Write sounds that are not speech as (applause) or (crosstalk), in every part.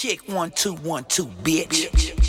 Check one, two, one, two, bitch. We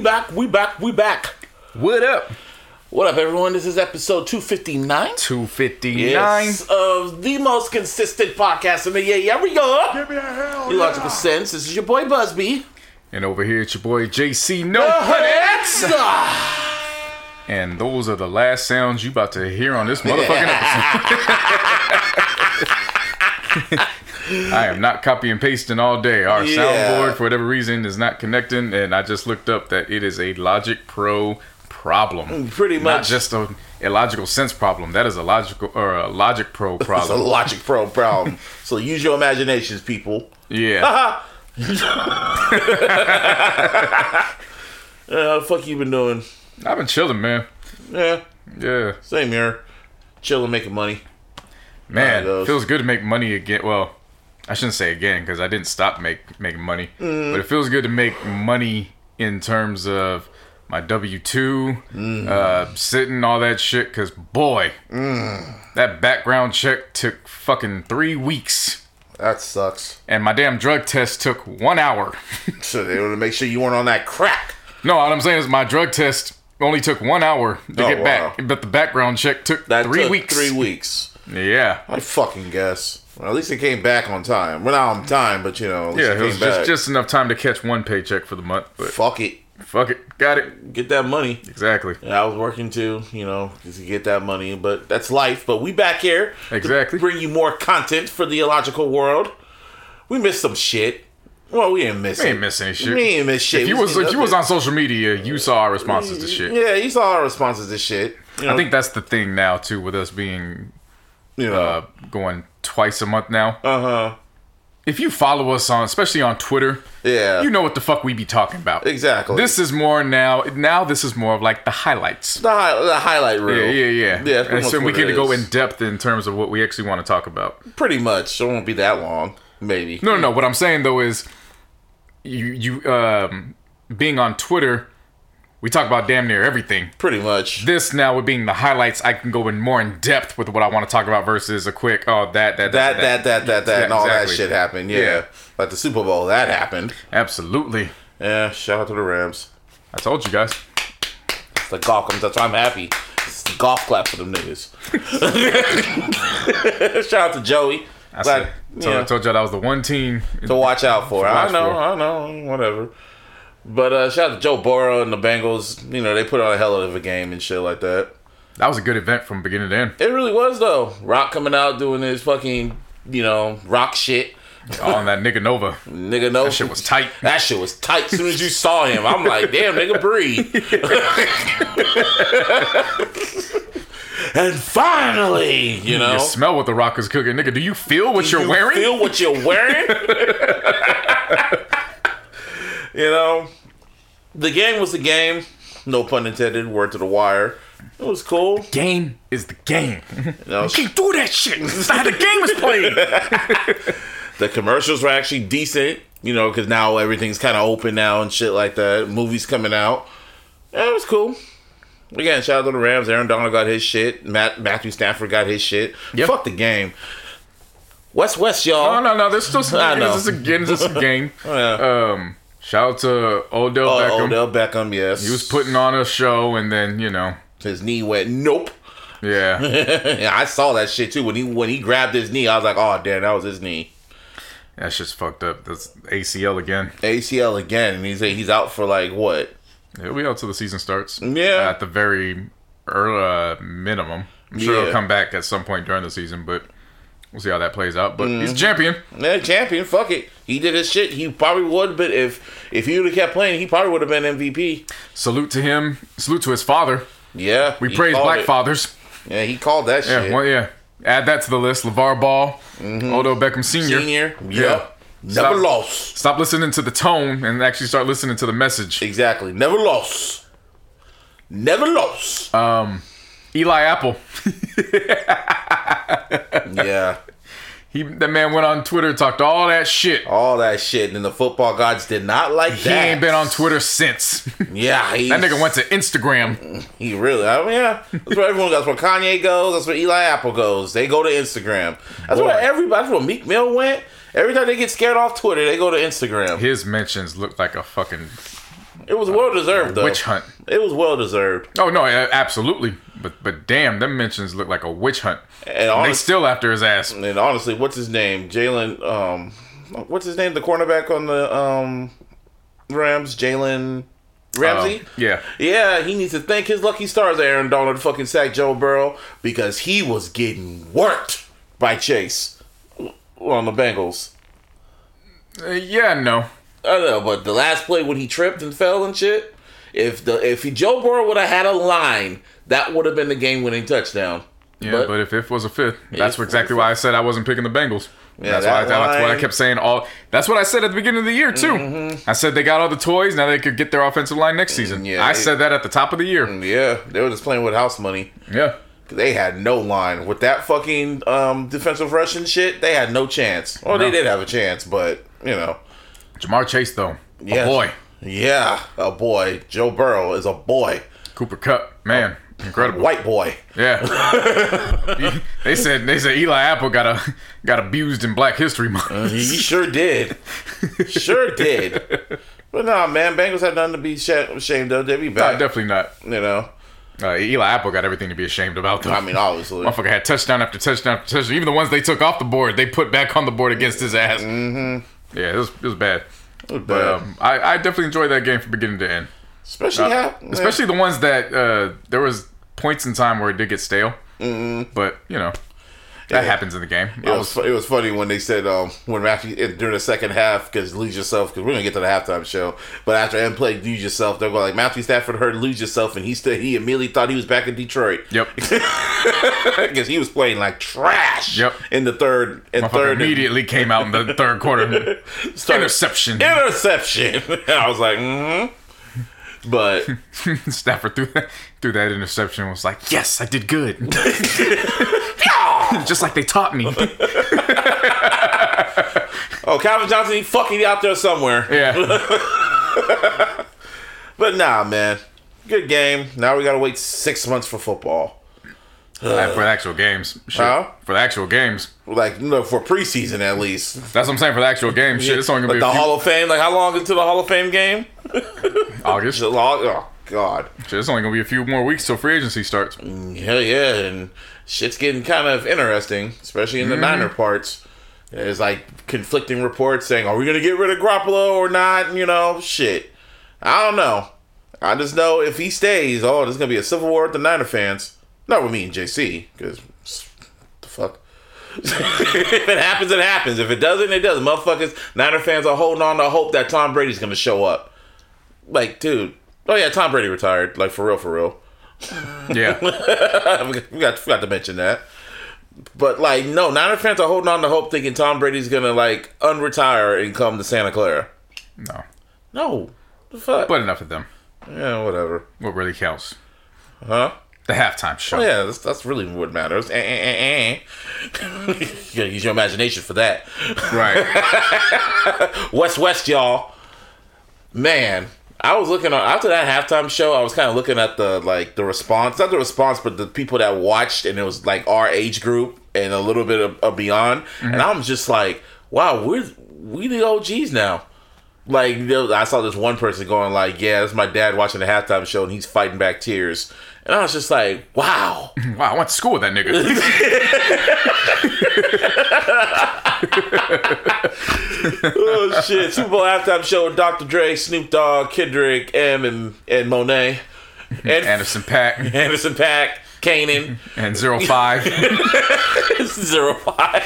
We back. We back. We back. What up? What up, everyone? This is episode 259. 259. Yes, of the most consistent podcast in the yeah, yeah, we go. Give me a hell Illogical yeah. sense. This is your boy Busby. And over here, it's your boy JC No Hunnets. And those are the last sounds you about to hear on this motherfucking (laughs) episode. (laughs) I am not copy and pasting all day. Our Yeah. soundboard, for whatever reason, is not connecting, and I just looked up that it is a Logic Pro problem. Pretty much, Not just a illogical sense problem. That is a logical or a Logic Pro problem. (laughs) It's a. Logic Pro problem. so use your imaginations, people. yeah. (laughs) Uh, what the fuck you been doing? I've been chilling, man. Yeah, Yeah. same here. Chilling, making money. Man, One of those. feels good to make money again. Well, I shouldn't say again because I didn't stop make making money, Mm. but it feels good to make money in terms of my W two, Mm. uh, sitting all that shit. Because boy, Mm. that background check took fucking three weeks, That sucks. and my damn drug test took one hour. (laughs) So they want to make sure you weren't on that crack. no, what I'm saying is my drug test only took one hour to Oh, get wow. back, but the background check took That three took weeks. Three weeks. Yeah. I fucking guess. Well, at least it came back on time. Well, not on time, but you know, at least Yeah, it was just, just enough time to catch one paycheck for the month, but fuck it, fuck it, got it. get that money. Exactly. And I was working too, you know, to get that money. But that's life. But we back here to Exactly. bring you more content for the illogical world. We missed some shit. Well, we didn't miss We ain't miss any shit. We ain't miss shit. If you was if you was on social media, you saw our responses to shit. yeah, you saw our responses to shit. You know, I think that's the thing now too, with us being you know. uh, going twice a month now. Uh huh. If you follow us on, especially on Twitter, Yeah. you know what the fuck we be talking about. exactly. This is more now. Now this is more of like the highlights. the, hi- the highlight reel. Yeah, yeah, yeah. Yeah, and so we can go in depth in terms of what we actually want to talk about. Pretty much. So it won't be that long. Maybe. No, no, no. What I'm saying though is, you you um being on Twitter, we talk about damn near everything. Pretty much. this now with being the highlights, I can go in more in depth with what I want to talk about versus a quick oh that that that, that, that, that, that, Yeah, and all exactly. that shit happened. Yeah. Yeah. Like the Super Bowl, that happened. Absolutely, Yeah, shout out to the Rams. I told you guys. It's the golf. That's why I'm happy. It's the golf clap for them niggas. (laughs) shout out to Joey. I Glad- said, told, yeah, I told you that was the one team. to watch out for. To I know, for. I know, whatever. But uh, shout out to Joe Burrow and the Bengals. You know, they put on a hell of a game and shit like that. That was a good event from beginning to end. It really was though. Rock coming out doing his fucking, you know, rock shit. on that (laughs) nigga Nova. Nigga, Nova. That shit was tight. That shit was tight. As soon as you saw him, I'm like, damn, nigga, breathe. (laughs) and finally, you know, You smell what the rock is cooking, nigga. Do you feel what you're you wearing? Feel what you're wearing. (laughs) you know, the game was the game. No pun intended. Word to the wire. It was cool. game is the game. You know, You can't do that shit. That's not how the game is played. (laughs) the commercials were actually decent. You know, because now everything's kind of open now and shit like that. Movies coming out. Yeah, it was cool. Again, shout out to the Rams. Aaron Donald got his shit. Matt Matthew Stafford got his shit. Yep. Fuck the game. West West, y'all. No, no, no. There's still some. (laughs) I know. This is a game. This is a game. (laughs) Yeah. Um, shout out to Odell Oh, Beckham. Odell Beckham, yes. He was putting on a show, and then you know, his knee went nope. yeah. yeah, (laughs) I saw that shit too. When he when he grabbed his knee, I was like, oh damn, that was his knee. That's just fucked up. That's ACL again. ACL again, and he's he's out for like what? He'll be out till the season starts. Yeah. At the very early uh, minimum. I'm sure Yeah. he'll come back at some point during the season, but we'll see how that plays out. But Mm-hmm. he's a champion. Yeah, champion. Fuck it. He did his shit. He probably would have been if if he would have kept playing. He probably would have been MVP. Salute to him. Salute to his father. Yeah, We praise black it. fathers. Yeah, he called that Yeah, shit. well, yeah. Add that to the list. LaVar Ball, Odell Beckham Sr. Mm-hmm. Senior. Yeah. Yep. Never Stop. lost. Stop listening to the tone and actually start listening to the message. Exactly. Never lost. Never lost. Eli Apple. (laughs) yeah. He that man went on Twitter, talked all that shit. All that shit. And then the football gods did not like He that. He ain't been on Twitter since. (laughs) Yeah. That nigga went to Instagram. He really, I mean, yeah. That's where everyone goes. That's where Kanye goes. That's where Eli Apple goes. They go to Instagram. That's Boy. where everybody. That's where Meek Mill went. Every time they get scared off Twitter, they go to Instagram. His mentions look like a fucking It was well deserved, though. witch hunt. It was well deserved. Oh no, absolutely. But but damn, them mentions look like a witch hunt. And They honest, still after his ass. and honestly, what's his name? Jalen. Um, what's his name? The cornerback on the um Rams. Jalen Ramsey. Um, yeah. Yeah, he needs to thank his lucky stars Aaron Donald fucking sacked Joe Burrow because he was getting worked by Chase on the Bengals. Uh, yeah, no. I know, but the last play when he tripped and fell and shit, if the if he, Joe Burrow would have had a line, that would have been the game winning touchdown. Yeah, but, if if was a fifth, that's exactly why I said I wasn't picking the Bengals. Yeah, that's why I, that's what I kept saying. All that's what I said at the beginning of the year too. Mm-hmm. I said they got all the toys now they could get their offensive line next season. yeah, I it- said that at the top of the year. yeah, they were just playing with house money. Yeah, They had no line with that fucking um, defensive rushing shit. They had no chance. Or they did have a chance, but you know, Ja'Marr Chase though, yeah, boy. yeah, a boy. Joe Burrow is a boy, Cooper Kupp, man, incredible. white boy. Yeah, (laughs) they said they said Eli Apple got a got abused in Black History Month. He sure did. sure did. But nah, man, Bengals had nothing to be ashamed of. They be Nah, back. definitely not. you know, Uh, Eli Apple got everything to be ashamed about. Though. I mean, obviously. Motherfucker had touchdown after touchdown after touchdown. Even the ones they took off the board, they put back on the board against his ass. Mm-hmm. Yeah, it was it was bad. But But, um, I, I definitely enjoyed that game from beginning to end. especially, Uh, half, especially the ones that uh, there was points in time where it did get stale. Mm-hmm. But you know that Yeah. happens in the game. It was, was, it was funny when they said um, when Matthew during the second half because lose yourself because we're gonna get to the halftime show but after end play lose yourself they're going like Matthew Stafford heard lose yourself and he still he immediately thought he was back in Detroit yep. (laughs) because he was playing like trash Yep. in the third and third and immediately came out in the third quarter. (laughs) Interception. interception (laughs) I was like mm-hmm. But (laughs) Stafford threw that, threw that interception. and Was like, yes, I did good. (laughs) Just like they taught me. (laughs) oh Calvin Johnson he fucking out there somewhere Yeah. but nah man good game now we gotta wait six months for football Uh, for the actual games. Shit. Huh? For the actual games. like you know, for preseason at least That's what I'm saying for the actual game. Shit, it's only gonna like be the few, Hall of Fame. Like how long until the Hall of Fame game? (laughs) August. July. Oh God. it's only gonna be a few more weeks till free agency starts. Hell yeah, and shit's getting kind of interesting, especially in the Mm-hmm. Niner parts. There's like conflicting reports saying, "Are we gonna get rid of Garoppolo or not?" And, you know, shit. I don't know. I just know if he stays, oh, there's gonna be a civil war with the Niner fans. Not with me and JC, because the fuck. (laughs) if it happens, it happens. If it doesn't, it doesn't. Motherfuckers, Niner fans are holding on to hope that Tom Brady's gonna show up. Like, dude. Oh yeah, Tom Brady retired. Like for real, for real. (laughs) Yeah. (laughs) we got forgot to mention that. But like, no, Niner fans are holding on to hope, thinking Tom Brady's gonna like unretire and come to Santa Clara. No. No, the fuck. But enough of them. yeah, whatever. What really counts? Huh? The halftime show. Oh yeah, that's, that's really what matters. Eh, eh, eh, eh. (laughs) you gotta use your imagination for that. Right. (laughs) West West, y'all. Man, I was looking on after that halftime show. I was kind of looking at the like the response, not the response, but the people that watched, and it was like our age group and a little bit of, of beyond. And I'm just like, wow, we're we the OGs now. Like I saw this one person going like, yeah, that's my dad watching the halftime show, and he's fighting back tears. And I was just like, wow. (laughs) wow, I went to school with that nigga. oh shit! Super Bowl halftime show with Dr. Dre, Snoop Dogg, Kendrick, M, and and Monet, and Anderson Paak (laughs) Anderson Paak, Kanan, and Zero Five. (laughs) Zero Five.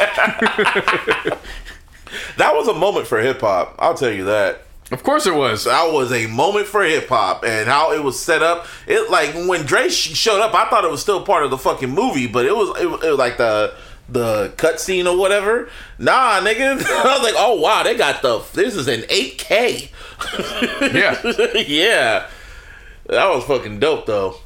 that was a moment for hip hop. I'll tell you that. Of course it was. That was a moment for hip hop and how it was set up. It like when Dre showed up, I thought it was still part of the fucking movie, but it was it, was- it was like the the cutscene or whatever. Nah, nigga. (laughs) I was like, oh wow, they got the this is an 8K. (laughs) Yeah. yeah. That was fucking dope though.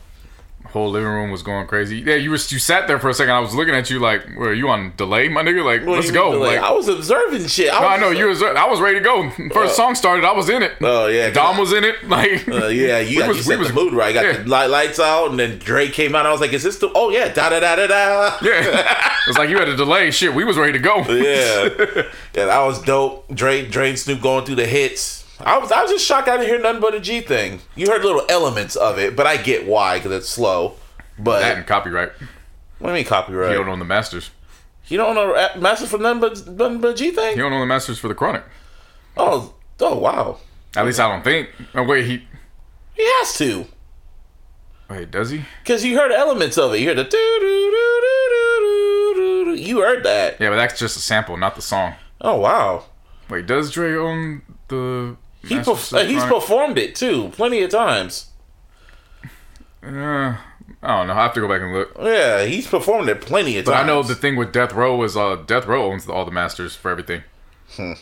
Whole living room was going crazy. Yeah, you was you sat there for a second. I was looking at you like, "Were you on delay, my nigga? Like, What let's go." Like, I was observing shit. I, no, I was know you. I was ready to go. First song started, I was in it. Oh, yeah, Dom was in it. (laughs) Like, Uh, yeah, you, we got, was- you we set was- the mood right. Got yeah. the light, lights out, and then Drake came out. I was like, "Is this the? Oh yeah, da da da da da." yeah, it's like you had a delay. Shit, we was ready to go. Yeah, (laughs) yeah, that was dope. Drake, Drake, Snoop going through the hits. I was, I was just shocked I didn't hear nothing but a G thing. You heard little elements of it, but I get why because it's slow. But That and copyright. what do you mean copyright? You don't own the Masters. You don't, own the masters. Master for nothing but nothing but a G thing. You don't own the masters for the Chronic. Oh, oh wow, At least I don't think. Oh wait, he. he has to Wait, does he? because you heard elements of it. You heard the doo doo doo doo doo doo doo. You heard that? Yeah, but that's just a sample, not the song. Oh wow. Wait, does Dre own the? He perf- uh, he's performed it too, plenty of times. Uh, I don't know. I have to go back and look. Yeah, he's performed it plenty of times. But times. I know the thing with Death Row is uh, Death Row owns all the masters for everything. Hmm.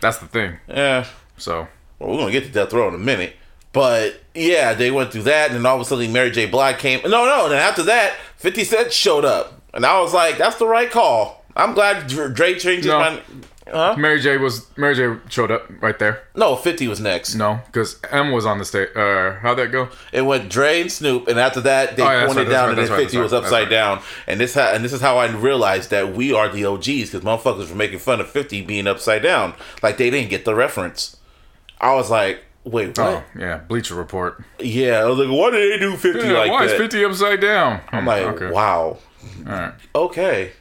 That's the thing. Yeah, So well, we're gonna get to death row in a minute. But yeah, they went through that, and then all of a sudden Mary J. Blige came. No, no. And after that, Fifty Cent showed up, and I was like, "That's the right call." I'm glad Dr- Dre changed his No. mind. Huh? Mary J was Mary J showed up right there. No, Fifty was next. No, because M was on the stage. Uh, how'd that go? It went Dre and Snoop, and after that, they Oh, yeah, pointed right, down, right, and then right, Fifty was upside down. And this, ha- and this is how I realized that we are the OGs because motherfuckers were making fun of Fifty being upside down, like they didn't get the reference. I was like, "Wait, what?" Oh yeah, Bleacher Report. Yeah, I was like, "Why did they do 50 Yeah, like why that?" is Fifty upside down? I'm like, okay. "Wow, All right. okay."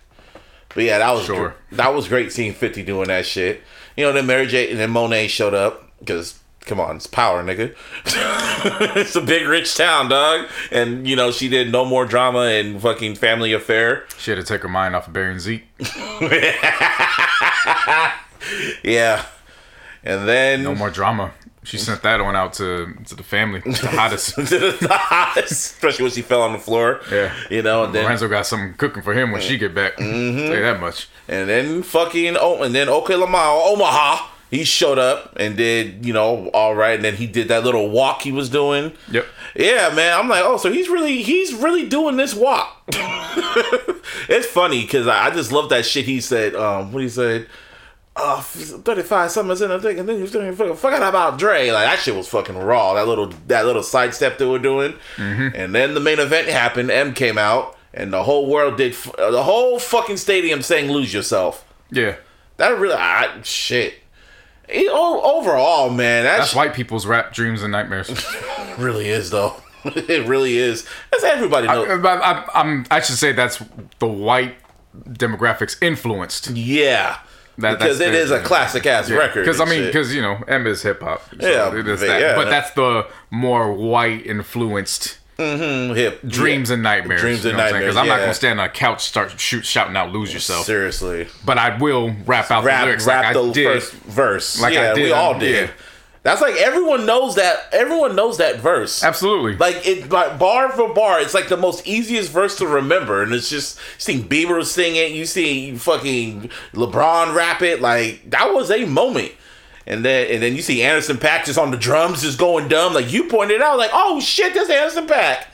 But yeah, that was Sure. that was great seeing Fifty doing that shit. You know, then Mary J and then Monet showed up because come on, it's power, nigga. (laughs) it's a big rich town, dog. And you know, she did no more drama and fucking family affair. She had to take her mind off of Barry and Zeke. (laughs) Yeah, and then No more drama. She sent that one out to to the family, (laughs) the hottest. especially when she fell on the floor. Yeah. you know, and then Lorenzo got something cooking for him when she get back. Mm-hmm. You that much. And then fucking oh, and then OK Lamar, Omaha, he showed up and did you know all right, and then he did that little walk he was doing. Yep. Yeah, man. I'm like, oh, so he's really he's really doing this walk. (laughs) it's funny because I, I just love that shit he said. Um, what he said. Uh, 35 summers in, I think, and then he was doing fucking forgot about Dre. Like that shit was fucking raw. That little that little sidestep they were doing, and then the main event happened. M came out, and the whole world did f- uh, the whole fucking stadium saying "Lose Yourself." Yeah. That really, I, shit. It, o- overall, man, that That's sh- white people's rap dreams and nightmares. (laughs) really is though. (laughs) it really is. That's everybody knows. I, I, I'm, I should say that's the white demographics influenced. yeah, That- because it the- is a classic ass record. Because I mean, because you know, M is hip hop. So Yeah, it is but that. yeah, but that's the more white influenced Mm, hip dreams yeah. and nightmares. Dreams you and nightmares. Because I'm saying? not gonna stand on a couch, start shoot, shouting out, lose yourself. Seriously, But I will rap out the rap, lyrics rap like the I did. first verse. Like I yeah, we all did. That's like everyone knows that. Everyone knows that verse. Absolutely. Like it, like bar for bar, it's like the most easiest verse to remember, and it's just seeing see Bieber sing it, you see fucking LeBron rap it, like that was a moment. And then and then you see Anderson Paak just on the drums, just going dumb, like you pointed out, like oh shit, that's Anderson Paak.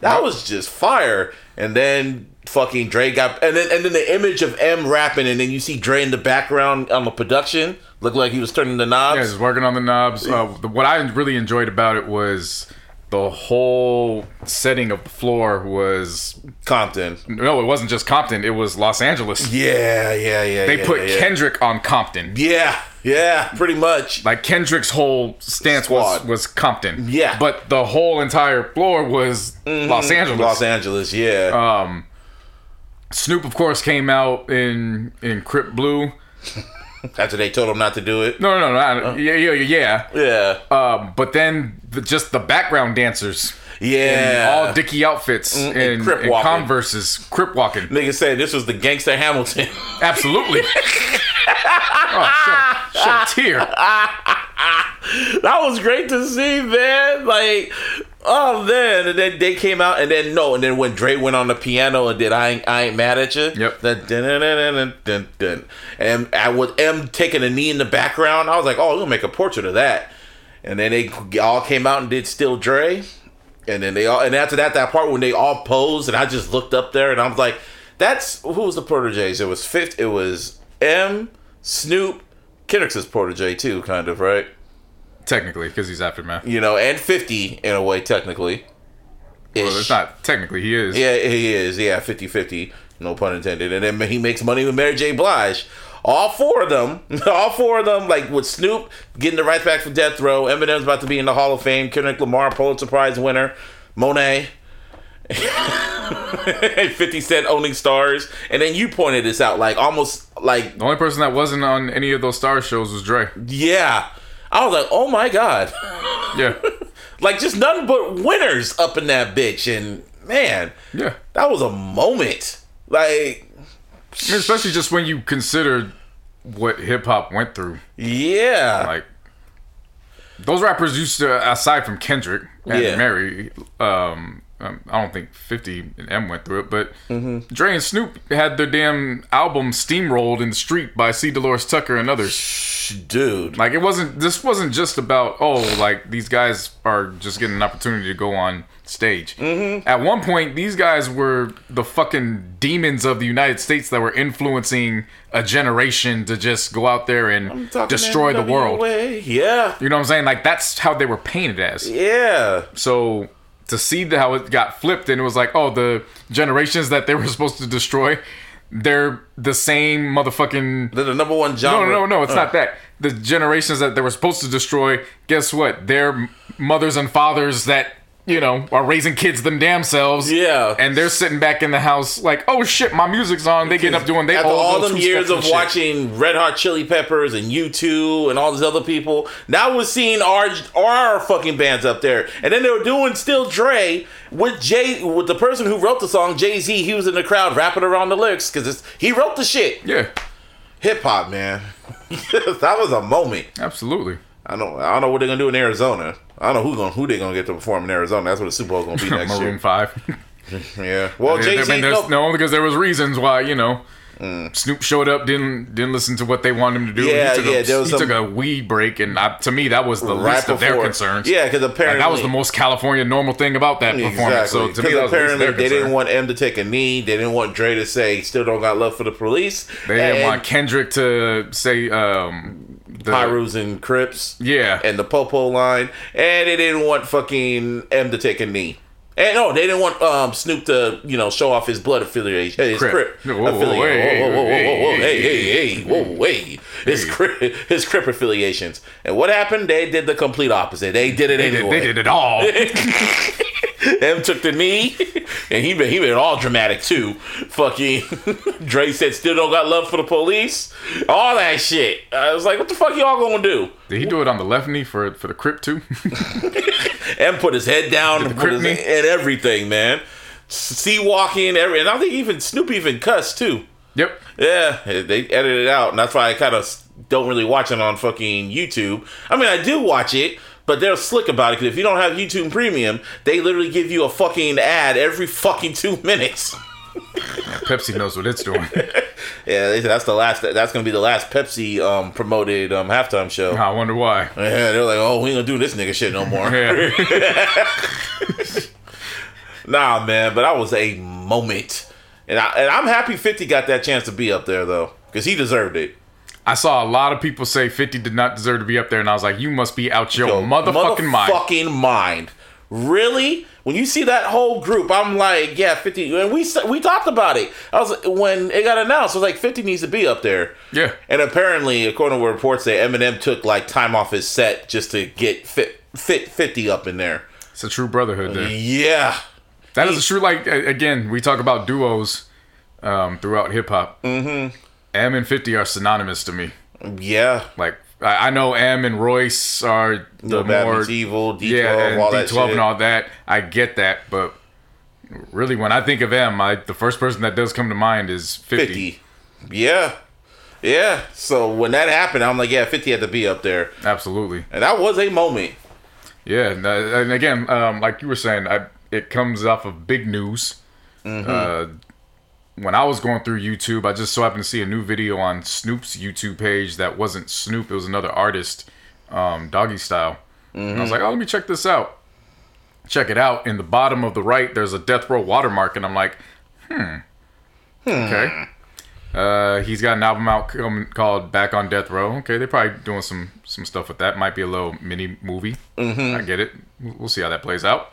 That was just fire. And then fucking Dre got, and then and then the image of M rapping, and then you see Dre in the background on the production, looked like he was turning the knobs. Yeah, he was working on the knobs. Uh, the, what I really enjoyed about it was the whole setting of the floor was Compton. no, it wasn't just Compton. It was Los Angeles. Yeah, yeah, yeah. They yeah, put yeah. Kendrick on Compton. Yeah, yeah, pretty much. Like Kendrick's whole stance was, Squad. was Compton. Yeah. Mm-hmm. but the whole entire floor was Los Angeles. Los Angeles, yeah. Um, Snoop, of course, came out in in Crip Blue. After they told him not to do it. No, no, no, no. yeah, yeah, yeah. Yeah, yeah. Um, but then the, just the background dancers. Yeah. all dicky outfits mm, and and, crip and. Converses, crip walking. Nigga said this was the gangster Hamilton. Absolutely. (laughs) oh, shed, shed a tear. (laughs) that was great to see, man. Like, Oh man, and then they came out, and then no, and then when Dre went on the piano and did "I Ain't, I Ain't Mad at You," Yep. that dun, dun, dun, dun, dun, dun. and I was M taking a knee in the background, I was like, "Oh, we'll make a portrait of that." And then they all came out and did "Still Dre," and then they all, and after that, that part when they all posed, and I just looked up there, and I was like, "That's who was the proteges?" It was fifth. It was M, Snoop, Kendrick's protege too, kind of right Technically, because he's aftermath. you know, and 50 in a way, technically. Well, it's not technically. He is. Yeah, he is. Yeah, 50 50. No pun intended. And then he makes money with Mary J. Blige. All four of them, (laughs) all four of them, like with Snoop getting the rights back for Death Row, Eminem's about to be in the Hall of Fame, Kendrick Lamar, Pulitzer Prize winner, Monet, (laughs) 50 Cent owning stars. And then you pointed this out, like almost like, The only person that wasn't on any of those star shows was Dre. yeah. I was like, oh my God. (laughs) Yeah. Like just nothing but winners up in that bitch. And man, Yeah. that was a moment. Like, I mean, especially just when you consider what hip hop went through. yeah. Like those rappers used to, aside from Kendrick and Yeah. Mary, um, um, I don't think Fifty and M went through it, but Mm-hmm. Dre and Snoop had their damn album steamrolled in the street by C. Dolores Tucker and others. Dude. Like it wasn't. This wasn't just about oh, like these guys are just getting an opportunity to go on stage. Mm-hmm. At one point, these guys were the fucking demons of the United States that were influencing a generation to just go out there and destroy the world. NWA. Yeah. You know what I'm saying? Like that's how they were painted as. Yeah. So to see the, how it got flipped and it was like, oh, the generations that they were supposed to destroy, they're the same motherfucking. They're the number one No, genre. no, no, no, it's Uh, not that. The generations that they were supposed to destroy, guess what? They're mothers and fathers that, you know, are raising kids them damn selves. Yeah. And they're sitting back in the house like, oh shit, my music's on. They get up doing they After all little them years of shit. watching Red Hot Chili Peppers and U2 and all these other people, now we're seeing our our fucking bands up there. And then they were doing Still Dre with Jay with the person who wrote the song, Jay Z. He was in the crowd rapping around the lyrics because he wrote the shit. Yeah, Hip hop, man. (laughs) that was a moment. absolutely. I don't I don't know what they're gonna do in Arizona. I don't know who gonna, who they gonna get to perform in Arizona. That's what the Super Bowl's gonna be (laughs) next Maroon year. 5. (laughs) Yeah. Well, I Jay mean, Z. there's- No, no, because there was reasons why you know Snoop showed up, didn't didn't listen to what they wanted him to do. Yeah, he took yeah, A, there was he some- took a weed break, and I, to me that was the right least of their concerns. Yeah, because Like, apparently that was the most California normal thing about that performance. So to me, that was the least apparently they didn't want M to take a knee. They didn't want Dre to say "Still don't got love for the police." They didn't want Kendrick to say um, the Pirus and Crips Yeah, and the Popo line, and they didn't want fucking M to take a knee. And no, they didn't want um, Snoop to you know show off his blood affiliation, his Crip. Crip Whoa, whoa, affiliation. hey, Whoa, whoa, whoa, whoa, whoa, hey, hey, hey, whoa, hey, his Crip, his Crip affiliations. And what happened? They did the complete opposite. They did it they did, anyway. they did it all. (laughs) (laughs) M took the knee, and he been he been all dramatic too. Fucking (laughs) Dre said, "Still don't got love for the police." All that shit. I was like, "What the fuck y'all gonna do?" Did he do it on the left knee for for the Crip too? (laughs) M put his head down and, his, and everything, man. See walking, every, and I think even Snoop even cussed too. yep. Yeah, they edited it out, and that's why I kind of don't really watch it on fucking YouTube. I mean, I do watch it, but they're slick about it because if you don't have YouTube Premium, they literally give you a fucking ad every fucking two (laughs) minutes. Pepsi knows what it's doing. (laughs) Yeah, that's the last. That's gonna be the last Pepsi um, promoted um, halftime show. I wonder why. (laughs) Yeah, they're like, oh, we ain't gonna do this nigga shit no more. Nah, man, but that was a moment, and I and I'm happy Fifty got that chance to be up there though, because he deserved it. I saw a lot of people say 50 did not deserve to be up there, and I was like, you must be out your Yo, motherfucking mind. Motherfucking mind. Really? When you see that whole group, I'm like, yeah, 50. And we we talked about it. I was when it got announced, I was like, 50 needs to be up there. Yeah. And apparently, according to reports say, Eminem took like time off his set just to get fit fit 50 up in there. It's a true brotherhood there. Yeah. That is a true, like, again, we talk about duos um, throughout hip hop. Mm-hmm. M and 50 are synonymous to me. Yeah. Like, I, I know M and Royce are the more. Evil, D12, yeah, and all that D12 shit. and all that. I get that, but really, when I think of M, I, the first person that does come to mind is 50. 50. Yeah. Yeah. So when that happened, I'm like, yeah, 50 had to be up there. Absolutely. And that was a moment. Yeah, and, uh, and again, um, like you were saying, I, it comes off of big news. Uh, when I was going through YouTube, I just so happened to see a new video on Snoop's YouTube page that wasn't Snoop; it was another artist, um, Doggy Style. And I was like, "Oh, let me check this out." Check it out. In the bottom of the right, there's a Death Row watermark, and I'm like, "Hmm, okay." Uh, he's got an album out called Back on Death Row. Okay, they're probably doing some some stuff with that. Might be a little mini movie. I get it. We'll see how that plays out.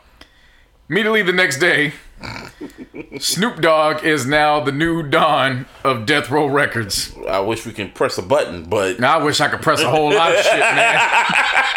Immediately the next day, Snoop Dogg is now the new Don of Death Row Records. I wish we can press a button, but Now I wish I could press a whole lot of shit, man. (laughs)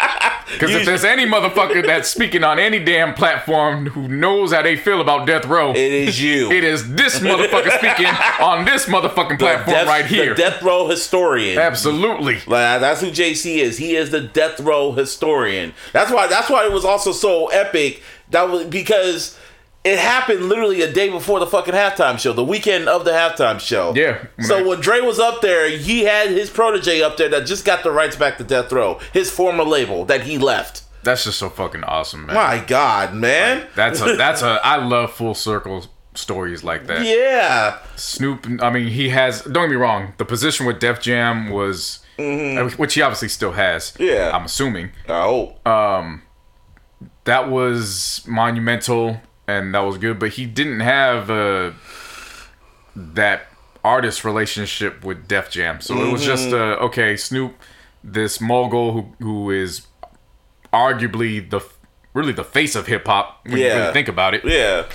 Because if there's any motherfucker that's speaking on any damn platform who knows how they feel about Death Row, it is you. it is this motherfucker speaking on this motherfucking platform Death- right here. The death row historian. Absolutely. Like that's who JC is. He is the death row historian. That's why. That's why it was also so epic. That was because it happened literally a day before the fucking halftime show, the weekend of the halftime show. Yeah. So when Dre was up there, he had his protege up there that just got the rights back to Death Row, his former label that he left. That's just so fucking awesome, man. My God, man. That's a that's a I love full circle stories like that. Yeah. Snoop, I mean, he has. Don't get me wrong. The position with Def Jam was, uh, which he obviously still has. Mm-hmm. Yeah. I'm assuming Oh. That was monumental and that was good. But he didn't have uh, that artist relationship with Def Jam, so it was just uh, okay. Snoop, this mogul who who is arguably the really the face of hip hop when you really think about it. yeah.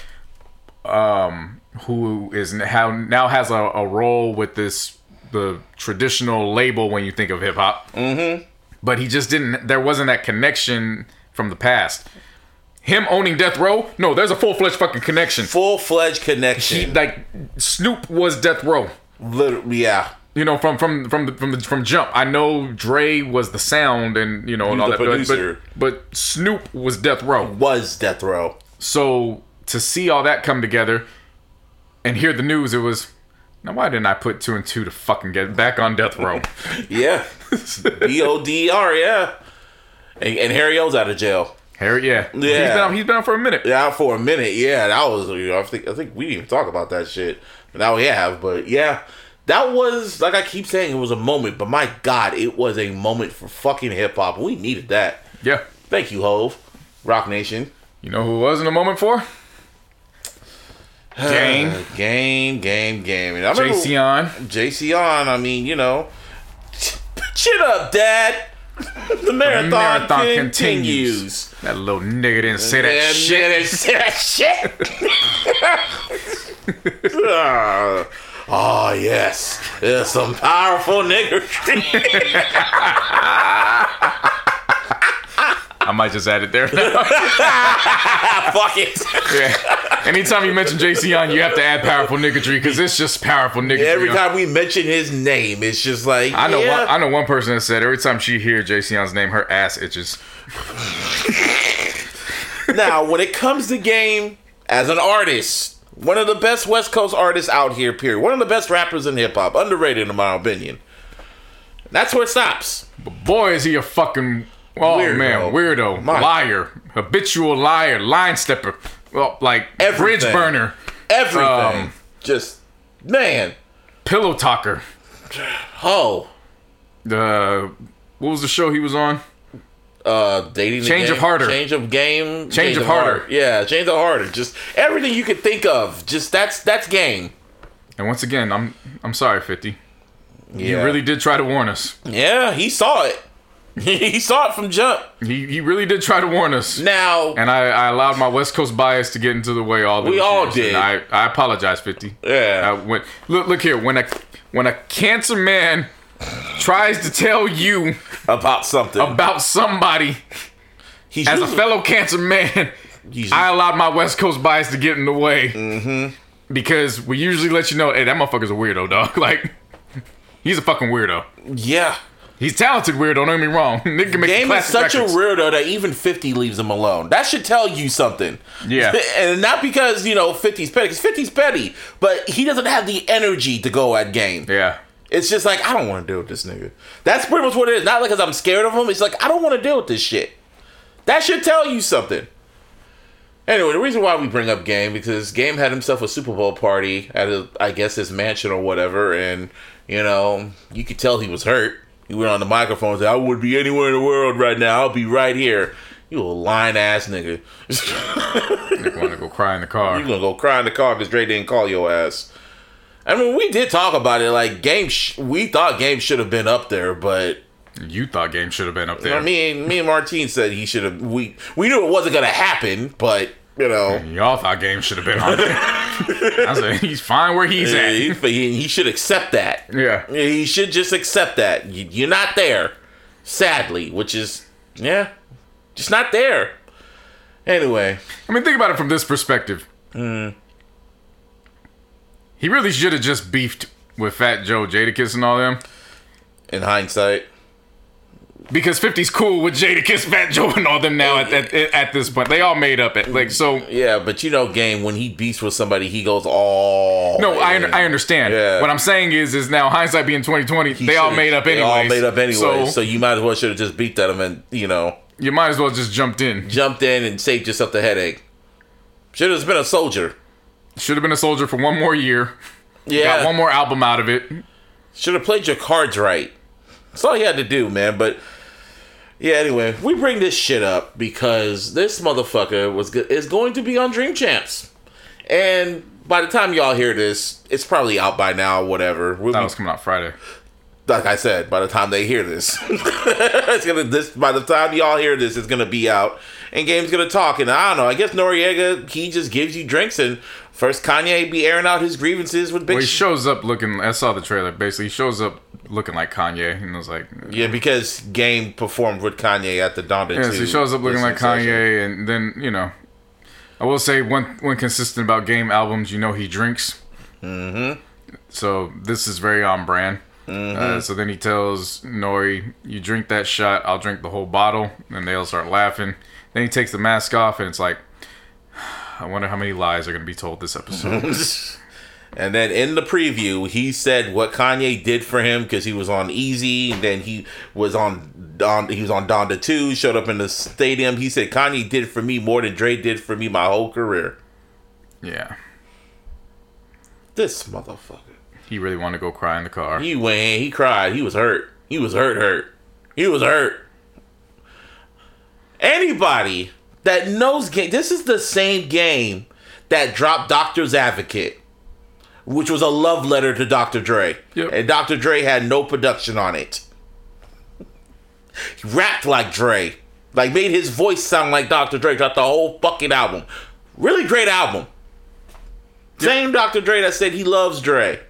who is how now has a, a role with this the traditional label when you think of hip hop. Mm-hmm. But he just didn't. There wasn't that connection from the past. Him owning Death Row, no, there's a full fledged fucking connection. Full fledged He, connection. like Snoop was Death Row. Literally, yeah. You know, from from from the, from the from jump. I know Dre was the sound and you know and all that, but- producer. But, but Snoop was Death Row. Was Death Row. So to see all that come together and hear the news, it was now why didn't I put two and two to fucking get back on death row? (laughs) Yeah. B O D R, yeah. And, and Harry O's out of jail. Harry, yeah, He's Yeah. been out, he's been out for a minute. Yeah, out for a minute. Yeah, that was. You know, I think. I think we didn't even talk about that shit. But now we have. But yeah, that was like I keep saying, it was a moment. But my God, it was a moment for fucking hip hop. We needed that. Yeah. Thank you, Hove, Roc Nation. You know who it was in a moment for? (sighs) Game. Game, game, game. And I Jayceon. JC on. I mean, you know, chin up, Dad. (laughs) the marathon, marathon continues. continues. That little nigga didn't say that Yeah, shit. they say that shit. (laughs) Ah, oh yes, there's some powerful nigger. (laughs) I might just add it there. (laughs) Fuck it. yeah. Anytime you mention Jayceon, you have to add powerful niggatry because it's just powerful niggatry. Every time we mention his name, it's just like I know yeah. one. I know one person that said every time she hear Jayceon's name, her ass itches. (laughs) now, when it comes to game, as an artist, one of the best West Coast artists out here, period. One of the best rappers in hip hop, underrated in my opinion. That's where it stops. But Boy, is he a fucking oh Weirdo. man, weirdo, My- liar, habitual liar, line stepper, well, like bridge burner, Everything. Um, just, man. pillow talker. Oh. The what was the show he was on? Uh dating the Change of harder. change of game Change of harder. yeah change of harder just everything you could think of just that's that's game And once again, I'm I'm sorry, Fifty. yeah You really did try to warn us. yeah he saw it (laughs) he saw it from jump He he really did try to warn us. now And I, I allowed my West Coast bias to get into the way all those We all years, did. I, I apologize, Fifty. Yeah. I went, look look here. When a when a cancer man tries to tell you about something about somebody he's as a fellow cancer man, I allowed my West Coast bias to get in the way. Mm-hmm. Because we usually let you know, hey, that motherfucker's a weirdo, dog. (laughs) Like, he's a fucking weirdo. yeah He's talented weirdo, don't get me wrong. (laughs) Nigga can make game is such records. a weirdo that even 50 leaves him alone that should tell you something Yeah. (laughs) and not because you know 50's petty because 50's petty but he doesn't have the energy to go at game Yeah. It's just like I don't want to deal with this nigga. That's pretty much what it is. Not like because I'm scared of him. It's like I don't want to deal with this shit. That should tell you something. Anyway, the reason why we bring up Game because Game had himself a Super Bowl party at a, I guess his mansion or whatever, and you know you could tell he was hurt. He went on the microphone and said, "I would be anywhere in the world right now. I'll be right here." You a lying ass nigga. Want to go cry in the car. You're gonna go cry in the car because Dre didn't call your ass. I mean, we did talk about it. Like Game, sh- we thought Game should have been up there, but You thought game should have been up you there. know, me and me and Martine said he should have. We we knew it wasn't gonna happen, but you know. Y'all thought game should have been on there. (laughs) I said he's fine where he's at. he, he he should accept that. Yeah. He should just accept that. You, you're not there, sadly, which is, yeah, just not there. Anyway, I mean, think about it from this perspective. Mm. He really should have just beefed with Fat Joe, Jadakiss, and all them. in hindsight, Because 50's cool with Jadakiss, Fat Joe, and all them now at, at, at this point. They all made up. it. like, so, yeah, but you know, game when he beats with somebody, he goes all. no, I. I understand. Yeah. What I'm saying is, is now hindsight being 2020, He they all made up They anyway. all made up anyway. So, So, you might as well should have just beat at him and you know you might as well just jumped in. jumped in and saved yourself the headache. Should have been a soldier. Should have been a soldier for one more year. Yeah, Got one more album out of it. Should have played your cards right. That's all you had to do, man. But yeah, anyway, we bring this shit up because this motherfucker was go- is going to be on Drink Champs, and by the time y'all hear this, it's probably out by now. Whatever. We'll That be- was coming out Friday. like I said, by the time they hear this, (laughs) it's gonna this. By the time y'all hear this, it's gonna be out, and Game's gonna talk. And I don't know. I guess Noreaga he just gives you drinks, and first Kanye be airing out his grievances with Big. Well, he shows up looking. I saw the trailer. Basically, he shows up looking like Kanye, and I was like, yeah, because Game performed with Kanye at the Donda. yeah. So he shows up looking like listening session. Kanye, and then you know, I will say one one consistent about Game albums. You know, he drinks. Mm-hmm. So this is very on brand. Uh, so then he tells Nori, "You drink that shot, I'll drink the whole bottle." And they all start laughing. Then he takes the mask off, and it's like, I wonder how many lies are going to be told this episode. (laughs) And then in the preview, he said what Kanye did for him because he was on Eazy, and then he was on on he was on Donda Two. Showed up in the stadium. He said Kanye did for me more than Dre did for me my whole career. yeah, This motherfucker. he really wanted to go cry in the car. He went. He cried. He was hurt. He was hurt. Hurt. He was hurt. Anybody that knows game. This is the same game that dropped Doctor's Advocate, which was a love letter to Dr. Dre. Yep. And Dr. Dre had no production on it. He rapped like Dre. Like made his voice sound like Dr. Dre. Dropped the whole fucking album. Really great album. Same Dr. Dre that said he loves Dre.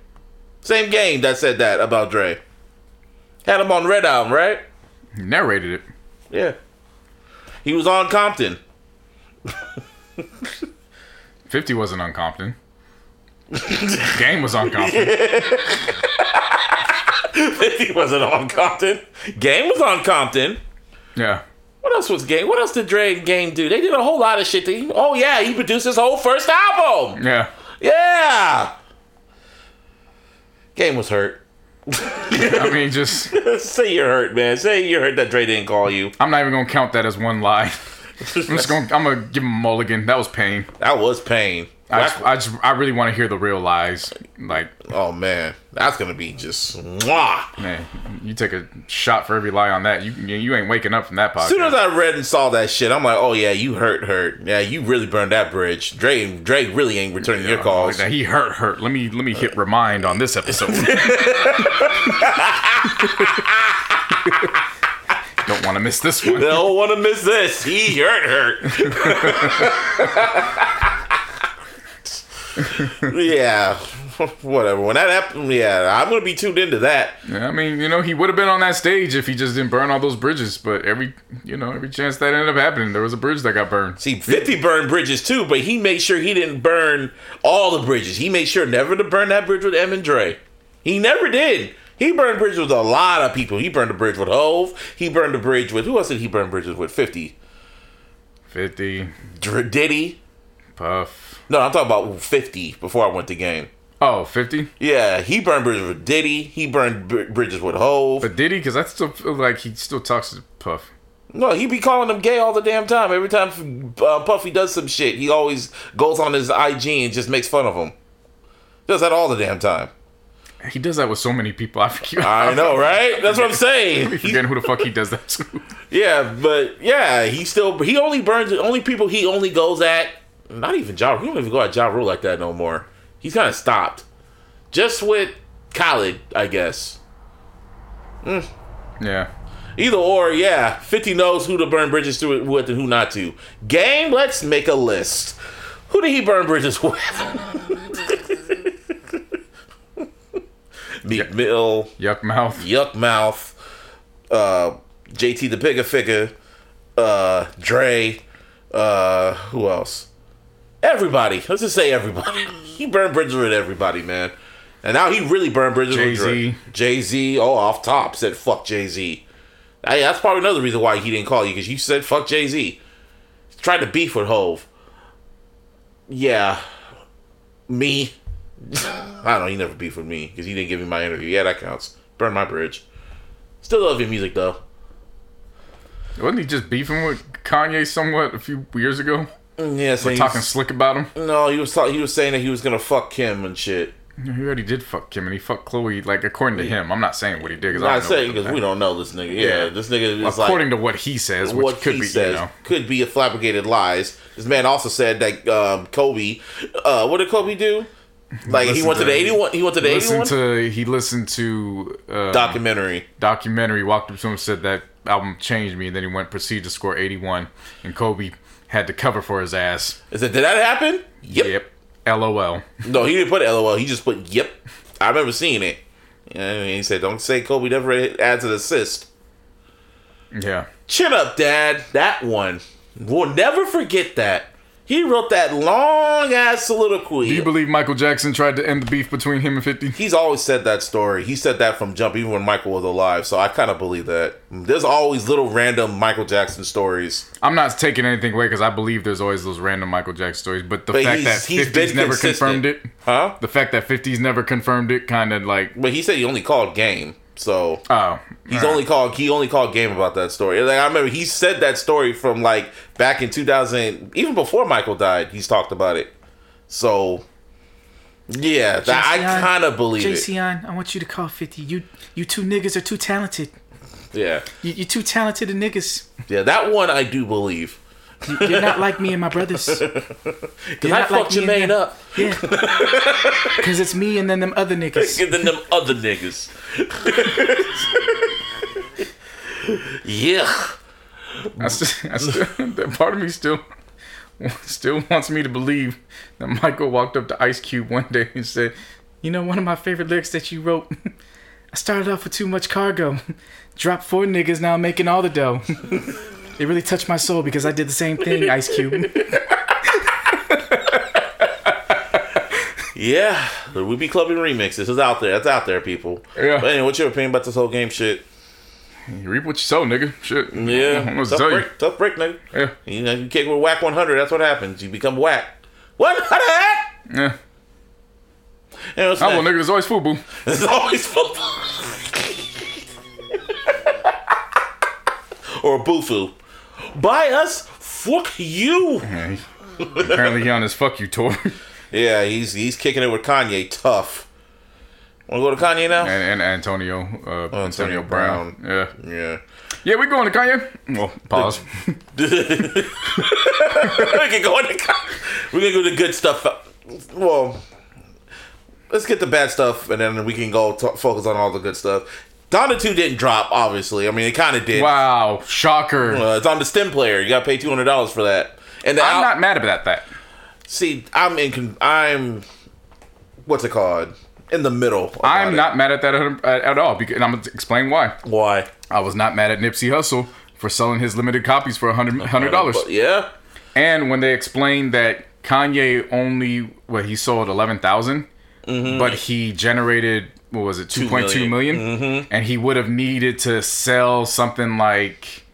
Same game that said that about Dre. Had him on Red Album, right? He narrated it. Yeah. He was on Compton. 50 wasn't on Compton. Game was on Compton. he wasn't on Compton. Game was on Compton. Yeah. What else was Game? What else did Dre and Game do? They did a whole lot of shit. They- oh yeah, he produced his whole first album. Yeah. Yeah. Game was hurt. I mean, just, (laughs) Say you're hurt, man. Say you're hurt that Dre didn't call you. I'm not even going to count that as one lie. I'm just going I'm to give him a mulligan. That was pain. That was pain. I just, I just, I really want to hear the real lies. Like, oh man, that's gonna be just mwah. man, you take a shot for every lie on that. You, you ain't waking up from that podcast. As soon as I read and saw that shit, I'm like, oh yeah, you hurt, hurt. Yeah, you really burned that bridge. Dre, Dre really ain't returning your calls. Like. He hurt, hurt. Let me, let me hit remind on this episode. (laughs) (laughs) Want to miss this one. they Don't want to miss this. He hurt, her. (laughs) yeah, whatever. When that happened, yeah, I'm gonna be tuned into that. Yeah, I mean, you know, he would have been on that stage if he just didn't burn all those bridges. But every, you know, every chance that ended up happening, there was a bridge that got burned. See, 50 burned bridges too, but he made sure he didn't burn all the bridges. He made sure never to burn that bridge with M and Dre. He never did. He burned bridges with a lot of people. He burned the bridge with Hove. He burned the bridge with who else did he burn bridges with? 50. 50, Dr- Diddy. Puff. No, I'm talking about 50 before I went to game. Oh, 50? Yeah, he burned bridges with Diddy. He burned br- bridges with Hove. But did he? Because I still feel like he still talks to Puff. No, he be calling him gay all the damn time. Every time uh, Puffy does some shit, he always goes on his IG and just makes fun of him. Does that all the damn time. He does that with so many people. I forget. I know, (laughs) right? That's what I'm saying. I forgetting who the fuck he does that to. Yeah, but yeah, he still he only burns the only people he only goes at. Not even Ja. He don't even go at Ja Rule like that no more. He's kind of stopped. Just with Khaled, I guess. Hmm. Yeah. Either or, yeah. Fifty knows who to burn bridges to with and who not to. Game. Let's make a list. Who did he burn bridges (laughs) with? Meek Mill. Yukmouth. Yuck Mouth, uh, JT the Bigga Figga, uh, Dre, uh, who else? Everybody. Let's just say everybody. (laughs) he burned bridges with everybody, man. And now he really burned bridges with Jay-Z. Dre. Jay Z. Oh, off top said fuck Jay Z. Hey, that's probably another reason why he didn't call you because you said fuck Jay Z. Tried to beef with Hove. Yeah, me. I don't know. He never beefed with me because he didn't give me my interview. Yeah, that counts. Burn my bridge. Still love your music though. Wasn't he just beefing with Kanye somewhat a few years ago? Mm, Yeah, saying Talking slick about him? No, he was talk- he was saying that he was gonna fuck Kim and shit. He already did fuck Kim and he fucked Chloe, like, according to him. I'm not saying what he did because I Not don't saying because we don't know this nigga. Yeah, Yeah. this nigga is like according to what he says, which what could he be, says you know. could be a fabricated lies. This man also said that um, Kobe. Uh, what did Kobe do? Like he went to the eighty one. He went to the eighty Listened to he listened to uh, documentary. documentary. Walked up to him, said that album changed me. And then he went proceeded to score 81, and Kobe had to cover for his ass. Is it did that happen? Yep. Yep. LOL. No, he didn't put LOL. He just put yep. I remember seeing it. And he said, "Don't say Kobe never adds an assist." Yeah. Chin up, Dad. That one. We'll never forget that. He wrote that long ass soliloquy. Do you believe Michael Jackson tried to end the beef between him and 50? He's always said that story. He said that from jump, even when Michael was alive. So I kind of believe that. There's always little random Michael Jackson stories. I'm not taking anything away because I believe there's always those random Michael Jackson stories. But the But fact that he's 50's been never consistent. confirmed it, Huh? the fact that 50's never confirmed it, kind of like, But he said he only called game. So oh, he's alright. only called he only called game about that story. Like I remember he said that story from like back in 2000, even before Michael died. He's talked about it. So yeah, that, I kind of believe it. Jayceon, I want you to call 50. You you two niggas are too talented. Yeah, You, you're too talented niggas. yeah, that one I do believe. You're not like me and my brothers. (laughs) Cause I not fucked like me Jermaine up. Yeah. Because it's me and then them other niggas. (laughs) and then them other niggas. yeah. I still, I still, (laughs) that part of me still, still wants me to believe that Michael walked up to Ice Cube one day and said, You know, one of my favorite lyrics that you wrote. I started off with too much cargo. Dropped four niggas, now I'm making all the dough. It really touched my soul because I did the same thing, Ice Cube. (laughs) Yeah. The We Be Clubbing remix. This is out there. That's out there, people. Yeah. But anyway, what's your opinion about this whole game shit? "You reap what you sow, nigga." Shit. Yeah. I'm gonna Tough tell you. break, tough break, nigga. Yeah. You know, you kick with Wack 100, that's what happens. You become whack. 100! Yeah. And what's Oh well, next? nigga. There's always football. It's always football. (laughs) (laughs) or Bufu. Buy us, fuck you. Yeah, apparently, he on his fuck you tour. (laughs) Yeah, he's he's kicking it with Kanye tough. Wanna go to Kanye now? and, and Antonio, uh, Antonio, Antonio Brown. Yeah, Yeah. yeah, we going to Kanye. Well, pause. (laughs) we can go into Kanye. We're gonna go to the good stuff. Well, let's get the bad stuff, and then we can go t- focus on all the good stuff. Donda 2 didn't drop, obviously. I mean, it kind of did. wow, shocker! Uh, it's on the stem player. You got to pay two hundred dollars for that. And I'm al- not mad about that. see. I'm in. con- I'm. What's it called? In the middle. I'm it. not mad at that at, at all, because, and I'm gonna explain why. Why? I was not mad at Nipsey Hussle for selling his limited copies for a hundred hundred dollars. Yeah. And when they explained that Kanye only what he sold eleven but he generated what was it two point two million. million, mm-hmm. and he would have needed to sell something like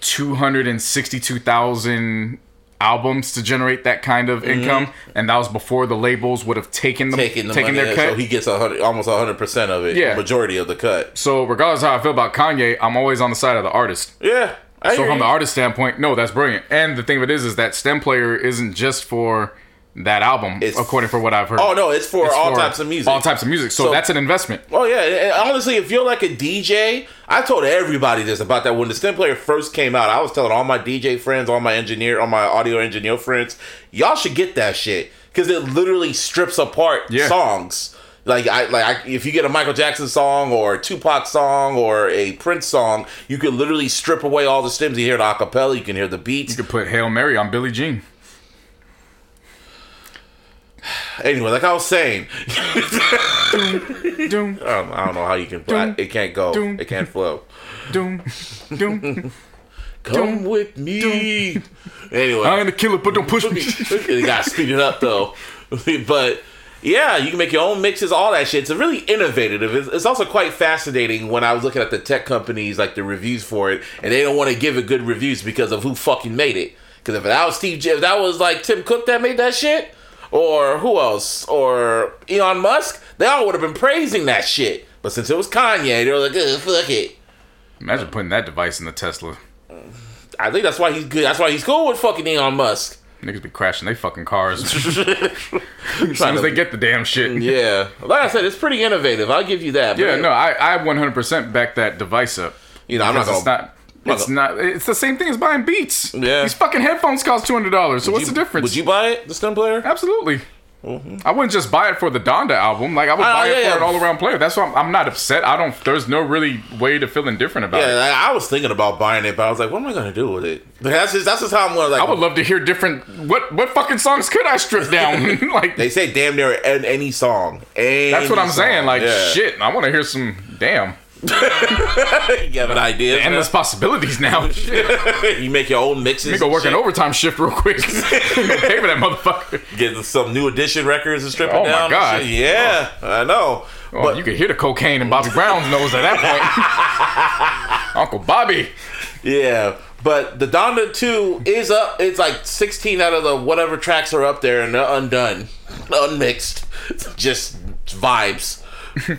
two hundred and sixty two thousand albums to generate that kind of mm-hmm. income, and that was before the labels would have taken the taking the money, their cut. so he gets a hundred, almost hundred percent of it. Yeah. majority of the cut. so regardless of how I feel about Kanye, I'm always on the side of the artist. Yeah. I So from you. the artist standpoint, no, that's brilliant. And the thing of it is, is that stem player isn't just for that album, It's- according for what I've heard. Oh no, it's for It's all for types of music. All types of music. So, So- that's an investment. Oh yeah, and honestly, if you're like a DJ, I told everybody this about that when the stem player first came out. I was telling all my DJ friends, all my engineer, all my audio engineer friends, y'all should get that shit because it literally strips apart Yeah. songs. Like I like I, if you get a Michael Jackson song or a Tupac song or a Prince song, you can literally strip away all the stems. You hear the acapella, you can hear the beats. You could put Hail Mary on Billie Jean. Anyway, like I was saying, Doom, I don't, um, I don't know how you can. I, it can't go. Doom. It can't flow. doom, doom. Come with me. Anyway, I'm gonna kill it, but don't push me. you gotta speed it up though. (laughs) but yeah, you can make your own mixes, all that shit. It's really innovative. It's, it's also quite fascinating when I was looking at the tech companies, like the reviews for it, and they don't want to give it good reviews because of who fucking made it. Because if that was Steve, J- if that was like Tim Cook that made that shit, or who else, or Elon Musk, they all would have been praising that shit. But since it was Kanye, they were like, Ugh, fuck it. Imagine putting that device in the Tesla. I think that's why he's good. That's why he's cool with fucking Elon Musk. Niggas be crashing they fucking cars (laughs) as soon as they get the damn shit. Yeah, like I said, it's pretty innovative. I'll give you that. Yeah, no, I, I 100% back that device up. You know, I'm not gonna. it's not. It's not. It's the same thing as buying Beats. Yeah. These fucking headphones cost two hundred dollars. So what's you- the difference? Would you buy it, the stem player? Absolutely. I wouldn't just buy it for the Donda album. Like I would Ah, buy it yeah, for yeah. an all around player. That's why I'm, I'm not upset. I don't. There's no really way to feel indifferent about Yeah, it. like, I was thinking about buying it, but I was like, what am I gonna do with it? Like, that's just that's just how I'm gonna like. I would love to hear different. What what fucking songs could I strip (laughs) down? (laughs) like they say damn near an- any song. that's what I'm Any saying. Like Yeah. shit. I want to hear some. Damn. (laughs) you have an idea. Endless possibilities now. (laughs) You make your own mixes. Me go and work an overtime shift real quick. (laughs) Pay for that motherfucker. Get some new edition records and strip it down. Oh my. God. shit. Yeah, oh. I know. Oh, but you could hear the cocaine in Bobby Brown's nose at that point. Uncle Bobby. Yeah, but the Donda 2 is up. It's like 16 out of the whatever tracks are up there, and they're undone, unmixed, just vibes. (laughs)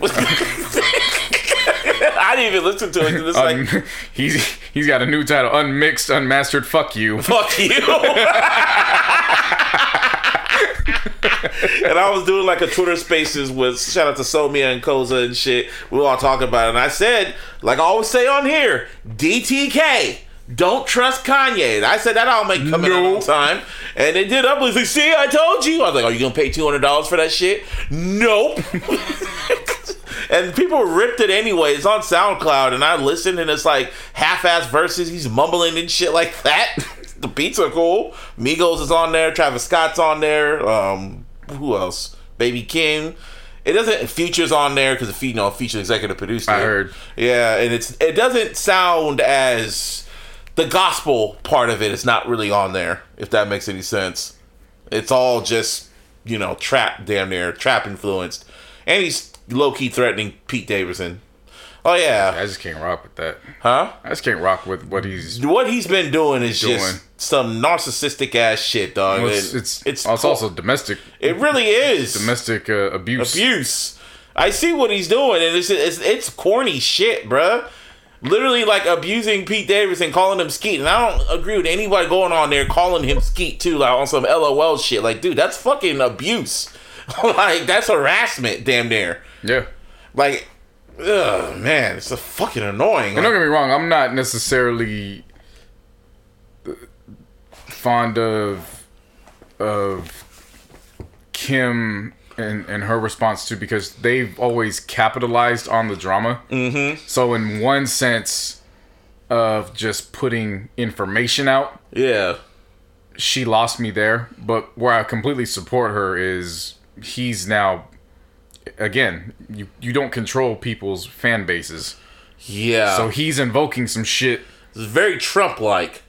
I didn't even listen to it. It's like, (laughs) he's he's got a new title: Unmixed, Unmastered. Fuck you. fuck you. (laughs) and I was doing like a Twitter Spaces with shout out to Somia and Koza and shit. We were all talking about it, and I said, like I always say on here, DTK. Don't trust Kanye. And I said that I'll make coming No. on time, and it did up. With like, see, I told you. I was like, are you gonna pay two hundred dollars for that shit? Nope. And people ripped it anyway. It's on SoundCloud, and I listened, and it's like half-ass verses. He's mumbling and shit like that. (laughs) the beats are cool. Migos is on there. Travis Scott's on there. Um, who else? Baby Keem. It doesn't features on there because you know Future executive producer. I heard. Yeah, and it's it doesn't sound as the gospel part of it is not really on there. If that makes any sense, it's all just you know trap damn near trap influenced, and he's low key threatening Pete Davidson. Oh yeah, I just can't rock with that. huh? I just can't rock with what he's. What he's been doing is Doing. just some narcissistic ass shit, dog. Well, it's it's, it's oh, it's also domestic it really is domestic uh, abuse. abuse. I see what he's doing, and it's it's, it's corny shit, bruh. Literally, like abusing Pete Davidson, calling him Skeet, and I don't agree with anybody going on there calling him Skeet too, like on some LOL shit. Like, dude, that's fucking abuse. (laughs) like, that's harassment, damn near. Yeah. Like, ugh, man, it's a fucking annoying. And don't get me wrong, I'm not necessarily fond of of Kim and and her response to because they've always capitalized on the drama. Mm-hmm. So in one sense of just putting information out, yeah, she lost me there. But where I completely support her is he's now again, you you don't control people's fan bases. yeah. So he's invoking some shit it's very Trump-like.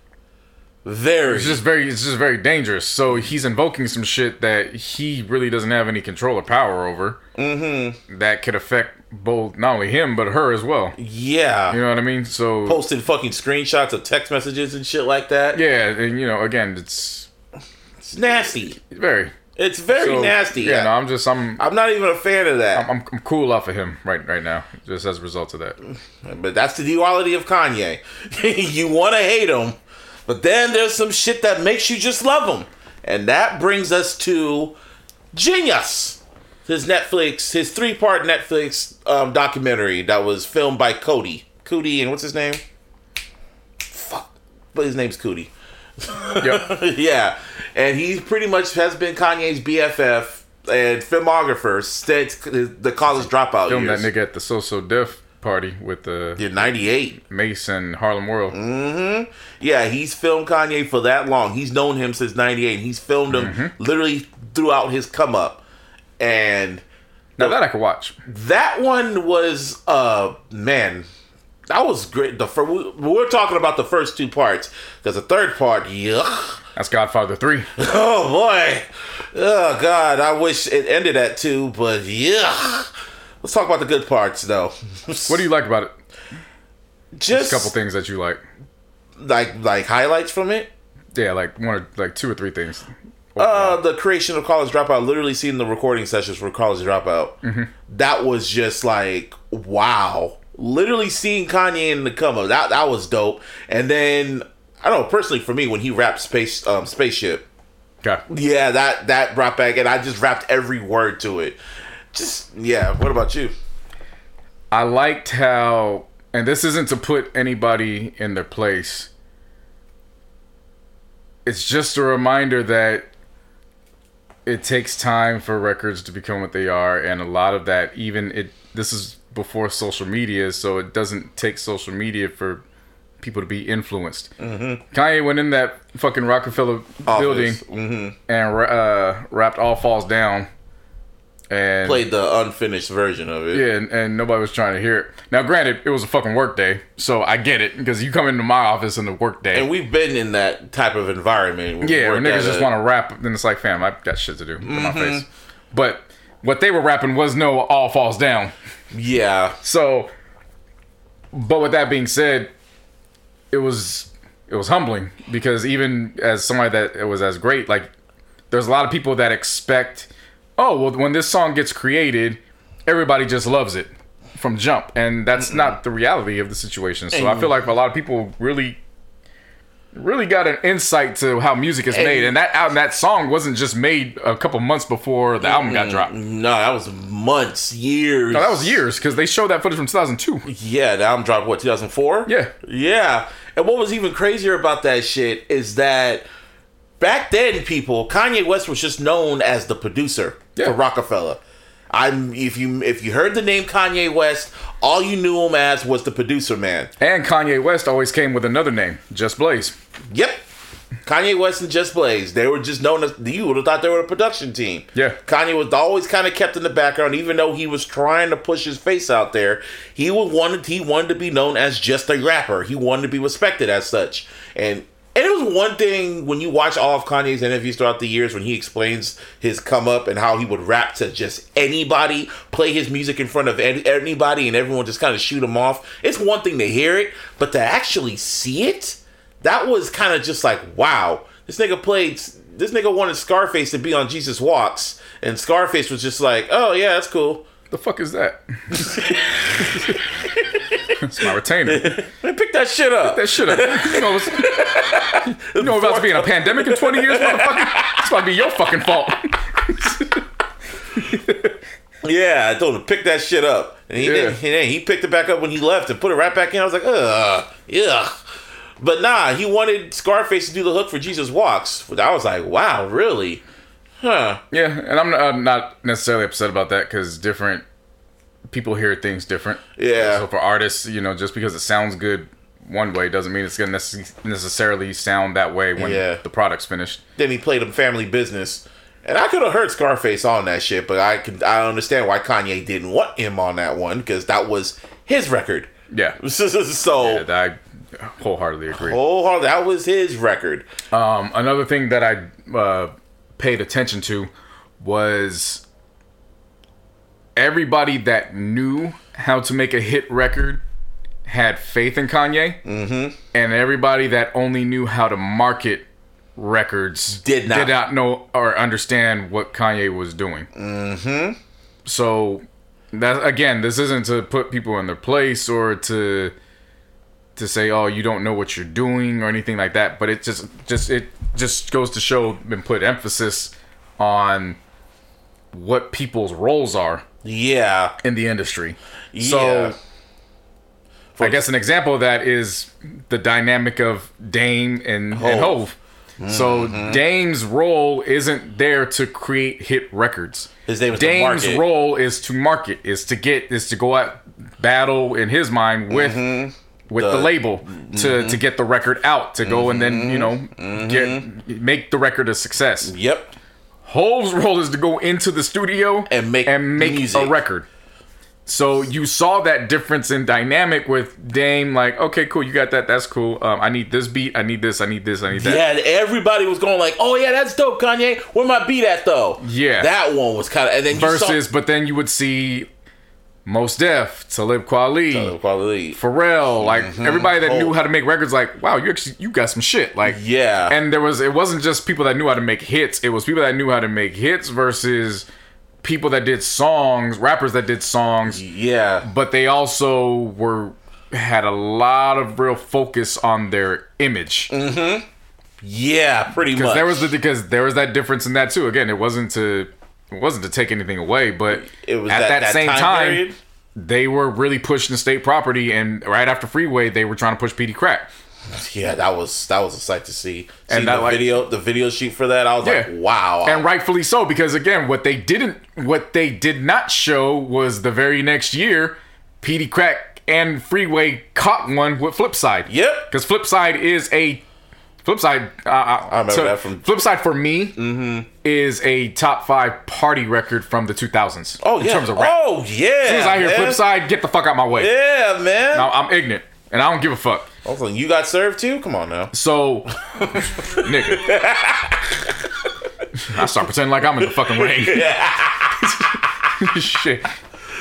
Very. It's just very, it's just very dangerous. So he's invoking some shit that he really doesn't have any control or power over. Mm-hmm. That could affect both not only him but her as well. yeah. You know what I mean? So Posted fucking screenshots of text messages and shit like that. yeah, and you know, again, it's It's nasty. Very. It's very So, nasty. Yeah, no, I'm just I'm I'm not even a fan of that. I'm, I'm cool off of him right right now, just as a result of that. But that's the duality of Kanye. (laughs) you want to hate him, but then there's some shit that makes you just love him. And that brings us to Jeen-Yuhs, his Netflix, his three part Netflix um, documentary that was filmed by Coodie. Coodie, and what's his name? Fuck. But his name's Coodie. Yep. (laughs) yeah. And he pretty much has been Kanye's BFF and filmographer since the college dropout Filmed years. that nigga at the So So Def party with the You're 98. Mase and Harlem World. Mm. Yeah, he's filmed Kanye for that long. He's known him since '98. He's filmed him literally throughout his come up, and Now that I could watch. that one was uh man, that was great. The fir- we- we're talking about the first two parts because the third part, yuck. That's Godfather Three. (laughs) Oh boy, oh god, I wish it ended at two, but yeah. Let's talk about the good parts though. (laughs) What do you like about it? Just A couple things that you like. like like highlights from it. Yeah, like one or like two or three things. Uh, the creation of College Dropout, literally seeing the recording sessions for College Dropout, that was just like wow. Literally seeing Kanye in the come up, that that was dope. And then I don't know personally for me when he rapped space um, spaceship, Okay. yeah, that that brought back, and I just rapped every word to it. Just yeah. What about you? I liked how, and this isn't to put anybody in their place. It's just a reminder that it takes time for records to become what they are, and a lot of that, even it. This is before social media, so it doesn't take social media for people to be influenced. Mm-hmm. Kanye went in that fucking Rockefeller building mm-hmm. and uh, rapped "All Falls Down," and Played the unfinished version of it. yeah, and, and nobody was trying to hear it. Now, granted, it was a fucking work day, so I get it because you come into my office in the work day. And we've been in that type of environment. yeah, when niggas just want to rap, then it's like, fam, I've got shit to do. Mm-hmm. my face. But what they were rapping was no all falls down. (laughs) Yeah, So, but with that being said, it was it was humbling because even as somebody that it was as great, like there's a lot of people that expect, oh well, when this song gets created, everybody just loves it from jump, and that's not the reality of the situation. So I feel like a lot of people really. Really got an insight to how music is made, and that album, that song wasn't just made a couple months before the album got mm, dropped. No, no, that was months, years. No, that was years because they showed that footage from 2002. Yeah, the album dropped what 2004. Yeah. yeah. And what was even crazier about that shit is that back then, people Kanye West was just known as the producer Yeah. for Rockefeller. I'm if you if you heard the name Kanye West, all you knew him as was the producer man. And Kanye West always came with another name, Just Blaze. Yep. Kanye West and Just Blaze. They were just known as you would have thought they were a production team. Yeah. Kanye was always kind of kept in the background, even though he was trying to push his face out there. He would wanted he wanted to be known as just a rapper. He wanted to be respected as such. And and it was one thing when you watch all of Kanye's interviews throughout the years when he explains his come up and how he would rap to just anybody, play his music in front of anybody, and everyone just kind of shoot him off. It's one thing to hear it, but to actually see it, that was kind of just like, wow, this nigga played, this nigga wanted Scarface to be on Jesus Walks, and Scarface was just like, oh yeah, that's cool. The fuck is that? (laughs) it's my retainer. (laughs) Pick that shit up. That shit up. You know, it's, (laughs) you know about to be in a pandemic in 20 years, motherfucker? It's about to be your fucking fault. (laughs) Yeah, I told him pick that shit up, and he Yeah. did. And then he picked it back up when he left and put it right back in. I was like, ugh, yeah. But nah, he wanted Scarface to do the hook for Jesus Walks. I was like, wow, really? Huh? Yeah, and I'm I'm not necessarily upset about that because different people hear things different. Yeah. So for artists, you know, just because it sounds good one way doesn't mean it's going to necess- necessarily sound that way when Yeah. the product's finished. Then he played him Family Business, and I could have heard Scarface on that shit, but I can I understand why Kanye didn't want him on that one because that was his record. Yeah. (laughs) so Yeah, I wholeheartedly agree. oh, that was his record. Um, another thing that I uh, paid attention to was everybody that knew how to make a hit record had faith in Kanye, mm-hmm. and everybody that only knew how to market records Did not. did not know or understand what Kanye was doing. Mm-hmm. So that again, this isn't to put people in their place or to to say, "Oh, you don't know what you're doing" or anything like that. But it just just it just goes to show and put emphasis on what people's roles are Yeah. in the industry. Yeah. So I guess an example of that is the dynamic of Dame and Hove. And Hove. So Mm-hmm. Dame's role isn't there to create hit records. His name is Dame's role is to market, is to get, is to go out battle in his mind with with the, Mm-hmm. The- label to to get the record out, to go and then you know Mm-hmm. get make the record a success. Yep. Hove's role is to go into the studio And make and make music. a record. So you saw that difference in dynamic with Dame. Like, okay, cool, you got that. That's cool. Um, I need this beat. I need this. I need this. I need that. Yeah, everybody was going like, "Oh yeah, that's dope, Kanye. Where my beat at though?" Yeah. that one was kind of. And then you Versus, saw, but then you would see Mos Def, Talib Kweli, quality. Pharrell, like everybody that knew Oh. how to make records. Like, wow, you actually you got some shit. Like, Yeah. And there was it wasn't just people that knew how to make hits. It was people that knew how to make hits versus people that did songs, rappers that did songs. Yeah, but they also were had a lot of real focus on their image Mm. yeah, pretty because much. there was the because there was that difference in that too. Again, it wasn't to it wasn't to take anything away, but It was at that- that, that same time time, they were really pushing the state property, and right after Freeway, they were trying to push Peedi Crakk. yeah, that was that was a sight to see. And that, the like- video, the video shoot for that, I was like, wow. and rightfully so because again what they didn't what they did not show was the very next year Peedi Crakk and Freeway caught one with Flipside. Yep. Because Flipside is a Flipside. Uh, I remember that from- Flipside for me is a top five party record from the 2000s. oh in yeah, terms of rap. oh yeah. as soon as I hear man. Flipside, get the fuck out my way. Yeah, man. Now, I'm ignorant and I don't give a fuck. Also, you got served too. Come on now. So, nigga. (laughs) I start pretending like I'm in the fucking ring. (laughs) (laughs) Shit.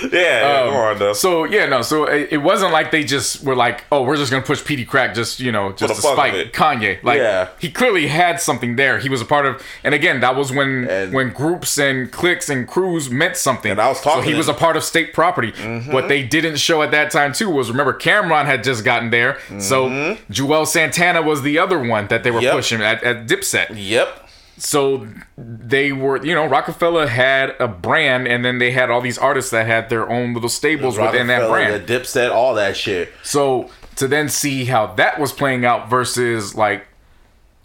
(laughs) Yeah, come on. Um, So yeah, no. So it, it wasn't like they just were like, oh, we're just gonna push Peedi Crakk, just you know, just to spite. Kanye. Like Yeah. he clearly had something there. He was a part of, and again, that was when And- when groups and cliques and crews meant something. And I was talking So he was a part of state property. What they didn't show at that time too was remember Cam'ron had just gotten there, so Juelz Santana was the other one that they were Yep. pushing at, at Dipset Yep. So they were you know rockefeller had a brand and then they had all these artists that had their own little stables within that brand the Dipset, all that shit. so to then see how that was playing out versus like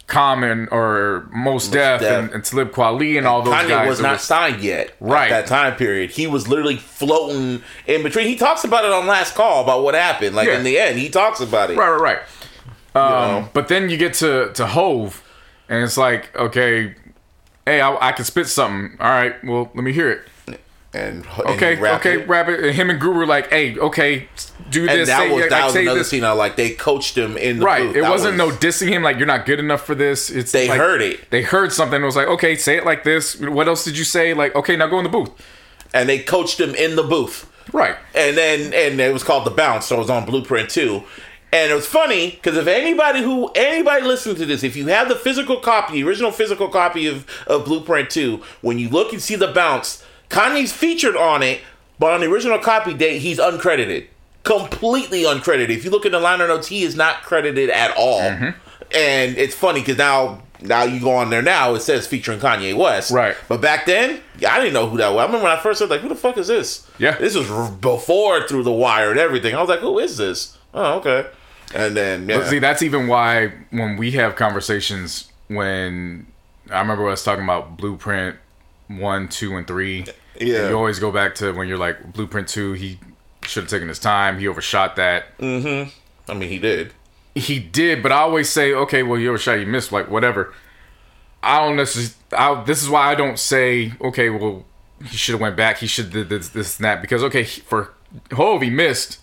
common or Mos Def Def. and, and Talib Kweli and all those Kanye guys was not signed yet. Right. At that time period. He was literally floating in between. He talks about it on last call about what happened. Like Yeah. in the end, he talks about it. right right right um, know? but then you get to to hove and it's like okay hey I, I can spit something all right well let me hear it And, and Okay, rapped okay, it. rap it. And him and Guru were like, hey, okay, do And this. that say, was like, that was say another this. scene. I like they coached him in the Right. booth. It That wasn't was- no dissing him. Like you're not good enough for this. It's They like, heard it. They heard something. It was like, okay, say it like this. What else did you say? Like, okay, now go in the booth. and they coached him in the booth. Right. and then and it was called the bounce so it was on blueprint too and it was funny because if anybody who anybody listening to this if you have the physical copy the original physical copy of, of blueprint 2 when you look and see the bounce kanye's featured on it but on the original copy date he's uncredited completely uncredited if you look in the liner notes he is not credited at all mm-hmm. and it's funny because now now you go on there now it says featuring kanye west Right. but back then i didn't know who that was i remember when i first said like who the fuck is this Yeah. this was before through the wire and everything. I was like, who is this? Oh, okay. And then yeah, see, that's even why when we have conversations, when I remember us talking about Blueprint one, two, and three. Yeah. You always go back to when you're like Blueprint two. He should have taken his time. He overshot that. Mm-hmm. I mean, he did. He did, but I always say, okay, well, you overshot, you missed, like whatever. I don't necessarily. I, this is why I don't say, okay, well, he should have went back. He should did this, this, and that because okay, he- for Hove he missed,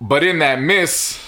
but in that miss,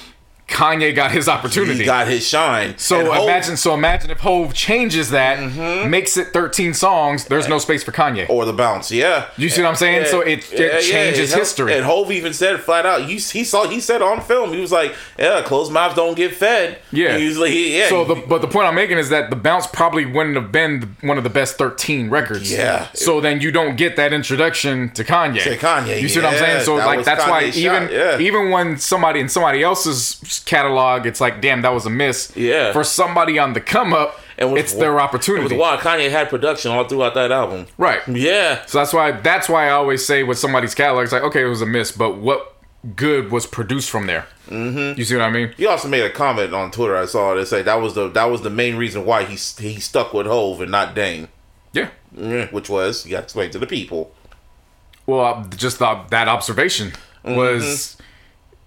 Kanye got his opportunity. he got his shine. so And imagine, so imagine if Hove changes that, Mm-hmm. makes it 13 songs. There's no space for Kanye. or the bounce, yeah. You see what I'm saying? So it, it changes and- history. And Hove even said flat out, you, he saw, he said on film, he was like, "Yeah, closed mouths don't get fed." Yeah. he was like, yeah. So the but the point I'm making is that the bounce probably wouldn't have been one of the best 13 records. Yeah. So then you don't get that introduction to Kanye. To Kanye, You see what I'm saying? So like that's why Kanye's even shot, yeah. even when somebody in somebody else's catalog, it's like damn that was a miss. Yeah. For somebody on the come up, And with- it's their It opportunity. wild. Kanye had production all throughout that album. Right. Yeah, So that's why that's why I always say with somebody's catalog, it's like okay, it was a miss, but what good was produced from there? Mm-hmm. You see what I mean? he also made a comment on Twitter. I saw it. It said that was the that was the main reason why he he stuck with Hove and not Dame, Yeah. Yeah, which was you got to explain to the people. Well, uh, just the, that observation was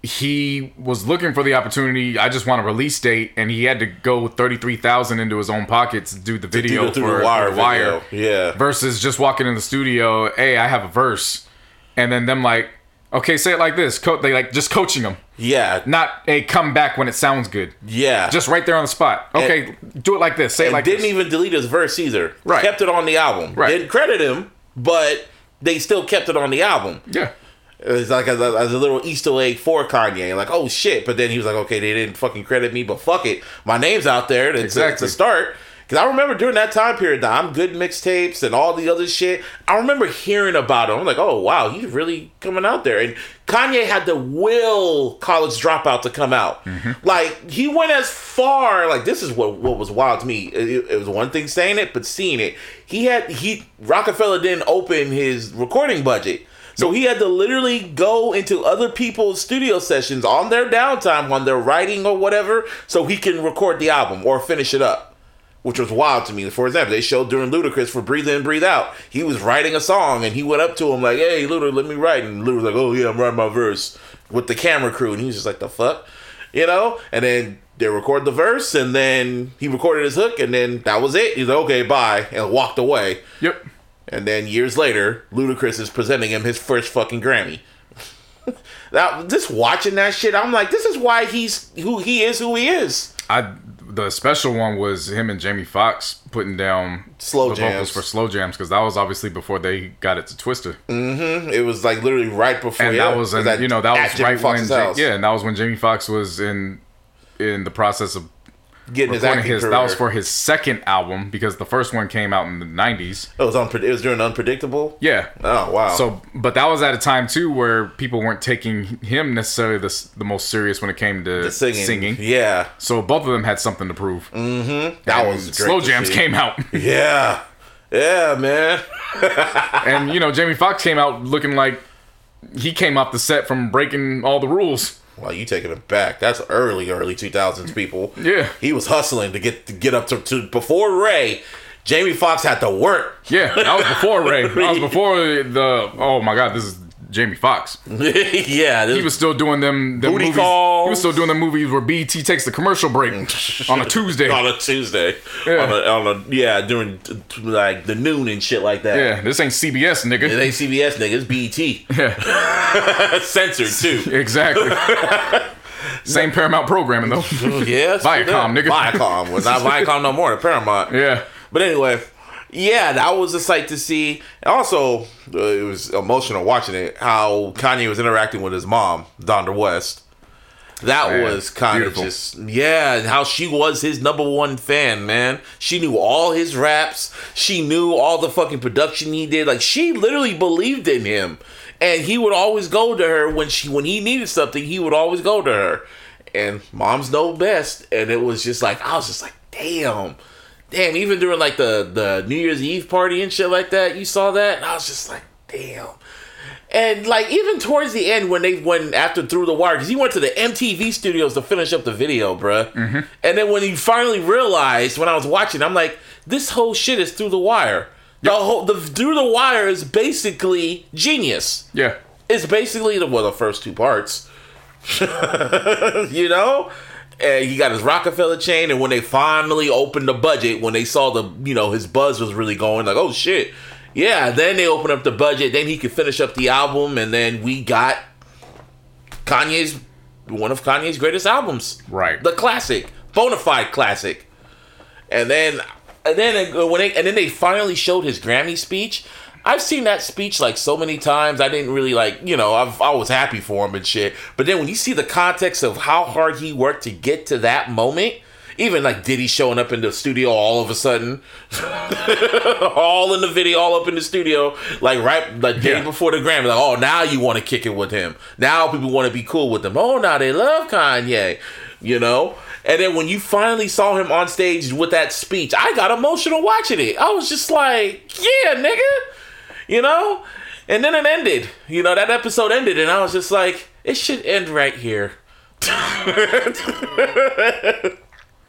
he was looking for the opportunity. I just want a release date, and he had to go thirty three thousand into his own pockets to do the video Through for the wire, for the wire. yeah. Versus just walking in the studio, hey, I have a verse, and then them like, okay, say it like this. Co- they like just coaching them, Yeah, not a come back when it sounds good. yeah. Just right there on the spot. Okay, do it like this. Say it like didn't this. even delete his verse either. Right. kept it on the album. Right. didn't credit him, but they still kept it on the album. yeah. It's like as a, as a little Easter egg for Kanye. Like, oh shit! But then he was like, okay, they didn't fucking credit me, but fuck it, my name's out there. It's, Exactly. it's a start. Because I remember during that time period, the I'm Good mixtapes and all the other shit. I remember hearing about him. I'm like, oh wow, he's really coming out there. And Kanye had the will College Dropout to come out. Mm-hmm. Like he went as far. Like this is what what was wild to me. It, it was one thing saying it, but seeing it. He had he Rockefeller didn't open his recording budget. So he had to literally go into other people's studio sessions on their downtime when they're writing or whatever, so he can record the album or finish it up. Which was wild to me. For example, they showed during Ludacris for Breathe In, Breathe Out. He was writing a song and he went up to him like, Hey, Luda, let me write. And Luda was like, Oh, yeah, I'm writing my verse with the camera crew. And he was just like, The fuck? You know? And then they record the verse and then he recorded his hook and then that was it. He's like, Okay, bye. And walked away. Yep. And then years later, Ludacris is presenting him his first fucking Grammy. (laughs) now, just watching that shit, I'm like, this is why he's who he is, who he is. I the special one was him and Jamie Foxx putting down Slow vocals for slow jams because that was obviously before they got it to Twista, Mm-hmm. It was like literally right before. and yeah, that was it in, you know that at was Jamie right when Foxx's house, yeah, and that was when Jamie Foxx was in in the process of getting his acting his. career. That was for his second album because the first one came out in the '90s. It was unpre- It was during Unpredictable. Yeah. Oh wow. So, but that was at a time too where people weren't taking him necessarily the, the most serious when it came to singing, singing. yeah, So both of them had something to prove. Mm-hmm. that And was great slow jams see. came out. (laughs) Yeah, yeah, man. (laughs) and you know Jamie Foxx came out looking like he came off the set from breaking all the rules. Wow, you taking it back? That's early, early two thousands people. Yeah. he was hustling to get to get up to, to before Ray. Jamie Foxx had to work. Yeah, that was before Ray. (laughs) That was before the. Oh my God, this is Jamie Foxx. (laughs) yeah, He was still doing them. them Booty movies. calls. He was still doing the movies where BT takes the commercial break (laughs) on a Tuesday. on a Tuesday. Yeah. On a, on a yeah, during t- t- like the noon and shit like that. Yeah, this ain't CBS, nigga. It ain't CBS nigga. It's BET. Yeah, (laughs) Censored too. exactly. Same Paramount programming though. yes. Viacom, nigga. Viacom was not Viacom no more, the Paramount. yeah. But anyway, yeah, that was a sight to see. Also, uh, it was emotional watching it. How Kanye was interacting with his mom, Donda West. That Man, was kind of just yeah, and how she was his number one fan, man. She knew all his raps. She knew all the fucking production he did. Like she literally believed in him, and he would always go to her when she when he needed something. He would always go to her, and moms know best. And it was just like I was just like, damn, damn. Even during like the the New Year's Eve party and shit like that, you saw that, and I was just like, damn. And like even towards the end when they went after through the wire because he went to the MTV studios to finish up the video, bruh. Mm-hmm. And then when he finally realized when I was watching, I'm like, this whole shit is through the wire. The whole the through the wire is basically Jeen-Yuhs. Yeah. It's basically the well the first two parts, (laughs) you know. And he got his Rockefeller chain, and when they finally opened the budget, when they saw the you know his buzz was really going, like oh shit, yeah. Then they opened up the budget, then he could finish up the album, and then we got Kanye's one of Kanye's greatest albums. Right. The classic, bona fide classic. And then, and then uh, when they and then they finally showed his Grammy speech. I've seen that speech like so many times. I didn't really like, you know, I've, I was happy for him and shit. But then when you see the context of how hard he worked to get to that moment, even like Diddy showing up in the studio all of a sudden, (laughs) all in the video, all up in the studio, like right like day Yeah. before the Grammy, like, oh, now you want to kick it with him. Now people want to be cool with him. Oh, now they love Kanye, you know. And then when you finally saw him on stage with that speech, I got emotional watching it. I was just like, yeah, nigga, you know. And then it ended. You know that episode ended, and I was just like, it should end right here. (laughs)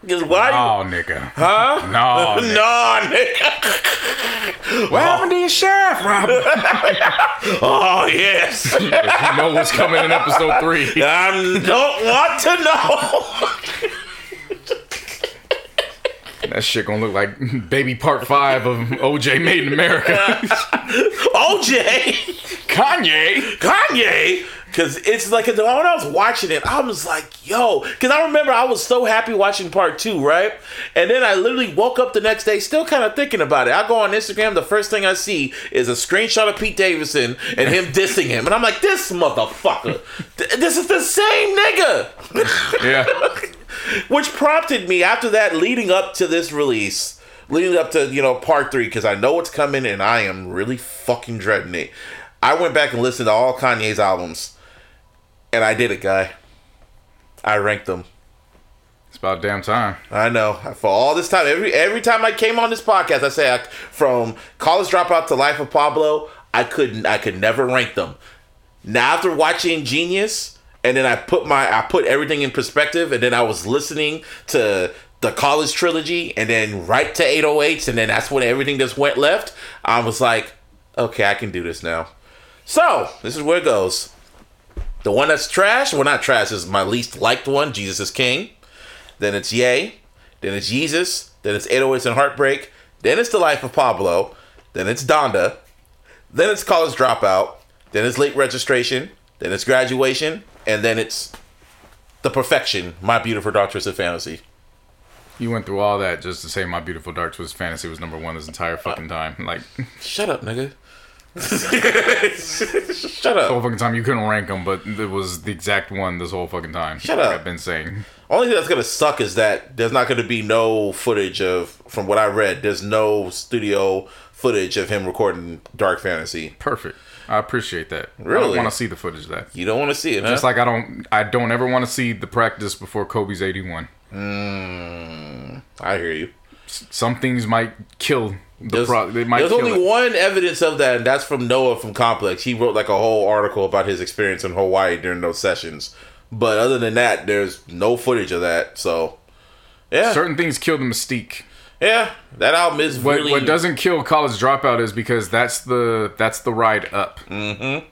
Because why? Oh, nigga. Huh? No. (laughs) nigga. No, nigga. What happened to your sheriff, Robert? (laughs) Oh yes. you know what's coming in episode three. I don't want to know. That shit gonna look like baby part five of OJ Made in America. (laughs) OJ, Kanye. Kanye, because it's like when I was watching it, I was like, "Yo," because I remember I was so happy watching part two, right? And then I literally woke up the next day, still kind of thinking about it. I go on Instagram, the first thing I see is a screenshot of Pete Davidson and him (laughs) dissing him, and I'm like, "This motherfucker, th- this is the same nigga." Yeah. (laughs) which prompted me after that leading up to this release leading up to you know part three because i know it's coming and i am really fucking dreading it i went back and listened to all kanye's albums and i did it guy i ranked them It's about damn time. I know. For all this time, every every time I came on this podcast, I say I, from college dropout to Life of Pablo, I couldn't. I could never rank them. Now after watching Jeen-Yuhs, and then I put my I put everything in perspective, and then I was listening to the college trilogy, and then right to 808s, and then that's when everything just went left. I was like, okay, I can do this now. So this is where it goes. The one that's trash, well, not trash, is my least liked one. Yeezus is King. Then it's Ye. Then it's Jesus. Then it's 808s and Heartbreak. Then it's The Life of Pablo. Then it's Donda. Then it's College Dropout. Then it's Late Registration. Then it's Graduation. And then it's The Perfection, My Beautiful Dark Twisted Fantasy. You went through all that just to say My Beautiful Dark Twisted Fantasy was number one this entire fucking time. (laughs) Like, Shut up, nigga. (laughs) Shut up. the whole fucking time you couldn't rank them, but it was the exact one this whole fucking time. Shut like up. I've been saying. Only thing that's gonna suck is that there's not gonna be no footage of, from what I read, there's no studio footage of him recording Dark Fantasy. Perfect. I appreciate that. I Really? don't want to see the footage of that. You don't want to see it, Just huh? like I don't, I don't ever want to see the practice before Kobe's eighty-one. Hmm, I hear you. Some things might kill the There's, pro. They might there's only it. one evidence of that, and that's from Noah from Complex. He wrote like a whole article about his experience in Hawaii during those sessions. But other than that, there's no footage of that. So, yeah, Certain things kill the mystique. Yeah, that album is What, really what doesn't kill college dropout is because that's the that's the ride up. Mm-hmm.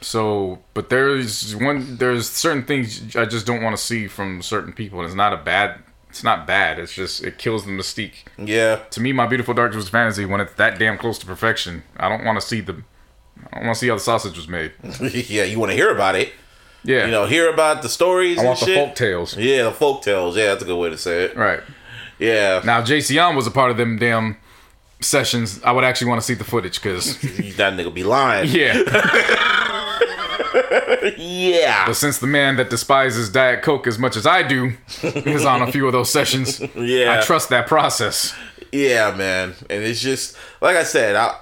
So, but there's one there's certain things I just don't want to see from certain people. And it's not a bad. It's not bad. It's just it kills the mystique. Yeah, To me, my beautiful dark twisted fantasy when it's that damn close to perfection. I don't want to see the. I don't want to see how the sausage was made. (laughs) yeah. You want to hear about it? Yeah, You know, hear about the stories I want the shit. folk tales. Yeah, the folk tales. Yeah, that's a good way to say it. Right Yeah, now, Jayceon was a part of them damn sessions. I would actually want to see the footage because (laughs) that nigga be lying. yeah. (laughs) Yeah, But since the man that despises Diet Coke as much as I do is on a few of those sessions, (laughs) Yeah. I trust that process. Yeah, man, and it's just like I said, I,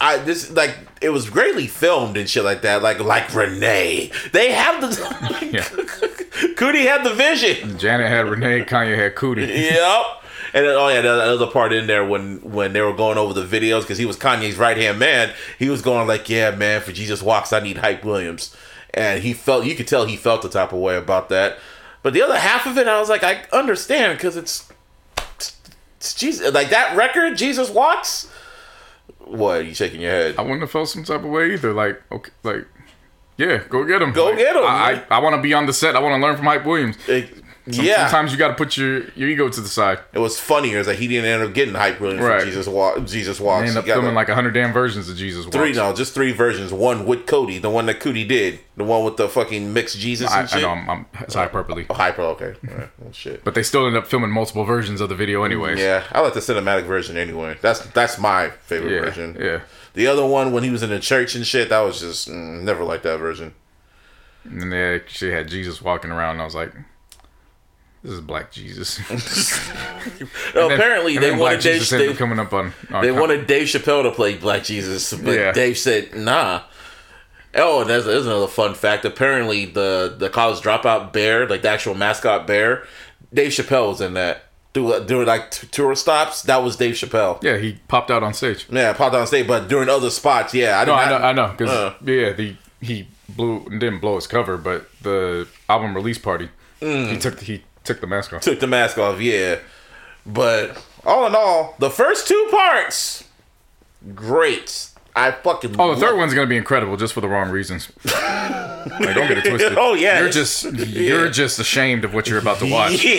I this like it was greatly filmed and shit like that. Like like Renee, they have the (laughs) Yeah. (laughs) Coodie had the vision. Janet had Renee, Kanye had Coodie. Yep. And then, oh yeah, there was a part in there when when they were going over the videos because he was Kanye's right hand man. He was going like, "Yeah, man, for Jesus Walks, I need Hype Williams," and he felt you could tell he felt the type of way about that. But the other half of it, I was like, I understand because it's, it's Jesus, like that record, Jesus Walks. What are you shaking your head? I wouldn't have felt some type of way either. Like, okay, like, yeah, go get him. Go Like, get 'em, I. I, I want to be on the set. I want to learn from Hype Williams. It- Some- Yeah. Sometimes you got to put your, your ego to the side. It was funnier is that he didn't end up getting hype really for Right. Jesus Walk. Jesus They Walks. end He up filming like a hundred damn versions of Jesus. three, Walks. no, just three versions. One with Coodie, the one that Coodie did, the one with the fucking mixed Jesus I, and I shit. know I'm, I'm it's hyperbole, Oh, hyper, okay. Well, shit. but they still end up filming multiple versions of the video anyways. Yeah, I like the cinematic version anyway. That's that's my favorite yeah, version. yeah. The other one when he was in the church and shit, that was just mm, never liked that version. And then they actually had Jesus walking around, and I was like, "This is Black Jesus." (laughs) No, apparently they wanted Black Dave. Jesus They, coming up on. on they com- wanted Dave Chappelle to play Black Jesus, but Yeah. Dave said nah. Oh, and there's, there's another fun fact. Apparently, the the college dropout bear, like the actual mascot bear, Dave Chappelle was in that. Do doing like t- tour stops. That was Dave Chappelle. Yeah, he popped out on stage. Yeah, popped out on stage, but during other spots, yeah, I No, I know, I know, because Uh. yeah, the he blew didn't blow his cover, but the album release party, Mm. he took he took the mask off. took the mask off, yeah. But all in all, the first two parts, great. I fucking. Oh, the third love- one's gonna be incredible, just for the wrong reasons. like, don't get it twisted. (laughs) Oh, yeah, you're just you're yeah. just ashamed of what you're about to watch, (laughs) Yeah,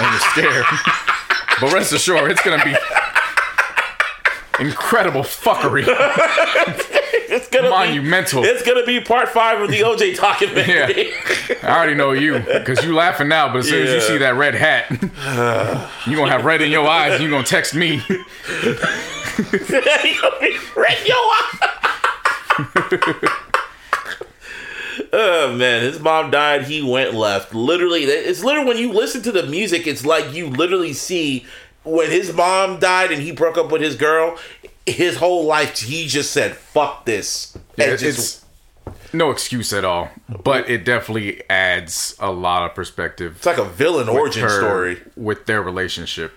and you're scared. but rest assured, it's gonna be incredible fuckery, (laughs) (laughs) it's gonna monumental. Be, it's gonna be part five of the OJ talking (laughs) documentary. I already know you because you laughing now, but as soon as you see that red hat, (sighs) you gonna have red in your eyes. and You gonna text me. (laughs) You gonna be red in your eye. Oh man, his mom died. He went left. Literally, it's literally when you listen to the music, it's like you literally see when his mom died and he broke up with his girl. His whole life, he just said "fuck this" and Yeah, just it's no excuse at all, but it definitely adds a lot of perspective. it's like a villain origin her- story. with their relationship.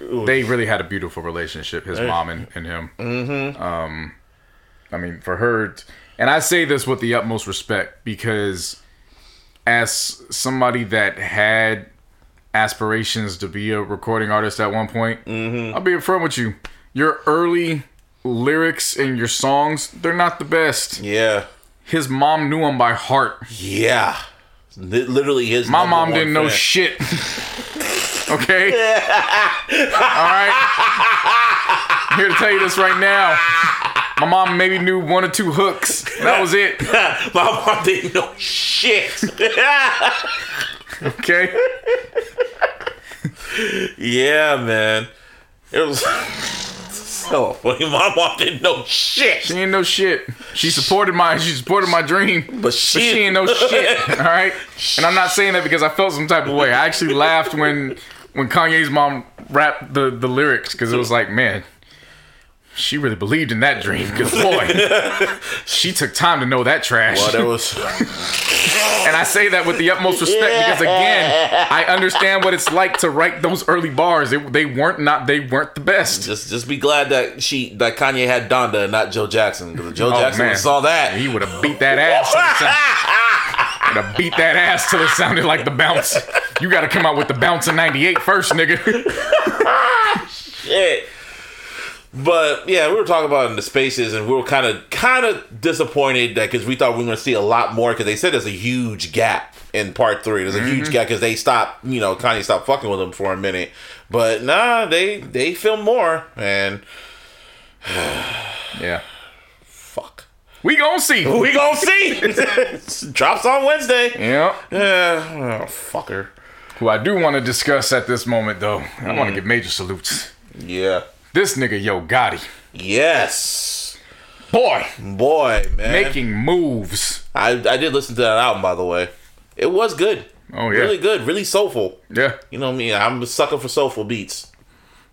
They really had a beautiful relationship, his mom and, and him. Mm-hmm. Um, I mean, for her, and I say this with the utmost respect because, as somebody that had aspirations to be a recording artist at one point, I'll be upfront with you. Your early lyrics and your songs, they're not the best. Yeah, His mom knew him by heart. yeah. Li- Literally, his My mom didn't know shit. (laughs) okay? (laughs) All right? I'm here to tell you this right now. My mom maybe knew one or two hooks. That was it. (laughs) My mom didn't know shit. Okay? yeah, man. It was so funny. My mom didn't know shit. She ain't no shit. She supported my she supported my dream. But But she, she ain't no (laughs) shit. All right? And I'm not saying that because I felt some type of way. I actually laughed when when Kanye's mom rapped the, the lyrics because it was like, man, she really believed in that dream. Because boy, (laughs) she took time to know that trash. Well, there was (laughs) And I say that with the utmost respect because again, I understand what it's like to write those early bars. They, they weren't not they weren't the best. just just be glad that she that Kanye had Donda and not Joe Jackson because Joe oh, Jackson man. saw that. He would have beat that ass. Till it sound- (laughs) would have beat that ass till it sounded like the bounce. You got to come out with the bounce in '98 first, nigga. shit. But yeah, we were talking about in the spaces, and we were kind of kind of disappointed that because we thought we were going to see a lot more because they said there's a huge gap in part three. There's a huge mm-hmm. gap because they stopped, you know, Kanye stopped fucking with them for a minute. But nah, they they filmed more, and (sighs) Yeah, fuck, we gonna see. (laughs) we gonna see. (laughs) Drops on Wednesday. Yeah. Yeah, oh, fucker. Who I do want to discuss at this moment, though, I want to mm. give major salutes. Yeah. This nigga Yo Gotti, Yes. boy, Boy, man. making moves. I I did listen to that album by the way. It was good. Oh yeah, Really good. Really soulful. yeah. You know me. I'm a sucker for soulful beats.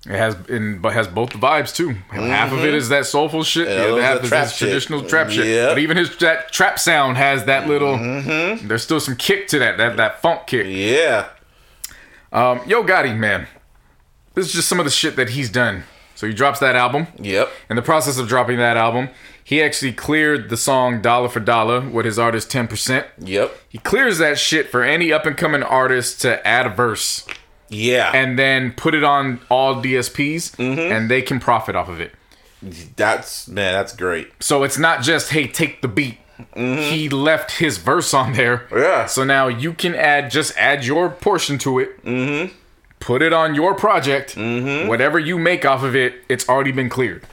It has in, but has both the vibes too. Half of it is that soulful shit. Yeah, the other half the is trap his shit. traditional trap shit. Yeah. But even his that trap sound has that little. There's still some kick to that. That that funk kick. Yeah. Um, Yo Gotti, man, this is just some of the shit that he's done. So he drops that album. Yep. In the process of dropping that album, he actually cleared the song Dollar for Dollar with his artist 10%. Yep. He clears that shit for any up and coming artist to add a verse Yeah. and then put it on all DSPs Mm-hmm. and they can profit off of it. that's man, that's great. So it's not just, hey, take the beat. he left his verse on there. Yeah. So now you can add just add your portion to it. Mm-hmm. Put it on your project. Mm-hmm. Whatever you make off of it, it's already been cleared.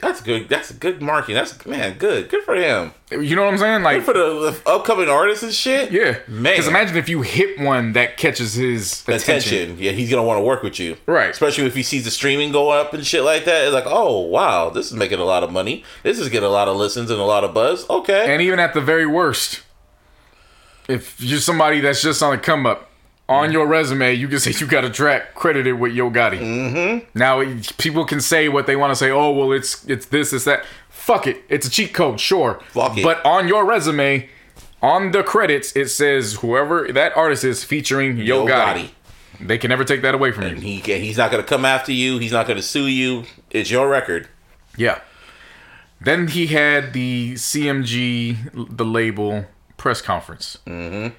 That's good. That's a good marketing. That's man, good. Good for him. You know what I'm saying? Like Good for the, the upcoming artists and shit. Yeah, man. Because imagine if you hit one that catches his attention. attention. Yeah, he's gonna want to work with you, Right. Especially if he sees the streaming go up and shit like that. It's like, oh wow, this is making a lot of money. This is getting a lot of listens and a lot of buzz. Okay, And even at the very worst, if you're somebody that's just on a come up, on your resume, you can (laughs) say you got a track credited with Yo Gotti. Mm-hmm. Now people can say what they want to say. Oh well, it's it's this, it's that. Fuck it, it's a cheat code, sure. Fuck it. But on your resume, on the credits, it says whoever that artist is featuring Yo, Yo Gotti. Gotti. They can never take that away from and you. he he's not gonna come after you. He's not gonna sue you. It's your record. Yeah. Then he had the CMG, the label press conference. Mm-hmm.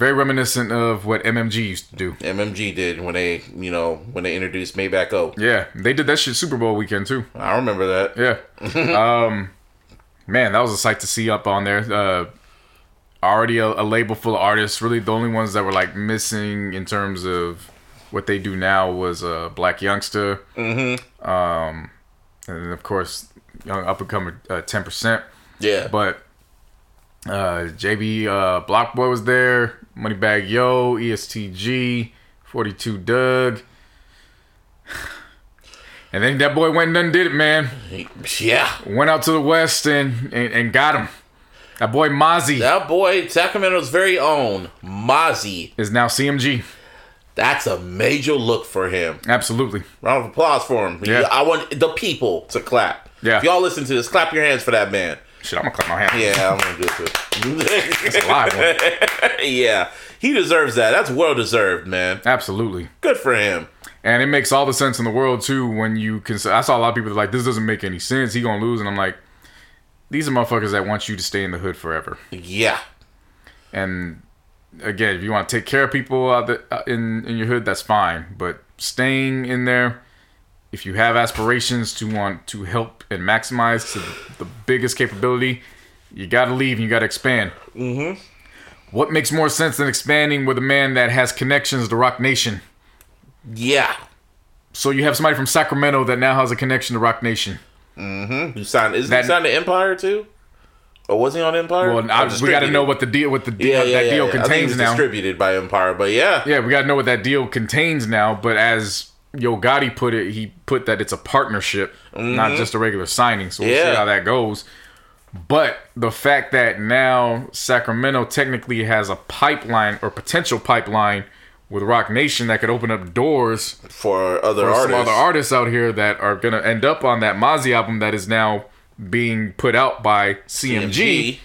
Very reminiscent of what MMG used to do. MMG did when they, you know, when they introduced Maybach O. Yeah, they did that shit Super Bowl weekend too. I remember that. Yeah. (laughs) um, man, that was a sight to see up on there. Uh, already a, a label full of artists. Really, the only ones that were like missing in terms of what they do now was uh, Blac Youngsta. Mm-hmm. Um, and then of course, young up and coming Ten Percent. Yeah, But uh, JB uh, Blockboy was there. Moneybag Yo, ESTG, 42 Doug. And then that boy went and done did it, man. yeah. Went out to the west and, and, and got him. That boy Mozzy That boy, Sacramento's very own Mozzy. is now CMG. That's a major look for him. Absolutely. Round of applause for him. Yeah. I want the people to clap. Yeah. If y'all listen to this, clap your hands for that man. Shit, I'm gonna cut my hands. Yeah, I'm gonna do it (laughs) It's too. a live one. (laughs) yeah, he deserves that. That's well deserved, man. Absolutely. Good for him. And it makes all the sense in the world too when you consider. I saw a lot of people that like, this doesn't make any sense. He gonna lose, and I'm like, these are motherfuckers that want you to stay in the hood forever. Yeah, And again, if you want to take care of people out the, uh, in in your hood, that's fine. But staying in there, if you have aspirations to want to help and maximize to the, the biggest capability, you got to leave and you got to expand. Mm-hmm. What makes more sense than expanding with a man that has connections to Roc Nation? yeah. So you have somebody from Sacramento that now has a connection to Roc Nation. Mm-hmm. You signed? Is That- he signed to Empire too? Or was he on Empire? Well, I, we got to know what the deal, what the deal, Yeah, yeah, that yeah, deal yeah. I think it contains now. Distributed by Empire, but yeah, Yeah, we got to know what that deal contains now. But as Yo Gotti put it, he put that it's a partnership, not just a regular signing. So we'll Mm-hmm. Yeah. see how that goes. But the fact that now Sacramento technically has a pipeline or potential pipeline with Roc Nation that could open up doors for other for artists. some other artists out here that are gonna end up on that Mozzy album that is now being put out by CMG.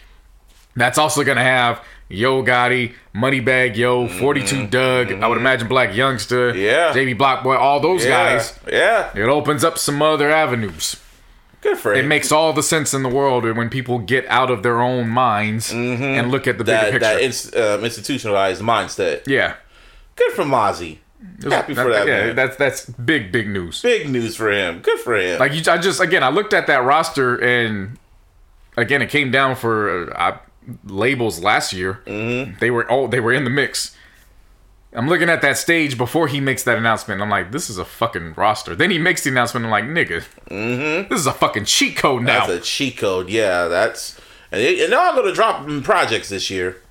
That's also gonna have Yo Gotti, Moneybag Yo, 42 Doug, I would imagine Blac Youngsta, Mm-hmm. Yeah. JB Blockboy, all those Yeah, guys. yeah, It opens up some other avenues. good for It him. makes all the sense in the world when people get out of their own minds and look at the bigger Mm-hmm. picture. that ins- um, institutionalized mindset. yeah. Good for Mozzy. Happy for that, yeah, man. that's that's big, big news. Big news for him. Good for him. Like you, I just again, I looked at that roster and again, it came down for uh, I, labels last year. Mm-hmm. They were oh, they were in the mix. I'm looking at that stage before he makes that announcement. I'm like, this is a fucking roster. Then he makes the announcement. I'm like, nigga, this is a fucking cheat code now. that's a cheat code. Yeah, that's and, they, they're all going to drop projects this year.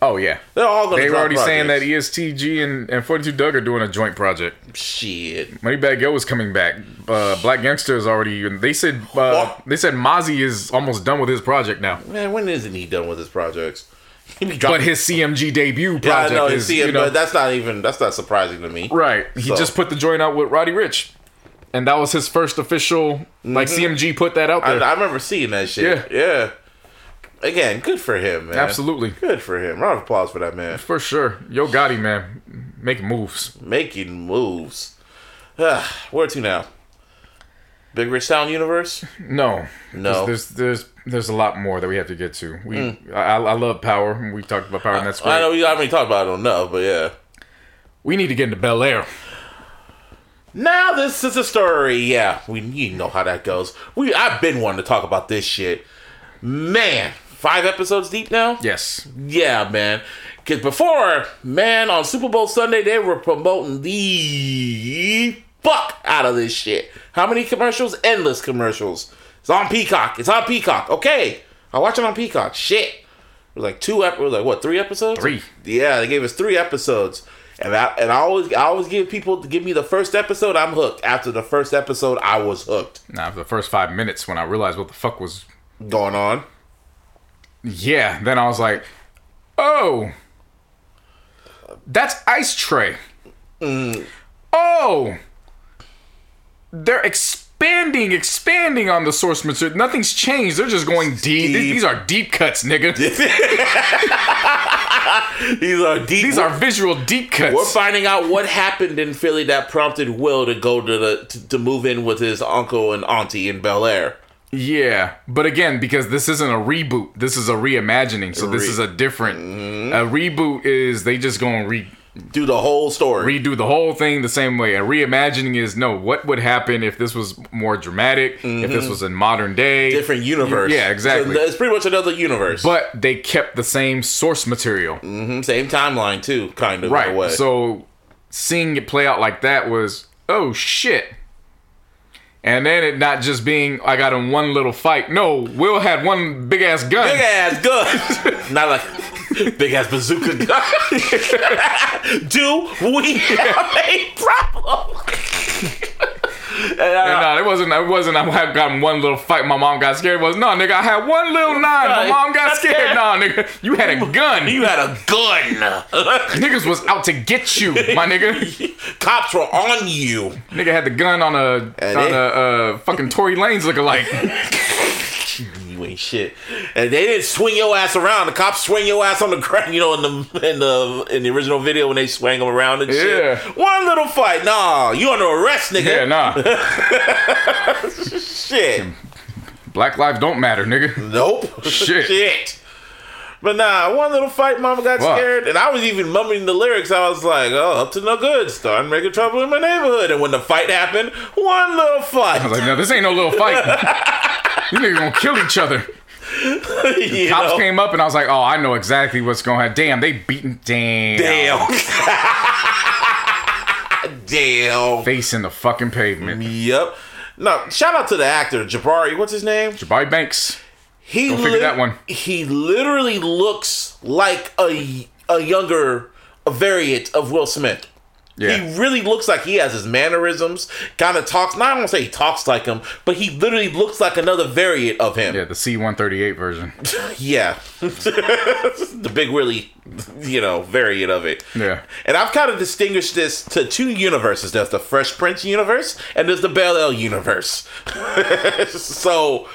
Oh yeah, They're all going to. they were already saying that. ESTG and, and 42 Doug are doing a joint project. Shit. Moneybag Yo is coming back. Uh, Blac Youngsta is already. They said uh, they said Mozzy is almost done with his project now. Man, when isn't he done with his projects? (laughs) But his CMG debut yeah, I project know. is, it, you know, that's not even. That's not surprising to me. right. He So- just put the joint out with Roddy Ricch, and that was his first official. Like CMG put that out I, there. I remember seeing that shit. Yeah. Yeah. Again, good for him, man. Absolutely, Good for him. Round of applause for that man. for sure. Yo Gotti, man, making moves. Making moves. Ah, Where to now? Big Rich Sound Universe? No, No. There's there's there's a lot more that we have to get to. We I, I love power. We talked about power, and that's Hmm. I know we haven't talked about it enough, but yeah. We need to get into Bel Air. Now this is a story. Yeah, we you know how that goes. We I've been wanting to talk about this shit. Man, five episodes deep now. Yes. Yeah, man. Because before, man, on Super Bowl Sunday, they were promoting the fuck out of this shit. How many commercials? Endless commercials. It's on Peacock. It's on Peacock. Okay. I watch it on Peacock. Shit. It was like two episodes. like what, three episodes? Three. Yeah, they gave us three episodes. And I and I always I always give people to give me the first episode, I'm hooked. After the first episode, I was hooked. Now, for the first five minutes, when I realized what the fuck was, Going on. Yeah, then I was like, oh, that's Ice Tray. Oh, they're expanding, expanding on the source material. Nothing's changed. They're just going deep. Deep. These are deep cuts, nigga. (laughs) These are deep These are visual deep cuts. We're finding out what happened in Philly that prompted Will to go to the to, to move in with his uncle and auntie in Bel Air. Yeah, but again, because this isn't a reboot, this is a reimagining. So this Re- is a different. A reboot is they just go and re Do the whole story. redo the whole thing the same way. A reimagining is no, what would happen if this was more dramatic, if this was in modern day, Different universe. Yeah, exactly. So it's pretty much another universe. but they kept the same source material, Mhm, same timeline too, kind of in a way. right? So seeing it play out like that was oh shit. And then it not just being I got in one little fight. No, Will had one big ass gun. big ass gun, (laughs) not like big ass bazooka gun. (laughs) (laughs) Do we have a problem? And, uh, no, it wasn't. It wasn't. I had gotten one little fight. My mom got scared. It was no, nigga. I had one little nine. My mom got scared. No, nigga. You had a gun. you had a gun. (laughs) Niggas was out to get you, my nigga. (laughs) Cops were on you. Nigga had the gun on a And on they- a uh, fucking Tory Lanez lookalike. (laughs) You ain't shit. And they didn't swing your ass around. The cops swing your ass on the (laughs) ground. You know, in the in the in the original video when they swang them around and shit. Yeah. One little fight. Nah, you under arrest, nigga. Yeah, nah. (laughs) Shit. Black lives don't matter, nigga. Nope. Shit. Shit. But nah, one little fight, mama got scared, and I was even mumbling the lyrics. I was like, "Oh, up to no good, starting making trouble in my neighborhood." And when the fight happened, one little fight. I was like, no, this ain't no little fight. (laughs) you niggas gonna kill each other. you Cops know? came up and I was like, oh, I know exactly what's going on. Damn, they beating. Damn. Damn. (laughs) Damn. Face in the fucking pavement. Yep. No, shout out to the actor Jabari. What's his name? Jabari Banks. He Go figure that one. He literally looks like a a younger a variant of Will Smith. Yeah. He really looks like he has his mannerisms. Kind of talks. Not I don't say he talks like him, but he literally looks like another variant of him. Yeah, the C-138 version. (laughs) Yeah. (laughs) the big Willie, you know, variant of it. Yeah. And I've kind of distinguished this to two universes. There's the Fresh Prince universe and there's the Bel El universe. (laughs) so,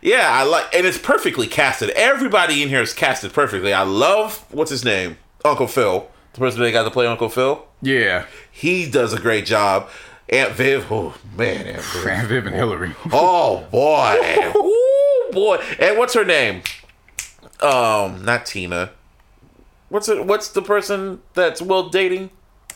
yeah, I like, and it's perfectly casted. Everybody in here is casted perfectly. I love, what's his name? Uncle Phil. The person they got to play Uncle Phil. Yeah. He does a great job. Aunt Viv, oh man, Aunt (laughs) Viv. Van Viv and Hillary. Oh boy. (laughs) oh boy. And what's her name? Um, not Tina. What's it what's the person that's well dating?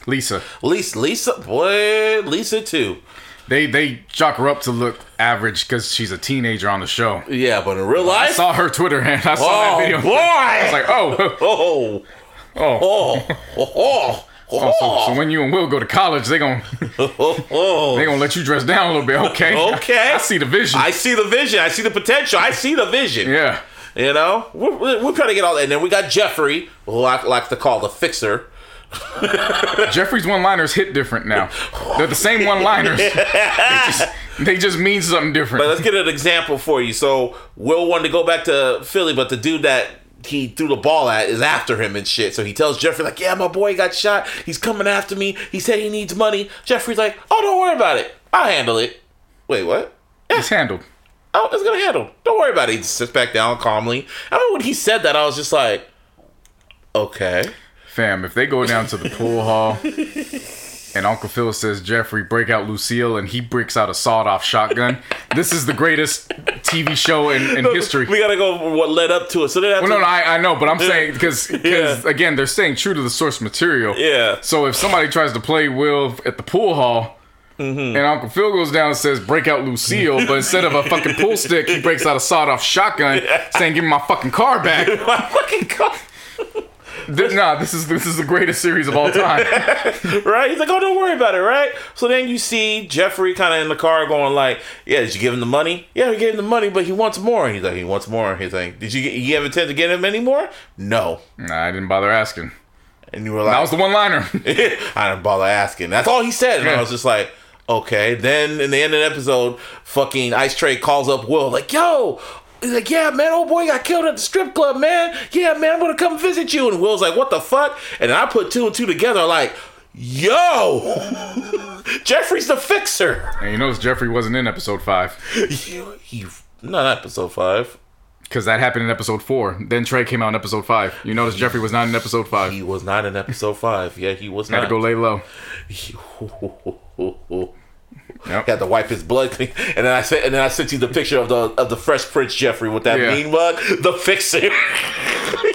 Lisa. Lisa Lisa boy, Lisa too. They they chalk her up to look average because she's a teenager on the show. Yeah, but in real life, I saw her Twitter (laughs) and I saw oh that video. boy. I was like, oh, (laughs) oh, oh, oh, oh, oh, (laughs) oh. So, so when you and Will go to college, they gon' oh, they gonna let you dress down a little bit. Okay. Okay. I see the vision. I see the vision. I see the potential. I see the vision. yeah. You know, we're we're trying to get all that. And then we got Jeffrey, who I like to call the fixer. (laughs) Jeffrey's one-liners hit different now. They're the same one-liners. (laughs) they, just, they just mean something different. But let's get an example for you. So Will wanted to go back to Philly, but the dude that he threw the ball at is after him and shit. So he tells Jeffrey like, "Yeah, my boy got shot. He's coming after me. He said he needs money." Jeffrey's like, "Oh, don't worry about it. I'll handle it." Wait, what? it's handled. Oh, it's gonna handle. Don't worry about it. He just sits back down calmly. I remember when he said that, I was just like, "Okay." Fam, if they go down to the pool (laughs) hall and Uncle Phil says, Jeffrey, break out Lucille, and he breaks out a sawed off shotgun, this is the greatest TV show in, in (laughs) history. We gotta go. What led up to it? So then Well, no, no, I, I know, but I'm saying because (laughs) Yeah. again, they're staying true to the source material. Yeah. So if somebody tries to play Will at the pool hall, mm-hmm. and Uncle Phil goes down and says, "Break out Lucille," but instead of a fucking pool stick, he breaks out a sawed-off shotgun, saying, "Give me my fucking car back." My fucking car. Th- nah, this is this is the greatest series of all time. (laughs) right? He's like, oh, don't worry about it, right? So then you see Jeffrey kind of in the car going like, yeah, did you give him the money? Yeah, we gave him the money, but he wants more. He's like, he wants more. He's like, did you you have intent to get him any more? No. nah, I didn't bother asking. And you were like, That was the one-liner. (laughs) I didn't bother asking. That's all he said. And I was just like, okay. Then in the end of the episode, fucking Ice Tray calls up Will, like, yo. He's like, yeah, man, old boy got killed at the strip club, man. Yeah, man, I'm gonna come visit you. And Will's like, what the fuck? And I put two and two together, like, yo, Jeffrey's the fixer. and you notice Jeffrey wasn't in episode five You, you, not episode five. because that happened in episode four. Then Trey came out in episode five. You notice Jeffrey was not in episode five. He was not in episode five. Yeah, he was Had not. to go lay low. Yep. Had to wipe his blood clean, and then I said, and then I sent you the picture of the of the Fresh Prince Jeffrey with that Yeah. mean mug, the fixer. (laughs)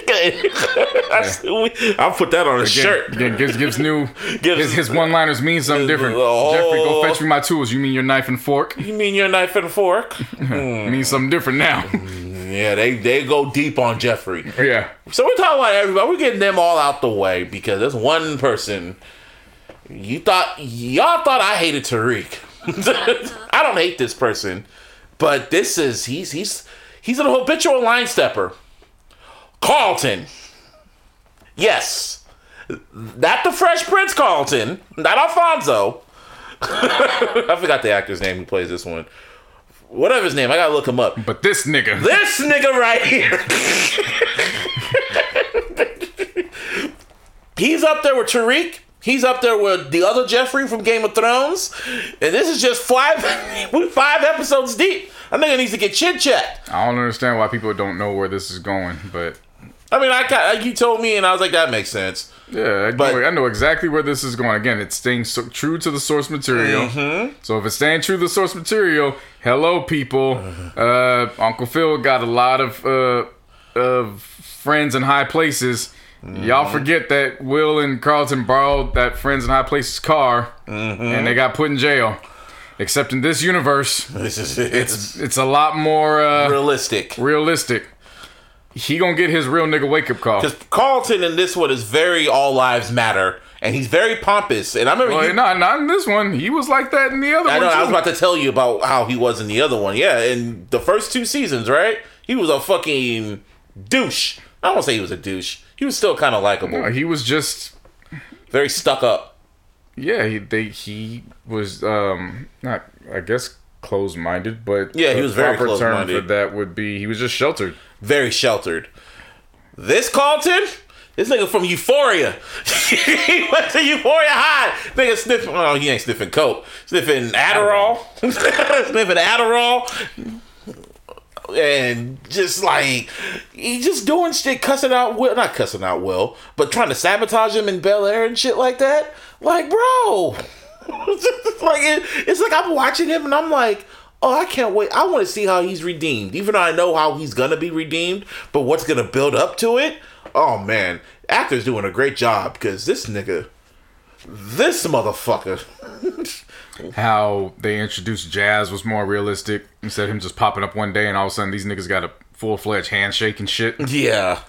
I'll put that on a Again, shirt. again gives gives new (laughs) Gives- his, his one liners mean something different. Jeffrey, go fetch me my tools. You mean your knife and fork? You mean your knife and fork? (laughs) means something different now. Yeah, they they go deep on Jeffrey. yeah. So we're talking about everybody. We're getting them all out the way because there's one person. You thought y'all thought I hated Tariq. (laughs) I don't hate this person, but this is he's he's he's an habitual line stepper. Carlton. Yes, not the Fresh Prince Carlton, not Alfonso. (laughs) I forgot the actor's name who plays this one. Whatever his name, I gotta look him up. But this nigga. This nigga right here. (laughs) He's up there with Tariq. He's up there with the other Jeffrey from Game of Thrones. And this is just five (laughs) we five episodes deep. I think it needs to get chit chat. I don't understand why people don't know where this is going, but I mean, I got you told me, and I was like, that makes sense. yeah, I, But- know, I know exactly where this is going. Again, it's staying so, true to the source material. Mm-hmm. So if it's staying true to the source material, hello people. Mm-hmm. (laughs) Uh, Uncle Phil got a lot of uh, of friends in high places. Mm-hmm. Y'all forget that Will and Carlton borrowed that friends in high places car, Mm-hmm. and they got put in jail. Except in this universe, (laughs) This is it's it's a lot more uh, realistic. realistic. He gonna get his real nigga wake up call. Because Carlton in this one is very all lives matter, and he's very pompous. And I remember Well, you, not not in this one. He was like that in the other I one know. I was about to tell you about how he was in the other one. Yeah, in the first two seasons, right? He was a fucking douche. I don't say he was a douche. He was still kind of likable. he was just Very stuck up. yeah. He they he was um not I guess closed minded, but Yeah, he the was very proper term for that would be he was just sheltered. Very sheltered. This Carlton, this nigga from Euphoria. (laughs) he went to Euphoria High. Nigga sniffing. Oh, he ain't sniffing coke. Sniffing Adderall. (laughs) sniffing Adderall. And just like he just doing shit, cussing out Will, not cussing out Will, but trying to sabotage him in Bel Air and shit like that. Like, bro, (laughs) like it, it's like I'm watching him and I'm like, oh, I can't wait. I want to see how he's redeemed, even though I know how he's gonna be redeemed. But what's gonna build up to it? Oh man, actor's doing a great job because this nigga, this motherfucker. (laughs) How they introduced Jazz was more realistic instead of him just popping up one day and all of a sudden these niggas got a full fledged handshake and shit. Yeah,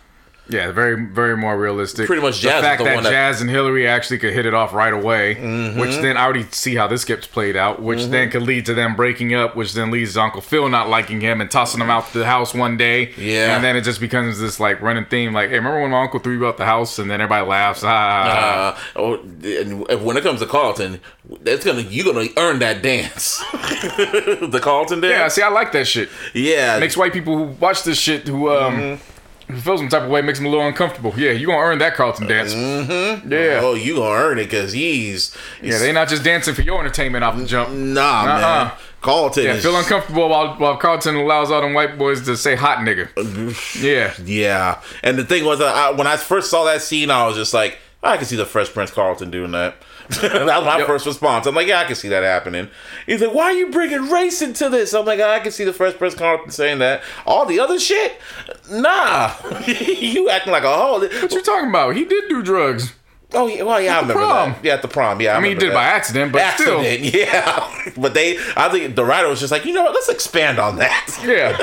Yeah, very, very more realistic. Pretty much the Jazz is fact the that Jazz and Hillary actually could hit it off right away, Mm-hmm. which then I already see how this gets played out, which then could lead to them breaking up, which then leads to Uncle Phil not liking him and tossing him out the house one day. Yeah. and then it just becomes this like running theme, like, hey, remember when my uncle threw you out the house, and then everybody laughs. Ah, Uh, oh, and when it comes to Carlton, that's gonna you're gonna earn that dance. (laughs) the Carlton dance. yeah. See, I like that shit. Yeah, Makes white people who watch this shit who um. Mm-hmm. Feels some type of way makes them a little uncomfortable. Yeah, you gonna earn that Carlton dance. Mm-hmm. Yeah, Oh, you gonna earn it because he's yeah. They not just dancing for your entertainment off the jump. nah, man. Uh-uh. Carlton Yeah, is feel uncomfortable while while Carlton allows all them white boys to say hot nigga. (laughs) Yeah, Yeah, and the thing was, I, when I first saw that scene, I was just like, I can see the Fresh Prince Carlton doing that. (laughs) that was my Yep. first response. I'm like, yeah, I can see that happening. He's like, why are you bringing race into this? I'm like, I can see the Fresh Prince Carlton saying that. All the other shit, nah. (laughs) you acting like a hoe. what you talking about? He did do drugs. Oh yeah, well yeah, I remember prom. that. Yeah, at the prom. Yeah, I, I mean, he did it by accident, but accident. (laughs) Yeah, but they, I think the writer was just like, you know what? Let's expand on that. yeah.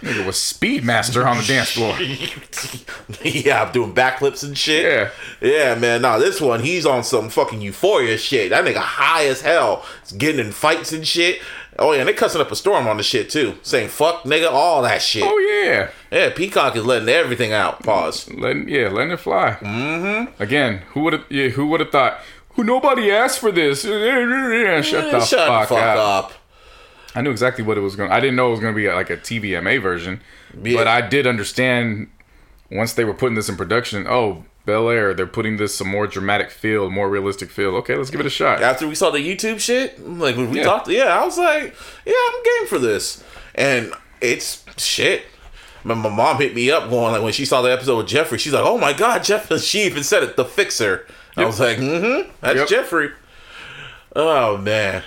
Nigga was Speedmaster on the dance floor. (laughs) yeah, I'm doing backflips and shit. Yeah. yeah, man. Nah, this one he's on some fucking euphoria shit. That nigga high as hell. He's getting in fights and shit. Oh yeah, and they cussing up a storm on the shit too, saying fuck nigga, all that shit. Oh yeah, Yeah, Peacock is letting everything out. Pause. letting yeah, letting it fly. Mm-hmm. Again, who would have yeah, who would have thought? Who nobody asked for this? (laughs) Shut the Shut fuck, fuck up. up. I knew exactly what it was going. I didn't know it was going to be like a TVMA version, Yeah. but I did understand once they were putting this in production. Oh, Bel Air, they're putting this some more dramatic feel, more realistic feel. Okay, let's give it a shot. After we saw the YouTube shit, like when we Yeah. talked, yeah, I was like, yeah, I'm game for this, and it's shit. My, my mom hit me up going like when she saw the episode with Jeffrey, she's like, "Oh my god, Jeff!" (laughs) She even said it, the fixer. I was like, "Mm-hmm, that's Yep. Jeffrey." Oh man.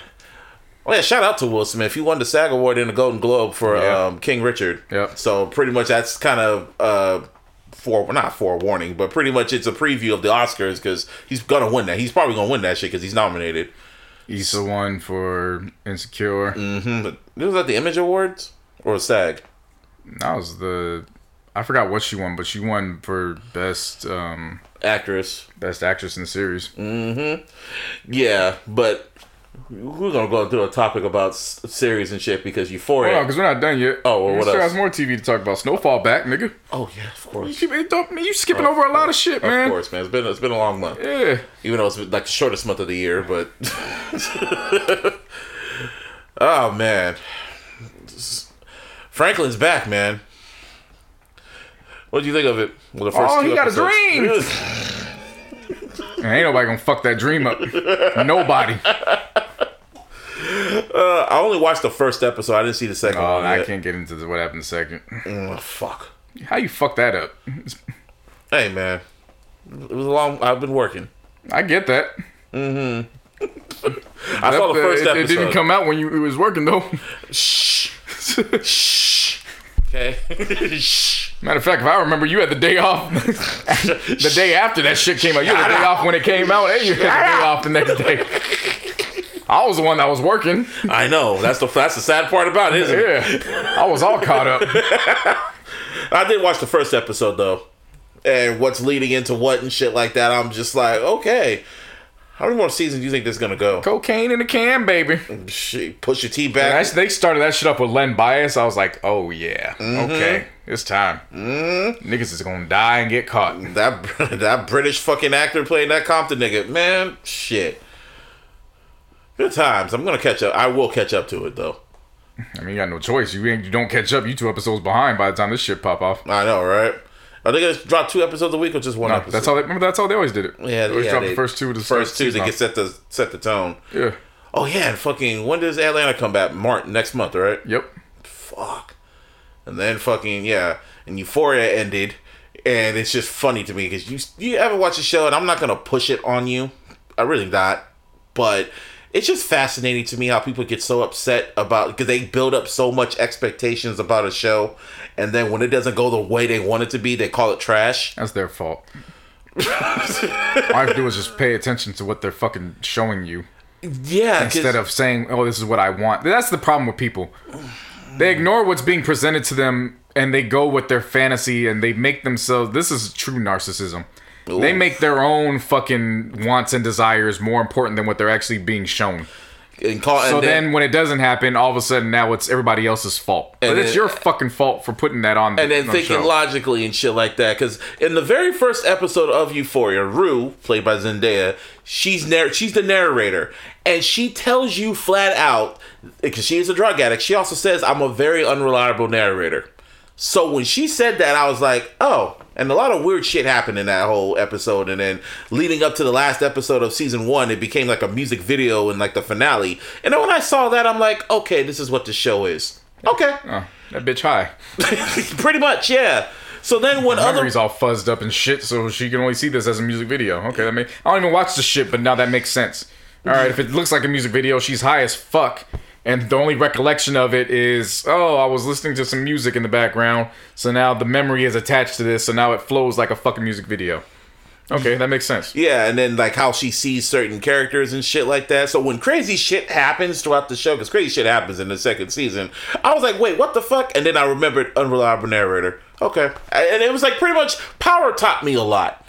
Oh yeah, shout out to Will Smith. He won the SAG award and the Golden Globe for Yeah. um, King Richard. Yep. So pretty much that's kind of uh for not forewarning, but pretty much it's a preview of the Oscars because he's gonna win that. He's probably gonna win that shit because he's nominated. He's the one for Insecure. Mm-hmm. Was at the Image Awards or SAG. That was the. I forgot what she won, but she won for best um, Actress. best actress in the series. Mm-hmm. Yeah, but we're gonna go through a topic about s- series and shit because Euphoria. Oh, because we're not done yet. Oh, well, we what still else? has more TV to talk about. Snowfall back, nigga. oh yeah, of You course. keep don't, you skipping over a lot of shit, man. Of course, man. It's been it's been a long month. Yeah. even though it's like the shortest month of the year, but (laughs) oh man, Franklin's back, man. What do you think of it? Well, the first Oh, he got a dream. Ain't nobody gonna fuck that dream up. (laughs) nobody. Uh, I only watched the first episode. I didn't see the second Oh, one I yet. can't get into the, what happened second. Oh, fuck. How you fuck that up? Hey, man, it was a long. I've been working. I get that. I saw the That- first it, episode. it didn't come out when you it was working though. Shh. (laughs) Shh. Okay. (laughs) Shh. Matter of fact, if I remember, you had the day off. (laughs) the day after that shit came out, you had the day off when it came out, and you had the day off the next day. I was the one that was working. I know. That's the that's the sad part about it, isn't it? Yeah, I was all caught up. (laughs) I did watch the first episode though, and what's leading into what and shit like that. I'm just like, okay, how many more seasons do you think this is gonna go? Cocaine in a can, baby. Shit, Pusha T And back. they started that shit up with Len Bias. I was like, oh yeah, mm-hmm. okay, it's time. Mm-hmm. Niggas is gonna die and get caught. that (laughs) that British fucking actor playing that Compton nigga, man, shit. Good times. I'm gonna catch up. I will catch up to it though. I mean, you got no choice. You ain't, you don't catch up. You two episodes behind by the time this shit pop off. I know, right? Are they gonna drop two episodes a week or just one No, episode? that's how they remember. That's how they always did it. Yeah, they always yeah, dropped they- the first two of the first two to get set the set the tone. Yeah. Oh yeah, and fucking when does Atlanta come back? March next month, right? Yep. fuck. And then fucking yeah, and Euphoria ended, and it's just funny to me because you you ever watch a show, and I'm not gonna push it on you, I really not, but it's just fascinating to me how people get so upset about because they build up so much expectations about a show, and then when it doesn't go the way they want it to be, they call it trash. That's their fault. All I have to do is just pay attention to what they're fucking showing you Yeah. instead of saying, "Oh, this is what I want." That's the problem with people. They ignore what's being presented to them and they go with their fantasy and they make themselves. This is true narcissism. They make their own fucking wants and desires more important than what they're actually being shown. and call, So and then, when it doesn't happen, all of a sudden now it's everybody else's fault. But And it's your fucking fault for putting that on. and then on the thinking show. logically and shit like that. Because in the very first episode of Euphoria, Rue, played by Zendaya, she's narr- she's the narrator, and she tells you flat out because she is a drug addict. She also says, "I'm a very unreliable narrator." So when she said that, I was like, "Oh." And a lot of weird shit happened in that whole episode, and then leading up to the last episode of season one, it became like a music video and like the finale. And then when I saw that, I'm like, "Okay, this is what the show is." Okay, Oh, that bitch high. (laughs) pretty much, yeah. So then when other memory's all fuzzed up and shit, so she can only see this as a music video. Okay, I mean, I don't even watch the shit, but now that makes sense. All right, if it looks like a music video, she's high as fuck, and the only recollection of it is, oh, I was listening to some music in the background, so now the memory is attached to this, so now it flows like a fucking music video. Okay, that makes sense. Yeah, and then like how she sees certain characters and shit like that. So when crazy shit happens throughout the show, because crazy shit happens in the second season, I was like, wait, what the fuck? And then I remembered unreliable narrator. Okay, and it was like pretty much Power taught me a lot.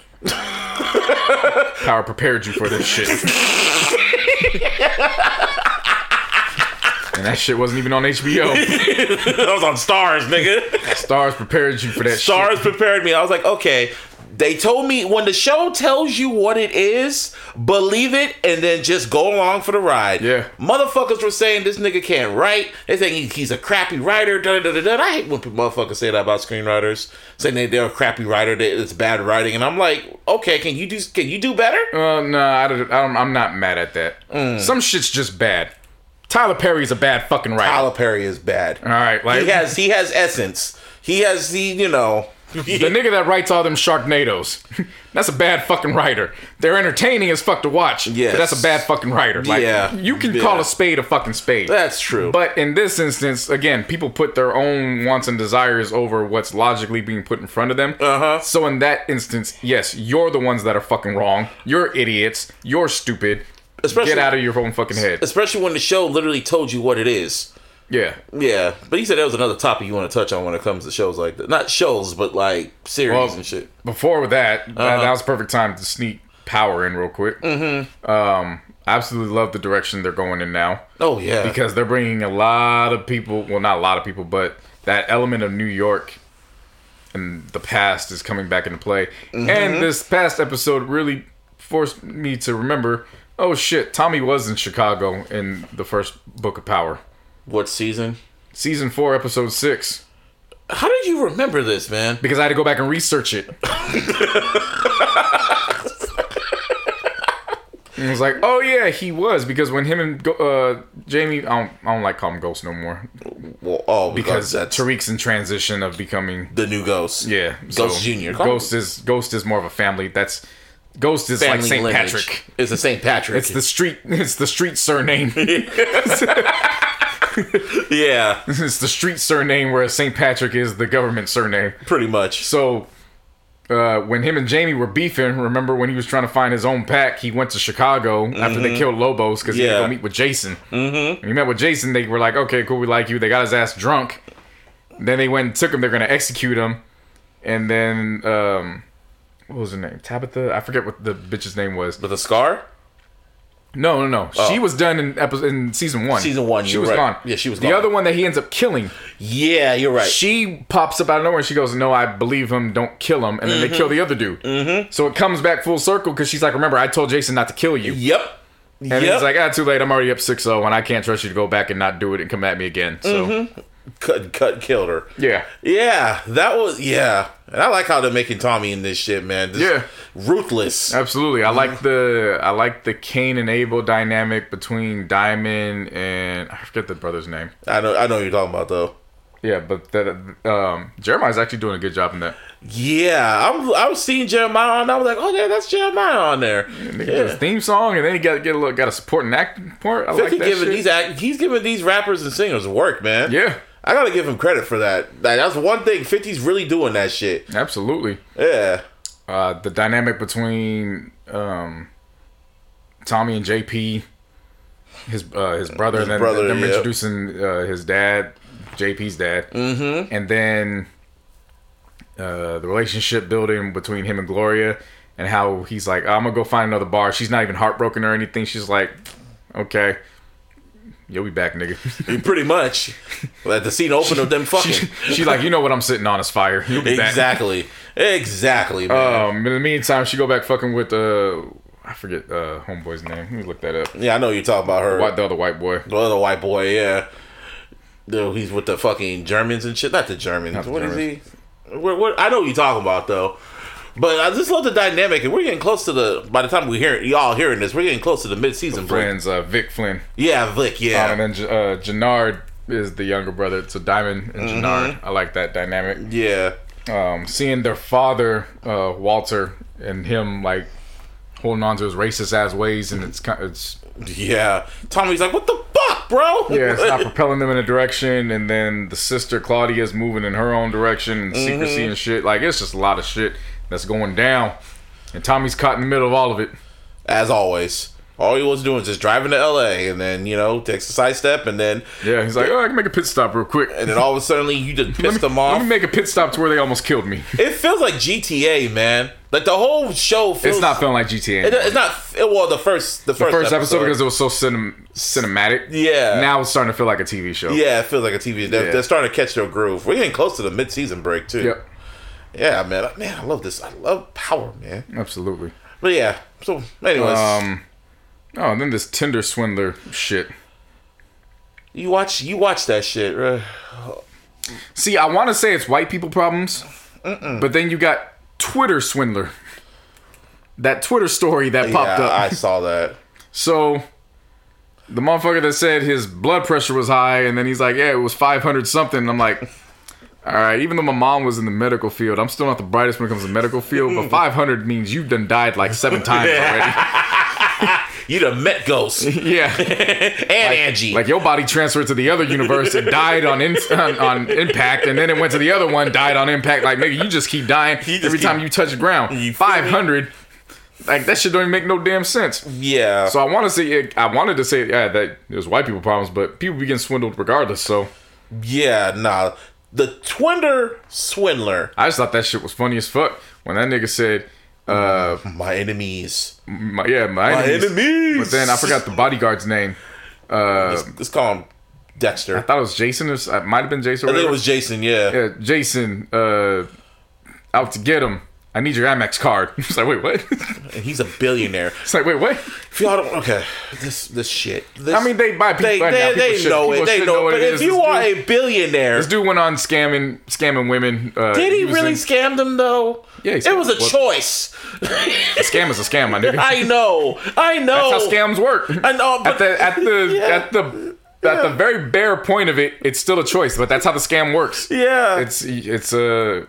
Power prepared you for this shit. (laughs) and that shit wasn't even on HBO. I (laughs) was on Starz, nigga. Starz prepared you for that Starz prepared me. I was like, okay. They told me when the show tells you what it is, believe it and then just go along for the ride. Yeah. Motherfuckers were saying this nigga can't write. They think he, he's a crappy writer. Da, da, da, da. I hate when people- motherfuckers say that about screenwriters, saying they, they're a crappy writer, that it's bad writing. And I'm like, okay, can you do can you do better? Uh, no, I don't, I don't, I'm not mad at that. Mm. Some shit's just bad. Tyler Perry is a bad fucking writer. Tyler Perry is bad. All right, like He has he has essence. He has the you know. the nigga that writes all them Sharknadoes. (laughs) that's a bad fucking writer. They're entertaining as fuck to watch. Yeah, that's a bad fucking writer. Like, Yeah. you can Yeah. call a spade a fucking spade. That's true. But in this instance, again, people put their own wants and desires over what's logically being put in front of them. Uh huh. So in that instance, yes, you're the ones that are fucking wrong. You're idiots. You're stupid. Especially- Get out of your own fucking head. Especially when the show literally told you what it is. Yeah. Yeah, but he said that was another topic you want to touch on when it comes to shows like that. Not shows, but like series Well, and shit. Before that, that, Uh-huh. that was a perfect time to sneak power in real quick. Mm-hmm. Um, I absolutely love the direction they're going in now Oh yeah, because they're bringing a lot of people. Well, not a lot of people, but that element of New York and the past is coming back into play. Mm-hmm. And this past episode really forced me to remember. Oh shit! Tommy was in Chicago in the first Book of Power, what season? season four, episode six. How did you remember this, man? Because I had to go back and research it. (laughs) And I was like, oh yeah, he was because when him and uh, Jamie, I don't, I don't like calling him Ghost no more Well, oh, because because, that's Tariq's in transition of becoming the new Ghost. yeah Ghost so Junior. Ghost is Ghost is more of a family. That's Ghost is like Saint Patrick. It's a Saint Patrick. It's the street. It's the street surname. (laughs) yeah, (laughs) it's the street surname, whereas Saint Patrick is the government surname. pretty much. So uh, when him and Jamie were beefing, remember when he was trying to find his own pack, he went to Chicago after they killed Lobos because he had to Mm-hmm. Go meet with Jason. Mm-hmm. When he met with Jason, they were like, "Okay, cool, we like you." They got his ass drunk. Then they went and took him. They're gonna execute him, and then um, what was her name? Tabitha. I forget what the bitch's name was. With a scar. No, no, no. She was done in episode in season one. Oh. Season one, she was right. gone. Yeah, she was gone. the gone. other one that he ends up killing. Yeah, you're right. She pops up out of nowhere and she goes, "No, I believe him. Don't kill him." And then Mm-hmm. they kill the other dude. Mm-hmm. So it comes back full circle because she's like, "Remember, I told Jason not to kill you." yep. And yep. he's like, "Ah, too late. I'm already up 6-0 and I can't trust you to go back and not do it and come at me again." So Mm-hmm. cut, cut, killed her. yeah, Yeah, that was yeah. And I like how they're making Tommy in this shit, man. Just Yeah. ruthless. absolutely. I like the I like the Cain and Abel dynamic between Diamond and I forget the brother's name. I know, I know what you're talking about though. Yeah, but that um, Jeremiah's actually doing a good job in that. Yeah, I'm. I was seeing Jeremiah and I was like, oh yeah, that's Jeremiah on there. Yeah. his theme song, and then he got get a little got a supporting acting part. I like Fifty that giving shit. these act, he's giving these rappers and singers work, man. yeah, I gotta give him credit for that. Like, that's one thing. 50's really doing that shit. absolutely. Yeah. uh, the dynamic between um, Tommy and JP, his uh, his brother, and then brother, them yep. introducing uh, his dad, JP's dad, mm-hmm. and then uh, the relationship building between him and Gloria, and how he's like, I'm gonna go find another bar. She's not even heartbroken or anything. She's like, okay. You'll be back, nigga. (laughs) Pretty much. Let the scene open of them fucking. she, she's like, you know what I'm sitting on is fire. You'll be back. exactly. Exactly, man. Um, in the meantime, she go back fucking with uh, I forget uh, homeboy's name. Let me look that up. yeah, I know you're talking about her. White, the other white boy. The other white boy, yeah. Dude, he's with the fucking Germans and shit. Not the Germans. Not the What is he? What, what, I know what you're talking about though. But I just love the dynamic, and we're getting close to the. By the time we hear y'all hearing this, we're getting close to the mid-season. Friends, uh, Vic Flynn. Yeah, Vic. Yeah, Um, and then uh, Jannard is the younger brother to Diamond and Mm-hmm. I like that dynamic. yeah, Um, seeing their father, uh, Walter, and him like holding on to his racist ass ways, and it's kind it's yeah. Tommy's like, "What the fuck, bro?" yeah, it's not (laughs) propelling them in a direction, and then the sister Claudia's moving in her own direction, and Mm-hmm. secrecy and shit. Like it's just a lot of shit that's going down. And Tommy's caught in the middle of all of it. as always. All he was doing is just driving to L.A. and then you know takes a side step and then Yeah, he's like, oh, I can make a pit stop real quick. and then all of a sudden you just Let pissed me, them let off. me make a pit stop to where they almost killed me. it feels like GTA, man. Like the whole show feels. It's not feeling like GTA. It, it's not. It, well, the first, the the first, first episode because it was so cinem- cinematic. Yeah. Now it's starting to feel like a TV show. Yeah, it feels like a TV. They're, Yeah. they're starting to catch their groove. We're getting close to the mid-season break too. Yep. Yeah, man. Man, I love this. I love power, man. Absolutely. But yeah. So, anyways, Um. Oh, and then this Tinder swindler shit. you watch, you watch that shit, right? See, I want to say it's white people problems, but then you got Twitter swindler. That Twitter story that popped yeah, up. I saw that. (laughs) So the motherfucker that said his blood pressure was high, and then he's like, "Yeah, it was 500 something." I'm like, "All right." Even though my mom was in the medical field, I'm still not the brightest when it comes to the medical field. But (laughs) 500 means you've done died like seven (laughs) times already. (laughs) You the Met Ghost Yeah. and yeah, Angie. like your body transferred to the other universe and died on, in, on on impact, and then it went to the other one, died on impact. Like nigga, you just keep dying just every keep- time you touch the ground. You 500. Like that shit don't even make no damn sense. yeah. So I want to say, I wanted to say, yeah, that it was white people problems, but people begin swindled regardless. So yeah, nah. The Tinder swindler. I just thought that shit was funny as fuck when that nigga said, uh, My enemies. my, yeah, my, My enemies. enemies. But then I forgot the bodyguard's name. Uh, Let's call him Dexter. I thought it was Jason. Or, it might have been Jason. I think it was Jason. Yeah. yeah, Jason. Uh, out to get him. I need your Amex card. (laughs) It's like, wait, what? And (laughs) he's a billionaire. it's like, wait, what? If y'all don't, okay, this this shit. This, I mean, they buy people. they now. they, People they should- know it. They should know. what But it if is. you This are dude- a billionaire, this dude went on scamming, scamming women. Uh, did he, was really in- scam them though? Yeah, he it was a choice. A scam is a scam, my nigga. (laughs) I know. I know. That's how scams work. I know, but at the at the Yeah. at the at the very bare point of it, it's still a choice. But that's how the scam works. Yeah. It's it's a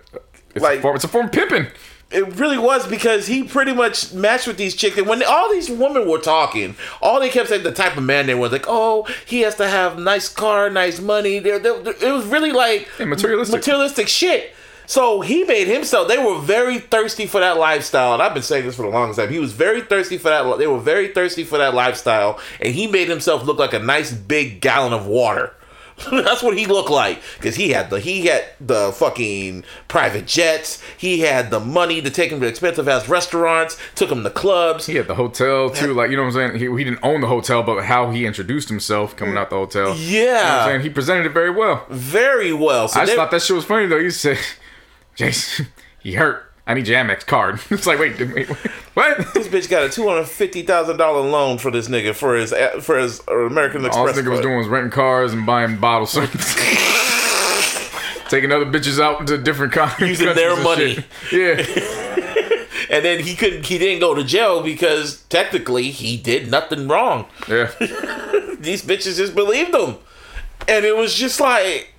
it's Like- a form, it's a form of pimping. It really was because he pretty much matched with these chicks. And when all these women were talking, all they kept saying the type of man they were like, oh, he has to have nice car, nice money. They're, they're, it was really like materialistic. materialistic shit. So he made himself. They were very thirsty for that lifestyle, and I've been saying this for the longest time. He was very thirsty for that. They were very thirsty for that lifestyle, and he made himself look like a nice big gallon of water. (laughs) That's what he looked like because he had the he had the fucking private jets. He had the money to take him to expensive ass restaurants. Took him to clubs. He had the hotel too, like you know what I'm saying. He, he didn't own the hotel, but how he introduced himself coming out the hotel. You know what I'm Yeah, saying? He presented it very well. very well. So I just they- thought that shit was funny though. He said, (laughs) "Jason, (laughs) he hurt. I need your Amex card." (laughs) it's like, wait, wait, what? this bitch got a two hundred fifty thousand dollar loan for this nigga for his for his American Express. All this nigga was doing was renting cars and buying bottle bottles. (laughs) Taking other bitches out to different countries. Using their money. Yeah. (laughs) and then he couldn't. He didn't go to jail because technically he did nothing wrong. Yeah. These bitches just believed him, and it was just like,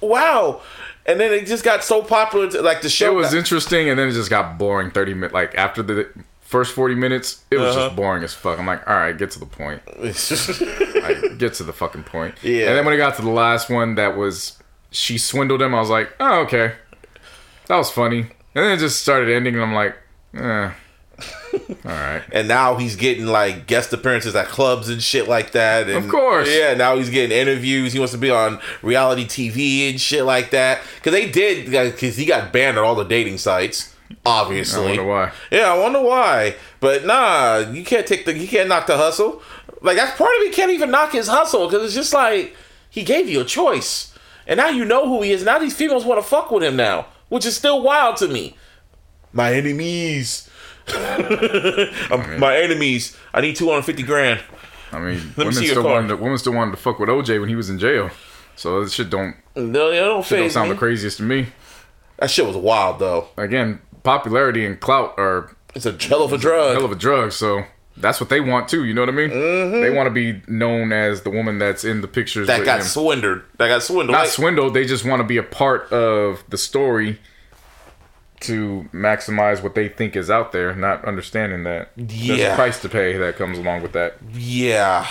wow. And then it just got so popular, to, like the show. It was got- interesting and then it just got boring 30 minutes. Like after the first 40 minutes, it was Uh-huh. just boring as fuck. I'm like, all right, get to the point. (laughs) Like, get to the fucking point. Yeah. And then when it got to the last one that was she swindled him, I was like, oh, okay. That was funny. And then it just started ending and I'm like, eh. (laughs) All right. and now he's getting like guest appearances at clubs and shit like that. And, Of course. yeah. Now he's getting interviews. He wants to be on reality TV and shit like that. Because they did, because he got banned on all the dating sites. Obviously, I wonder why. Yeah, I wonder why. But nah, you can't take the, you can't knock the hustle. Like that's part of it. Can't even knock his hustle because it's just like he gave you a choice, and now you know who he is. Now these females want to fuck with him now, which is still wild to me. My enemies. (laughs) Um, My enemies. I need two hundred fifty grand. I mean, (laughs) me women still, wanted to, women still wanted to fuck with OJ when he was in jail. So this shit don't, No, they don't shit don't sound me. the craziest to me. That shit was wild though. Again, popularity and clout are It's a hell of a drug. hell of a drug. So that's what they want too. You know what I mean? Mm-hmm. They want to be known as the woman that's in the pictures. that with got him. swindled. That got swindled. Not Like- swindled. They just want to be a part of the story to maximize what they think is out there, not understanding that there's a price to pay that comes along with that. yeah,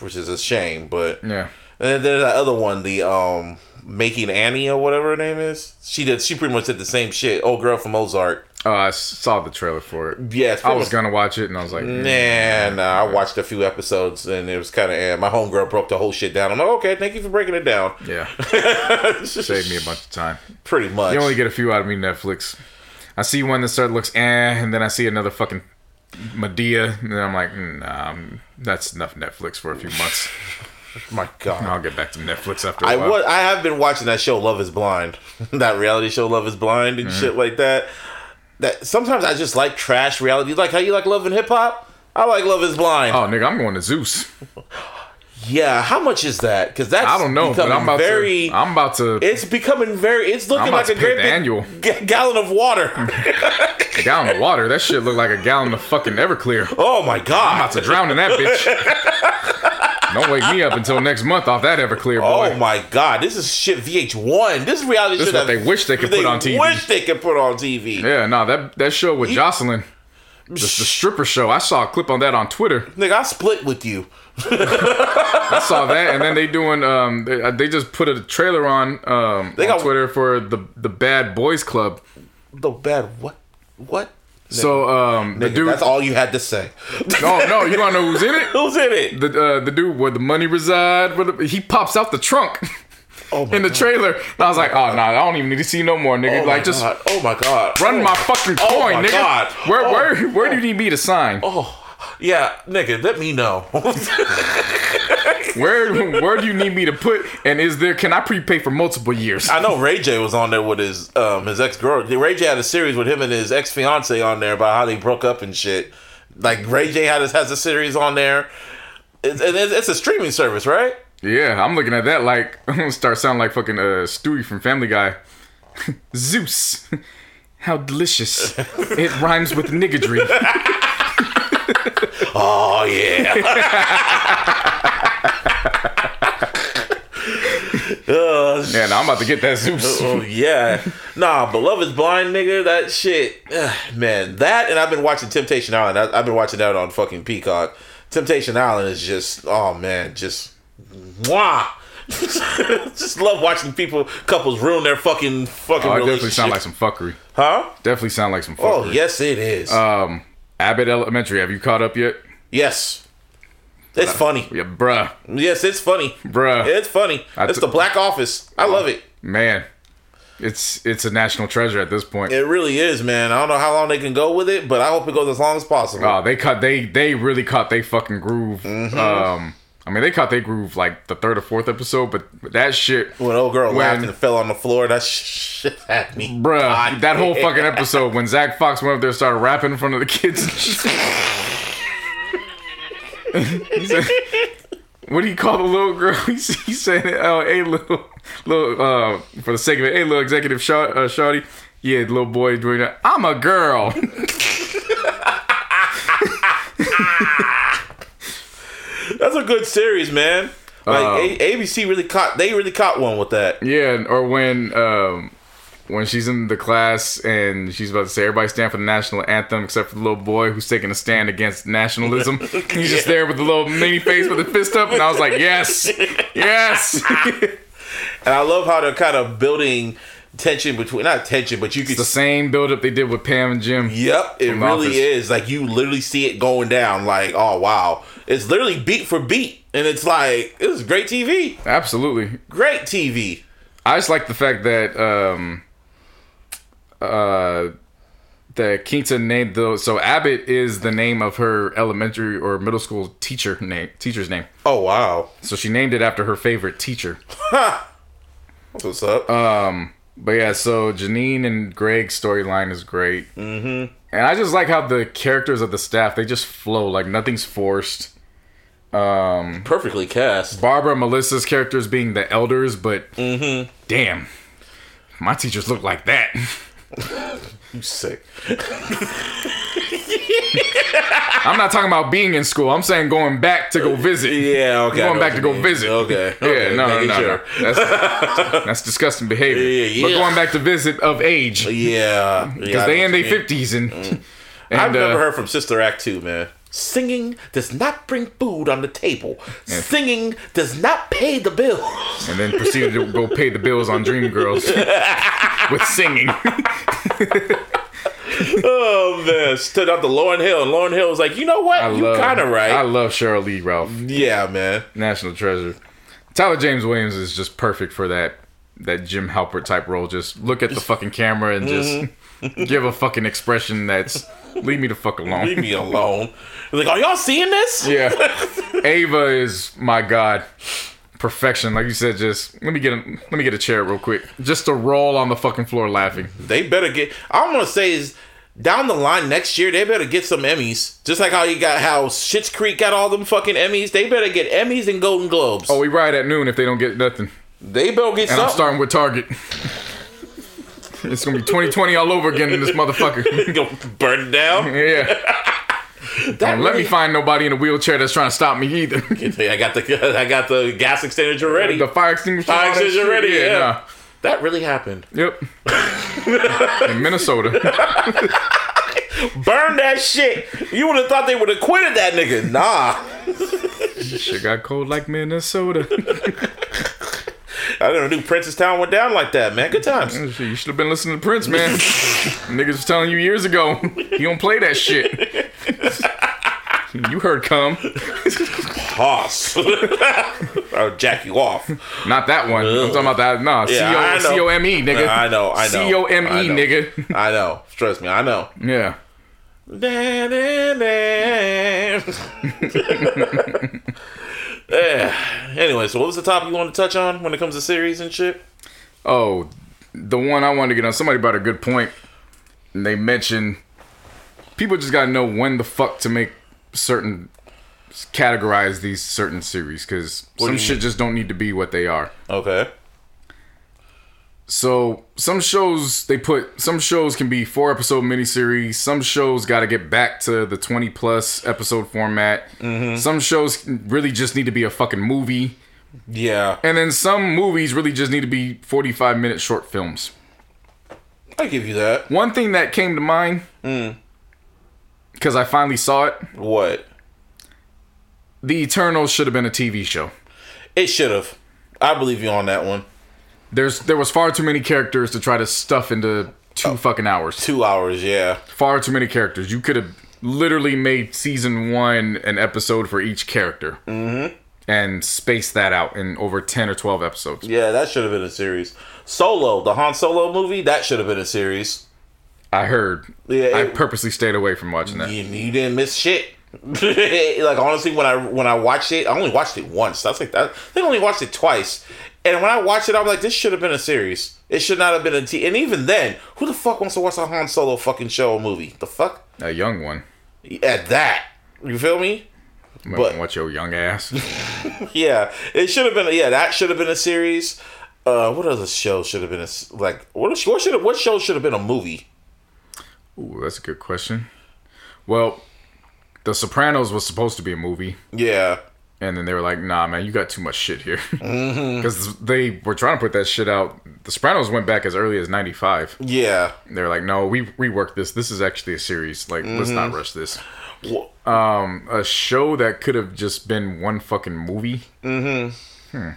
which is a shame. But Yeah. And then there's that other one, the um making Annie or whatever her name is. She did. She pretty much did the same shit. Old girl from Ozark. Oh, I saw the trailer for it. Yeah, I was gonna watch it, and I was like, mm. Nah, nah. I watched a few episodes and it was kind of. Eh. My homegirl broke the whole shit down. I'm like, okay, thank you for breaking it down. yeah, (laughs) saved me a bunch of time. Pretty much. You only get a few out of me, Netflix. I see one that start looks eh, and then I see another fucking Madea, and I'm like, mm, nah, um, that's enough Netflix for a few months. (laughs) My God. I'll get back to Netflix after a I while. wa- I have been watching that show Love Is Blind, (laughs) that reality show Love Is Blind and shit like that. That sometimes I just like trash reality, like how you like Love and Hip Hop. I like Love Is Blind. Oh, nigga, I'm going to Zeus. (laughs) Yeah, how much is that? Because that's I don't know, but I'm about very. to. I'm about to. it's becoming very. It's looking like a great annual. ga- (laughs) gallon of water. (laughs) a gallon of water. That shit look like a gallon of fucking Everclear. oh my god! I'm about to drown in that bitch. Don't wake me up until next month off that Everclear, boy. Oh my god! This is shit VH1. This is reality This shit that they wish they could put on TV. Wish they could put on TV. Yeah, no, that that show with Joseline, the, the stripper show. I saw a clip on that on Twitter. Nigga, I split with you. (laughs) I saw that, and then they doing um they, uh, they just put a trailer on um They on got- Twitter for the the Bad Boys Club. The bad what? What? So um the dude, that's all you had to say. (laughs) no no, you wanna know who's in it? (laughs) Who's in it? The uh, the dude where the money reside, where the, he pops out the trunk. (laughs) Oh in the trailer, and I was like, "Oh no, nah, I don't even need to see no more, nigga. Oh like, just god. Oh my god. run oh my fucking coin, Oh my nigga. God. Where Oh. where where do you need me to sign? Yeah, nigga, let me know. (laughs) Where where do you need me to put? And is there? Can I prepay for multiple years? I know Ray J was on there with his um his ex girl. Ray J had a series with him and his ex fiance on there about how they broke up and shit. Like Ray J had has a series on there. It's, and it's, it's a streaming service, right? Yeah, I'm looking at that like (laughs) I'm gonna start sounding like fucking uh, Stewie from Family Guy. (laughs) Zeus, how delicious! It rhymes with niggadry. Oh yeah. uh, Yeah, now I'm about to get that Zeus. Oh yeah, nah. But Love Is Blind, nigga. That shit, ugh, man. That and I've been watching Temptation Island. I, I've been watching that on fucking Peacock. Temptation Island is just, oh man, just, mwah. (laughs) just love watching people, couples ruin their fucking fucking Oh, it definitely sound like some fuckery. huh? Definitely sound like some fuckery. Oh yes, it is. Um, Abbott Elementary. Have you caught up yet? yes, it's funny. Yeah, bruh, Yes, it's funny. bruh. It's funny. I it's t- the Black Office. I love it. Man, it's it's a national treasure at this point. It really is, man. I don't know how long they can go with it, but I hope it goes as long as possible. Oh, they cut. They they really caught they fucking groove. Mm-hmm. Um, I mean, they caught their groove like the third or fourth episode, but that shit, when old girl When- laughed and fell on the floor, that shit had me. bruh, God that whole (laughs) fucking episode when Zach Fox went up there and started rapping in front of the kids. Said- what do you call the little girl? (laughs) He, s- he said, "Oh, hey, little, little, uh, for the sake of it, hey, little executive short, uh, shorty." Yeah, little boy doing that. I'm a girl. (laughs) That's a good series, man. Like Um, A- ABC really caught. They really caught one with that. Yeah, or when um when she's in the class and she's about to say everybody stand for the national anthem except for the little boy who's taking a stand against nationalism. (laughs) He's just there with the little mini face with the fist up, and I was like, yes, (laughs) yes. And I love how they're kind of building tension between not tension, but you could. the same build up they did with Pam and Jim. Yep, it really Office. is. Like you literally see it going down. Like oh wow, it's literally beat for beat, and it's like it was great TV. Absolutely. Great TV. I just like the fact that um uh that Quinta named those so Abbott is the name of her elementary or middle school teacher name teacher's name. Oh wow, So she named it after her favorite teacher. What's up? Um, but yeah, so Janine and Greg's storyline is great. Mm-hmm. And I just like how the characters of the staff they just flow like nothing's forced. Um, Perfectly cast. Barbara and Melissa's characters being the elders, but damn, my teachers look like that. You sick. I'm not talking about being in school. I'm saying going back to go visit. Yeah, okay. Going back to go mean. visit. Okay. Yeah, okay, no, no, no, sure. no. That's, that's disgusting behavior. Yeah, But going back to visit of age. Yeah, because they in their fifties and, and I've never uh, heard from Sister Act 2, man. Singing does not bring food on the table. Singing does not pay the bills. and then proceeded to go pay the bills on Dreamgirls (laughs) with singing. (laughs) oh man, stood up to Lauryn Hill, and Lauryn Hill was like, "You know what? I you kind of right." I love Sheryl Lee Ralph, yeah, man. national treasure. Tyler James Williams is just perfect for that that Jim Halpert type role. Just look at the fucking camera and just Mm-hmm. Give a fucking expression that's leave me the fuck alone. Leave me alone. Like, are y'all seeing this? Yeah. (laughs) Ava is my god. Perfection. Like you said, just let me get a let me get a chair real quick. Just to roll on the fucking floor laughing. They better get. I'm gonna say is down the line next year they better get some Emmys. Just like how you got how Schitt's Creek got all them fucking Emmys. They better get Emmys and Golden Globes. Oh, we ride at noon if they don't get nothing. they better get And I'm starting with Target. It's gonna be 2020 all over again in this motherfucker. (laughs) Gonna burn it down. (laughs) Yeah. Don't let me find nobody in a wheelchair that's trying to stop me either. (laughs) I got the I got the gas extinguisher ready. the fire extinguisher. Fire extinguisher ready, yeah. nah. that really happened. Yep. in Minnesota. Burn that shit. You would have thought they would have quitted that nigga. Nah. Shit got cold like Minnesota. I never knew Princess Town went down like that, man. Good times. (laughs) You should have been listening to Prince, man. (laughs) Niggas was telling you years ago. He don't play that shit. You heard come. Hoss. (laughs) I'll jack you off. Not that one. I'm talking about that. Nah, Yeah. C O M E, nigga. I know, I know. C O M I E, know. nigga. I know. Trust me, I know. Yeah. Yeah. Anyway, so what was the topic you wanted to touch on when it comes to series and shit? Oh, the one I wanted to get on. Somebody brought a good point. And they mentioned people just gotta know when the fuck to make certain categorize these certain series because some shit mean? just don't need to be what they are. Okay. So some shows they put some shows can be four episode miniseries. Some shows got to get back to the twenty plus episode format. Mm-hmm. Some shows really just need to be a fucking movie, Yeah. and then some movies really just need to be forty five minute short films. I give you that. One thing that came to mind mm. because I finally saw it: What? The Eternals should have been a TV show. It should have. I believe you on that one. There's there was far too many characters to try to stuff into two oh, fucking hours. Two hours, yeah. far too many characters. You could have literally made season one an episode for each character mm-hmm. and spaced that out in over 10 or 12 episodes. Yeah, that should have been a series. Solo, the Han Solo movie, that should have been a series. I heard. Yeah, I purposely stayed away from watching that. You, you didn't miss shit. (laughs) like honestly, when I when I watched it, I only watched it once. That's like that. I think I only watched it twice. And when I watched it, I'm like, this should have been a series. It should not have been a T. And even then, who the fuck wants to watch a Han Solo fucking show or movie? The fuck? A young one. At that, you feel me? But But- watch your young ass. (laughs) Yeah, it should have been. Yeah, that should have been a series. Uh, what other show should have been a s- like? What what should have, what show should have been a movie? Ooh, that's a good question. Well, The Sopranos was supposed to be a movie. Yeah, And then they were like, nah, man, you got too much shit here. (laughs) Mm-hmm. Because they were trying to put that shit out. The Sopranos went back as early as 95. yeah. They're like, no, we reworked this. This is actually a series. Like, let's not Mm-hmm. rush this. Um, a show that could have just been one fucking movie. Mm-hmm. Hmm.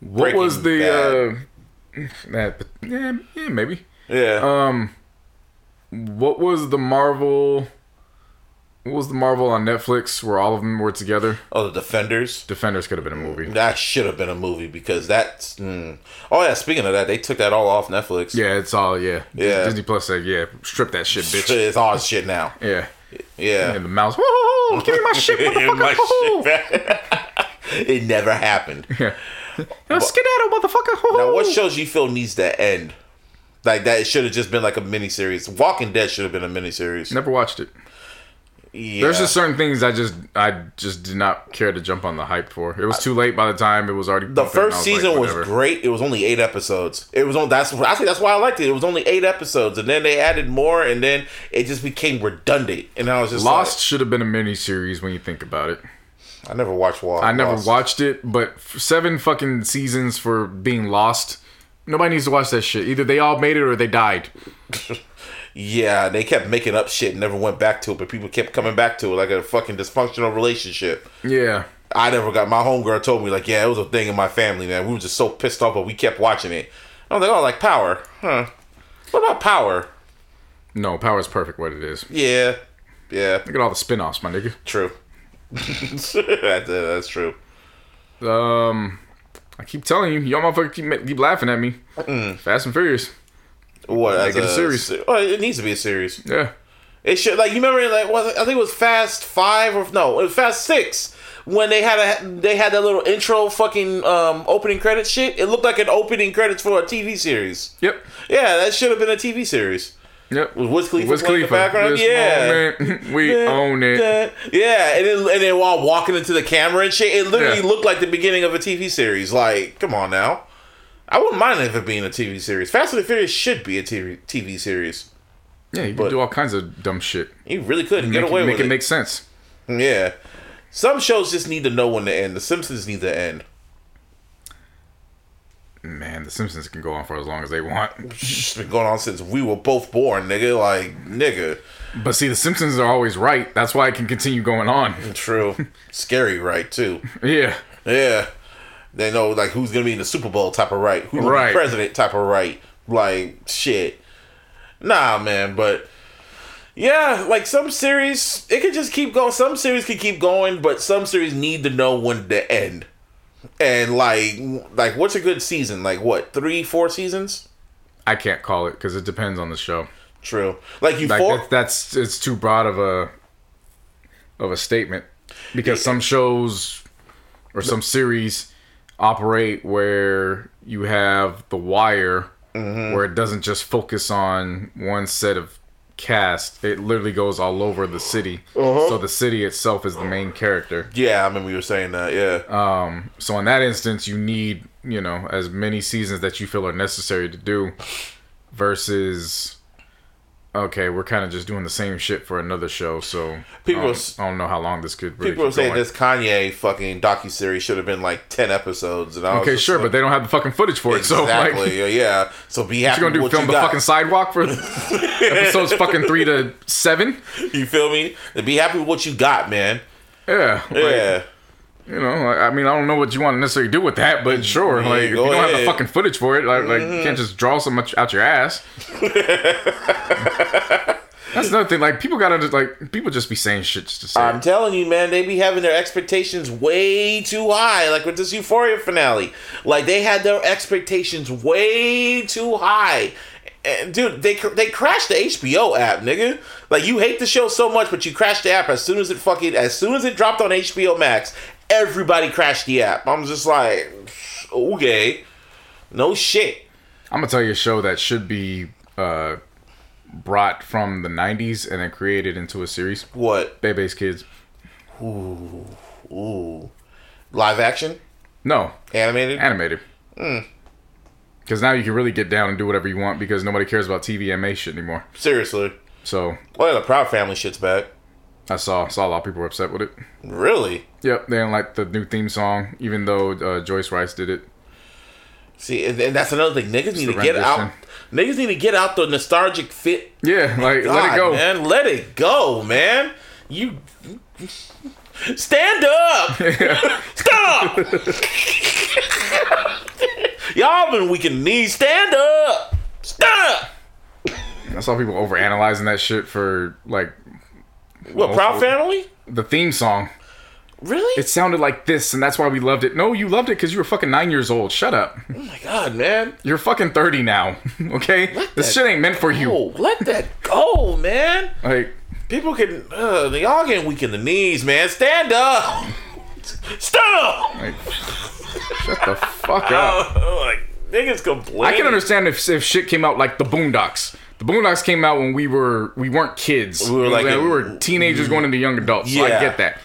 What Breaking was the Bad. uh that yeah, yeah, maybe. Yeah. Um what was the Marvel what was the Marvel on Netflix where all of them were together? oh, the Defenders. Defenders could have been a movie. That should have been a movie because that's. Mm. Oh yeah, speaking of that, they took that all off Netflix. Yeah, it's all yeah. Yeah. Disney Plus said, yeah, strip that shit, bitch. (laughs) it's all shit now. Yeah. Yeah. And the mouse, "Whoa, give me my (laughs) shit, motherfucker. My Whoa." (laughs) shit it never happened. Yeah. Yo, skedaddle, motherfucker. Now, what shows you feel needs to end? Like that, it should have just been like a miniseries. Walking Dead should have been a miniseries. Never watched it. Yeah. There's just certain things I just I just did not care to jump on the hype for. It was too late by the time it was already. the pumping, and I first was like, season was great. It was only eight episodes. It was on. That's I think that's why I liked it. It was only eight episodes, and then they added more, and then it just became redundant. And I was just Lost should have been a mini series when you think about it. I never watched Lost. I never watched it, but seven fucking seasons for being lost. Nobody needs to watch that shit. Either they all made it or they died. (laughs) Yeah, they kept making up shit and never went back to it, but people kept coming back to it like a fucking dysfunctional relationship. Yeah. I never got my homegirl told me like, yeah, it was a thing in my family, man. We were just so pissed off, but we kept watching it. I was like, oh, like Power, huh? What about Power? No, power is perfect what it is. Yeah, yeah, Look at all the spin-offs, my nigga. true. (laughs) that's, that's true. Um, I keep telling you, y'all motherfuckers keep, keep laughing at me. Fast and Furious. What? Make as it a series. Well, it needs to be a series. Yeah. It should like you remember like was I think it was Fast Five or no, it was Fast Six when they had a they had that little intro fucking um opening credit shit. It looked like an opening credits for a TV series. Yep. Yeah, that should have been a TV series. Yep. With Wiz Khalifa Wiz playing the Khalifa. background? This Yeah. moment, (laughs) we (laughs) own it. Yeah, and then and then while walking into the camera and shit, it literally Yeah. looked like the beginning of a TV series. Like, come on now. I wouldn't mind if it being a TV series. Fast and the Furious should be a TV, TV series. Yeah, you can do all kinds of dumb shit. You really could get Make, away it, make with it it. make sense. Yeah. Some shows just need to know when to end. The Simpsons need to end. Man, The Simpsons can go on for as long as they want. (laughs) It's been going on since we were both born, nigga. Like, nigga. But see, The Simpsons are always right. That's why it can continue going on. True. (laughs) Scary, right, too. Yeah. Yeah. They know, like, who's going to be in the Super Bowl type of right. Who's Right. the president type of right. Like, shit. Nah, man, but. Yeah, like some series, it could just keep going. Some series could keep going, but some series need to know when to end. And like, like what's a good season? Like what? Three, four seasons? I can't call it because it depends on the show. True. Like you Like four. that, that's it's too broad of a of a statement because some shows or some series operate where you have the wire Mm-hmm. where it doesn't just focus on one set of cast it literally goes all over the city Uh-huh. so the city itself is the main character Yeah, I remember you were saying that. Yeah. so in that instance you need you know as many seasons that you feel are necessary to do versus okay we're kind of just doing the same shit for another show so People I, don't, I don't know how long this could really People keep saying going. this Kanye fucking docu series should have been like ten episodes, and I okay sure like, but they don't have the fucking footage for it so exactly, like yeah, yeah. So be happy. you're gonna do what film you the got. fucking sidewalk for (laughs) episodes fucking three to seven You feel me? And be happy with what you got, man. yeah like, Yeah. You know like, i mean i don't know what you want to necessarily do with that but sure Yeah, like if you don't have the fucking footage for it like, like you can't mm-hmm. just draw so much out your ass (laughs) That's another thing. Like people gotta just like people just be saying shit just to say. I'm it. telling you, man, they be having their expectations way too high. Like with this Euphoria finale, like they had their expectations way too high. And dude, they they crashed the HBO app, nigga. Like you hate the show so much, but you crashed the app as soon as it fucking as soon as it dropped on HBO Max. Everybody crashed the app. I'm just like, okay, no shit. I'm gonna tell you a show that should be uh, brought from the '90s and then created into a series. What? Bebe's Kids. Ooh, live action, No, animated. animated. Hmm. Because now you can really get down and do whatever you want because nobody cares about TVMA shit anymore. Seriously. So Well, the Proud Family shit's back. I saw saw a lot of people were upset with it. Really? Yep, they didn't like the new theme song, even though uh, Joyce Wrice did it. See, and, and that's another thing. Niggas need the to get out. rendition. Niggas need to get out the nostalgic fit. Yeah, like let it go. man. Let it go, man. You stand up. (laughs) Stop. Y'all been weak in the knees. Stand up. Stand up. I saw people overanalyzing that shit for like What? Proud Family? the theme song. Really? It sounded like this, and that's why we loved it. No, you loved it because you were fucking nine years old. Shut up. oh my god, man. You're fucking thirty now. (laughs) Okay, this shit ain't meant for you. Oh, let that go, man. Like, People can. Uh, they all getting weak in the knees, man. Stand up. Stand up. like, shut the fuck up. (laughs) like niggas complain. I can understand if if shit came out like the Boondocks. Boondocks came out when we were we weren't kids. We were like we were teenagers going into young adults. So I get that.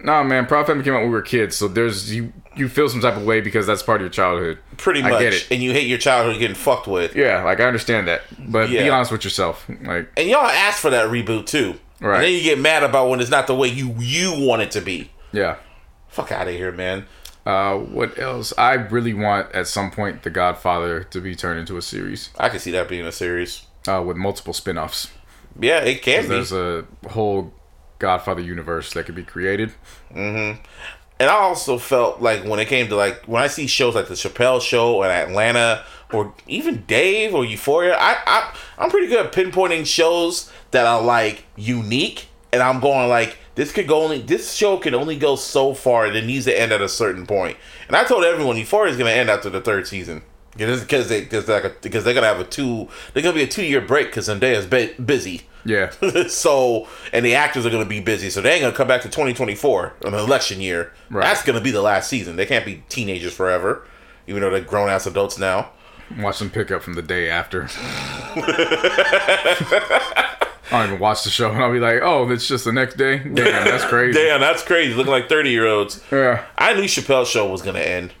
Nah, man, Proud Family came out when we were kids. So there's you you feel some type of way because that's part of your childhood. pretty I much, get it. and you hate your childhood getting fucked with. Yeah, like I understand that, but be honest with yourself. Like, And y'all asked for that reboot too. Right. And then you get mad about when it's not the way you you want it to be. yeah. Fuck out of here, man. Uh, what else? I really want at some point The Godfather to be turned into a series I can see that being a series. Uh, with multiple spin-offs. Yeah, it can be. There's a whole Godfather universe that could be created. and I also felt like when it came to like when I see shows like the Chappelle Show and Atlanta or even Dave or Euphoria, I, I I'm pretty good at pinpointing shows that are like unique, and I'm going like this could go only this show can only go so far, and it needs to end at a certain point. And I told everyone Euphoria is going to end after the third season. Because they because like a, because they're gonna have a two they're gonna be a two year break because Zendaya's bu- busy Yeah. (laughs) so and the actors are going to be busy so they ain't going to come back to 2024 an election year Right. that's going to be the last season they can't be teenagers forever even though they're grown-ass adults now Watch them pick up from the day after. (laughs) I don't even watch the show, and I'll be like, "Oh, it's just the next day." Damn, that's crazy. (laughs) damn that's crazy looking like 30 year olds Yeah. i knew chappelle's show was going to end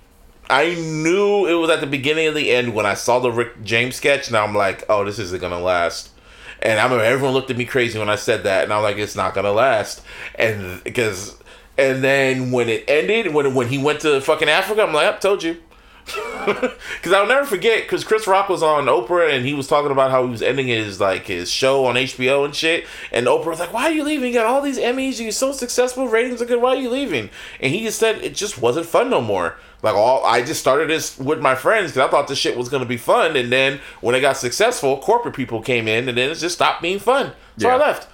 i knew it was at the beginning of the end when i saw the rick james sketch and i'm like oh this isn't to last and i remember everyone looked at me crazy when i said that and i'm like it's not to last and because and then when it ended when when he went to fucking africa i'm like i told you (laughs) Because I'll never forget, because Chris Rock was on Oprah and he was talking about how he was ending his like his show on HBO and shit. And Oprah was like, "Why are you leaving? You got all these Emmys. You're so successful. Ratings are good. Why are you leaving?" And he just said it just wasn't fun no more. Like all, I just started this with my friends because I thought this shit was gonna be fun. And then when it got successful, corporate people came in, and then it just stopped being fun. So I left.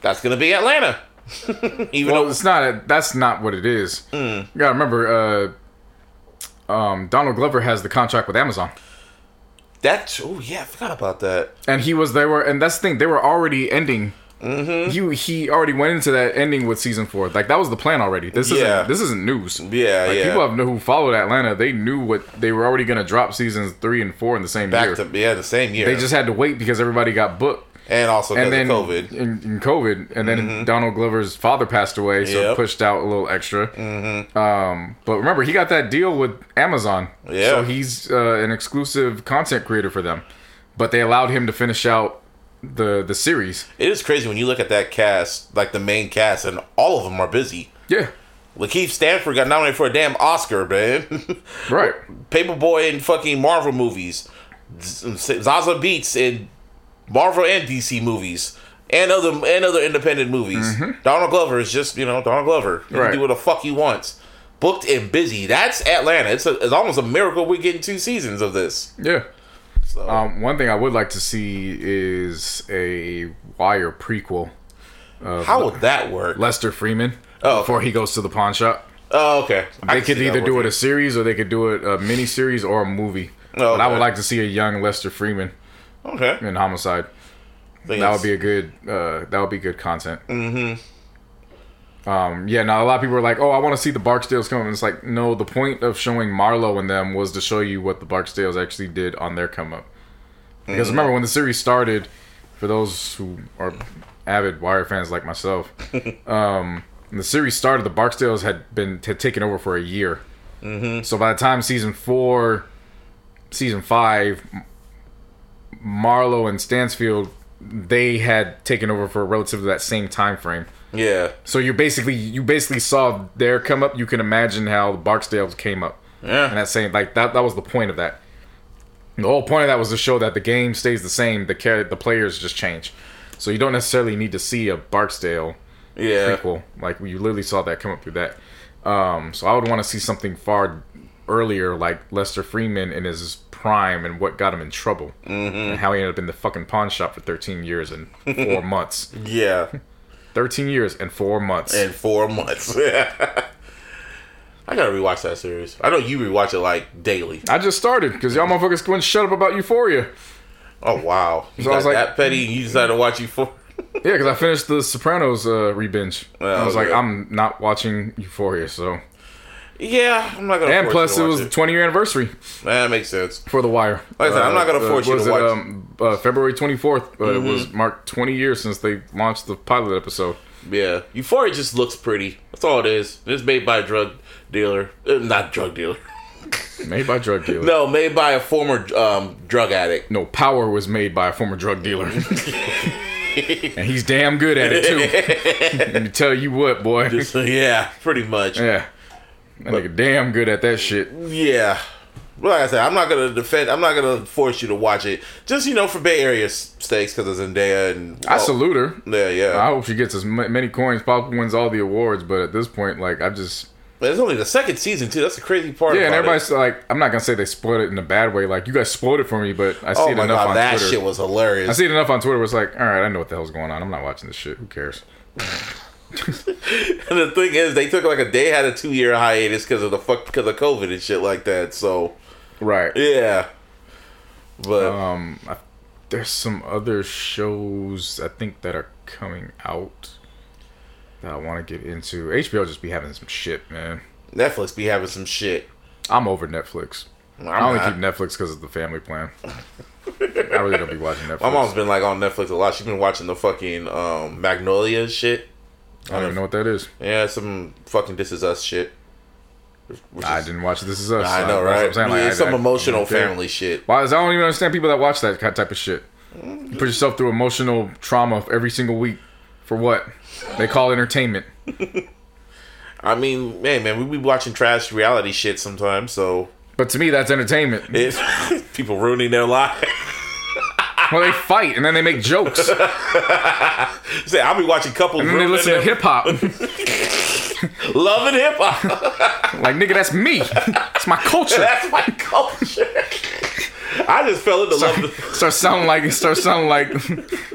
That's gonna be Atlanta. (laughs) Even Well, though it's not. A, that's not what it is. You gotta remember, uh, um, Donald Glover has the contract with Amazon, that, oh yeah, I forgot about that. and he was. They were, and that's the thing. They were already ending. Mm-hmm. He he already went into that ending with season four. Like that was the plan already. This isn't Yeah. this isn't news. Yeah, like, yeah. People have who followed Atlanta. They knew what they were already gonna drop seasons three and four in the same Back year. to yeah, the same year. they just had to wait because everybody got booked. and also and then COVID. Mm-hmm. In, in COVID, and then Donald Glover's father passed away, so Yep. it pushed out a little extra. Mm-hmm. Um, but remember, he got that deal with Amazon, Yeah. So he's uh, an exclusive content creator for them. But they allowed him to finish out the the series. It is crazy when you look at that cast, like the main cast, and all of them are busy. Yeah, LaKeith Stanfield got nominated for a damn Oscar, man. (laughs) right. Paper Boi in fucking Marvel movies. Zazie Beetz in Marvel and DC movies. And other and other independent movies. Mm-hmm. Donald Glover is just, you know, Donald Glover. He Right. can do what the fuck he wants. Booked and busy. That's Atlanta. It's, a, it's almost a miracle we're getting two seasons of this. Yeah. So, Um, one thing I would like to see is a Wire prequel. how would that work? Lester Freamon. Oh. Before he goes to the pawn shop. Oh, okay. I They could either do it a series or they could do it a mini series or a movie. Oh, But I would like to see a young Lester Freamon Okay. in Homicide. That would be a good. Uh, that would be good content. Mm-hmm. Um, yeah. Now a lot of people are like, "Oh, I want to see the Barksdales come." up." And it's like, no. The point of showing Marlo and them was to show you what the Barksdales actually did on their come up. Because remember when the series started, for those who are avid Wire fans like myself, (laughs) um, when the series started, the Barksdales had been had taken over for a year. Mm-hmm. So by the time season four, season five, Marlo and Stanfield, they had taken over for relatively that same time frame. Yeah. So you basically you basically saw their come up. You can imagine how the Barksdales came up. Yeah. And that's saying like that that was the point of that. The whole point of that was to show that the game stays the same. The char- the players just change. So you don't necessarily need to see a Barksdale Yeah. prequel. Like you literally saw that come up through that. Um, so I would want to see something far earlier, like Lester Freamon in his prime and what got him in trouble, mm-hmm. and how he ended up in the fucking pawn shop for 13 years and four (laughs) months. Yeah. 13 years and four months. And four months. (laughs) I gotta rewatch that series. I know you rewatch it like daily. I just started because y'all motherfuckers couldn't shut up about Euphoria. Oh wow. You So I was like- that petty and you decided to watch you for Yeah, because I finished the Sopranos uh, re-binge. I was like. I'm not watching Euphoria, so. Yeah, I'm not gonna And force plus, it was the 20 year anniversue That makes sense. for The Wire. Like I said, I'm not gonna force you was to it, watch- Um, uh, February 24th, uh, it was Mm-hmm. marked 20 years since they launched the pilot episode. Yeah. Euphoria just looks pretty. That's all it is. It's made by a drug dealer. Uh, not drug dealer. (laughs) Made by drug dealer. No, made by a former um, drug addict. No, Power was made by a former drug dealer. (laughs) (laughs) and he's damn good at it, too. Let me tell you what, boy. So yeah, pretty much. yeah. That nigga damn good at that shit. Yeah. Well, Like I said, I'm not gonna defend. I'm not gonna force you to watch it. Just you know, for Bay Area stakes, because of Zendaya and I oh, salute her. Yeah, yeah. I hope she gets as many coins, probably wins all the awards, but at this point, like, I just. But it's only the second season too. That's the crazy part. Yeah, and everybody's It. like, I'm not gonna say they spoiled it in a bad way. Like you guys spoiled it for me, but I see Oh it enough god, on that Twitter. shit was hilarious. I see it enough on Twitter. Where it's like, all right, I know what the hell's going on. I'm not watching this shit. Who cares? (laughs) And the thing is, they took like a they had a two year hiatus because of the fuck because of COVID and shit like that. So Right. yeah, but Um, I, there's some other shows I think that are coming out that I want to get into. HBO just be having some shit, man. Netflix be having some shit. I'm over Netflix. I'm I only not. keep Netflix because of the family plan. (laughs) I really don't be watching Netflix. My mom's been like on Netflix a lot. She's been watching the fucking um, Magnolia shit. I don't even know what that is. Yeah, some fucking This Is Us shit. Which I is- didn't watch This Is Us. I know, right? I'm saying. Like, it's I- some I- emotional I family shit. Why? Is I don't even understand people that watch that kind- type of shit. You put yourself through emotional trauma every single week for what? They call entertainment. (laughs) I mean, man, man, we be watching trash reality shit sometimes. So But to me, that's entertainment. it's (laughs) people ruining their life. Well, they fight and then they make jokes. (laughs) Say, I'll be watching couples then they listen to hip hop. Loving (laughs) hip hop. (laughs) Like, nigga, that's me. It's my culture. That's my culture. I just fell into love. with- Start sounding like, start sounding like,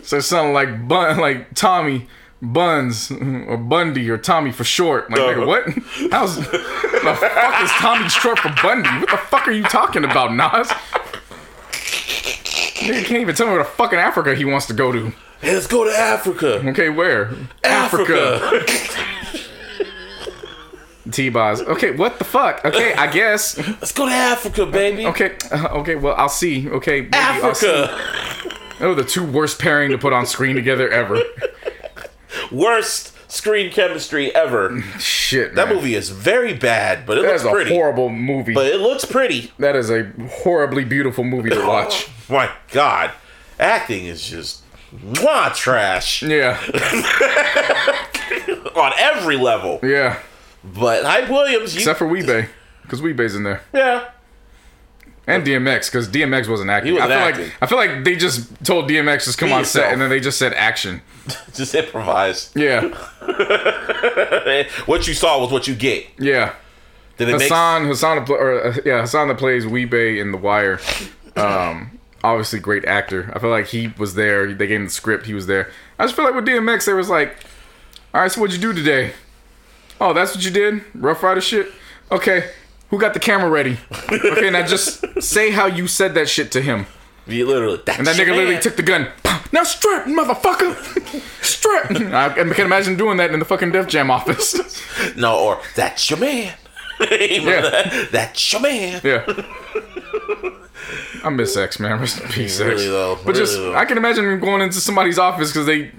start sounding like Bun, like Tommy Buns or Bundy or Tommy for short. Like, nigga, uh-huh. what? How's the fuck is Tommy short for Bundy? What the fuck are you talking about, Nas? Nigga can't even tell me where the fucking Africa he wants to go to. Hey, let's go to Africa. Okay, where? Africa. (laughs) T-Boz. Okay, what the fuck? Okay, I guess. Let's go to Africa, baby. Okay, uh, okay. Well, I'll see. Okay, maybe I'll see. Africa. Oh, the two worst pairing to put on screen together ever. Worst screen chemistry ever. (laughs) Shit, That man. movie is very bad, but it That looks is a pretty. horrible movie. But it looks pretty. that is a horribly beautiful movie to (laughs) oh watch. My God, acting is just mwah, trash Yeah, (laughs) on every level. yeah. But Hype Williams, you, Except for Wee-Bey, because Wee-Bey's in there, yeah, and DMX, because DMX wasn't acting. Wasn't I feel acting. like I feel like they just told DMX just come Be on set, and then they just said action. (laughs) just improvise. Yeah, (laughs) what you saw was what you get. yeah. Did it make Hassan, Hassan, or uh, yeah, Hassan that plays Wee-Bey in The Wire. Um, obviously great actor. I feel like he was there. They gave him the script. He was there. I just feel like with DMX, they was like, "All right, so what'd you do today? Oh, that's what you did? Rough Rider shit. Okay, who got the camera ready? Okay, now just (laughs) say how you said that shit to him. You literally, that's And that nigga your literally took the gun. Now strap, motherfucker, strap. I, can imagine doing that in the fucking Def Jam office. (laughs) no, or that's your man. (laughs) Yeah. that, that's your man. Yeah. I miss X, man. Rest in peace, Really though, But just, though. I can imagine him going into somebody's office because they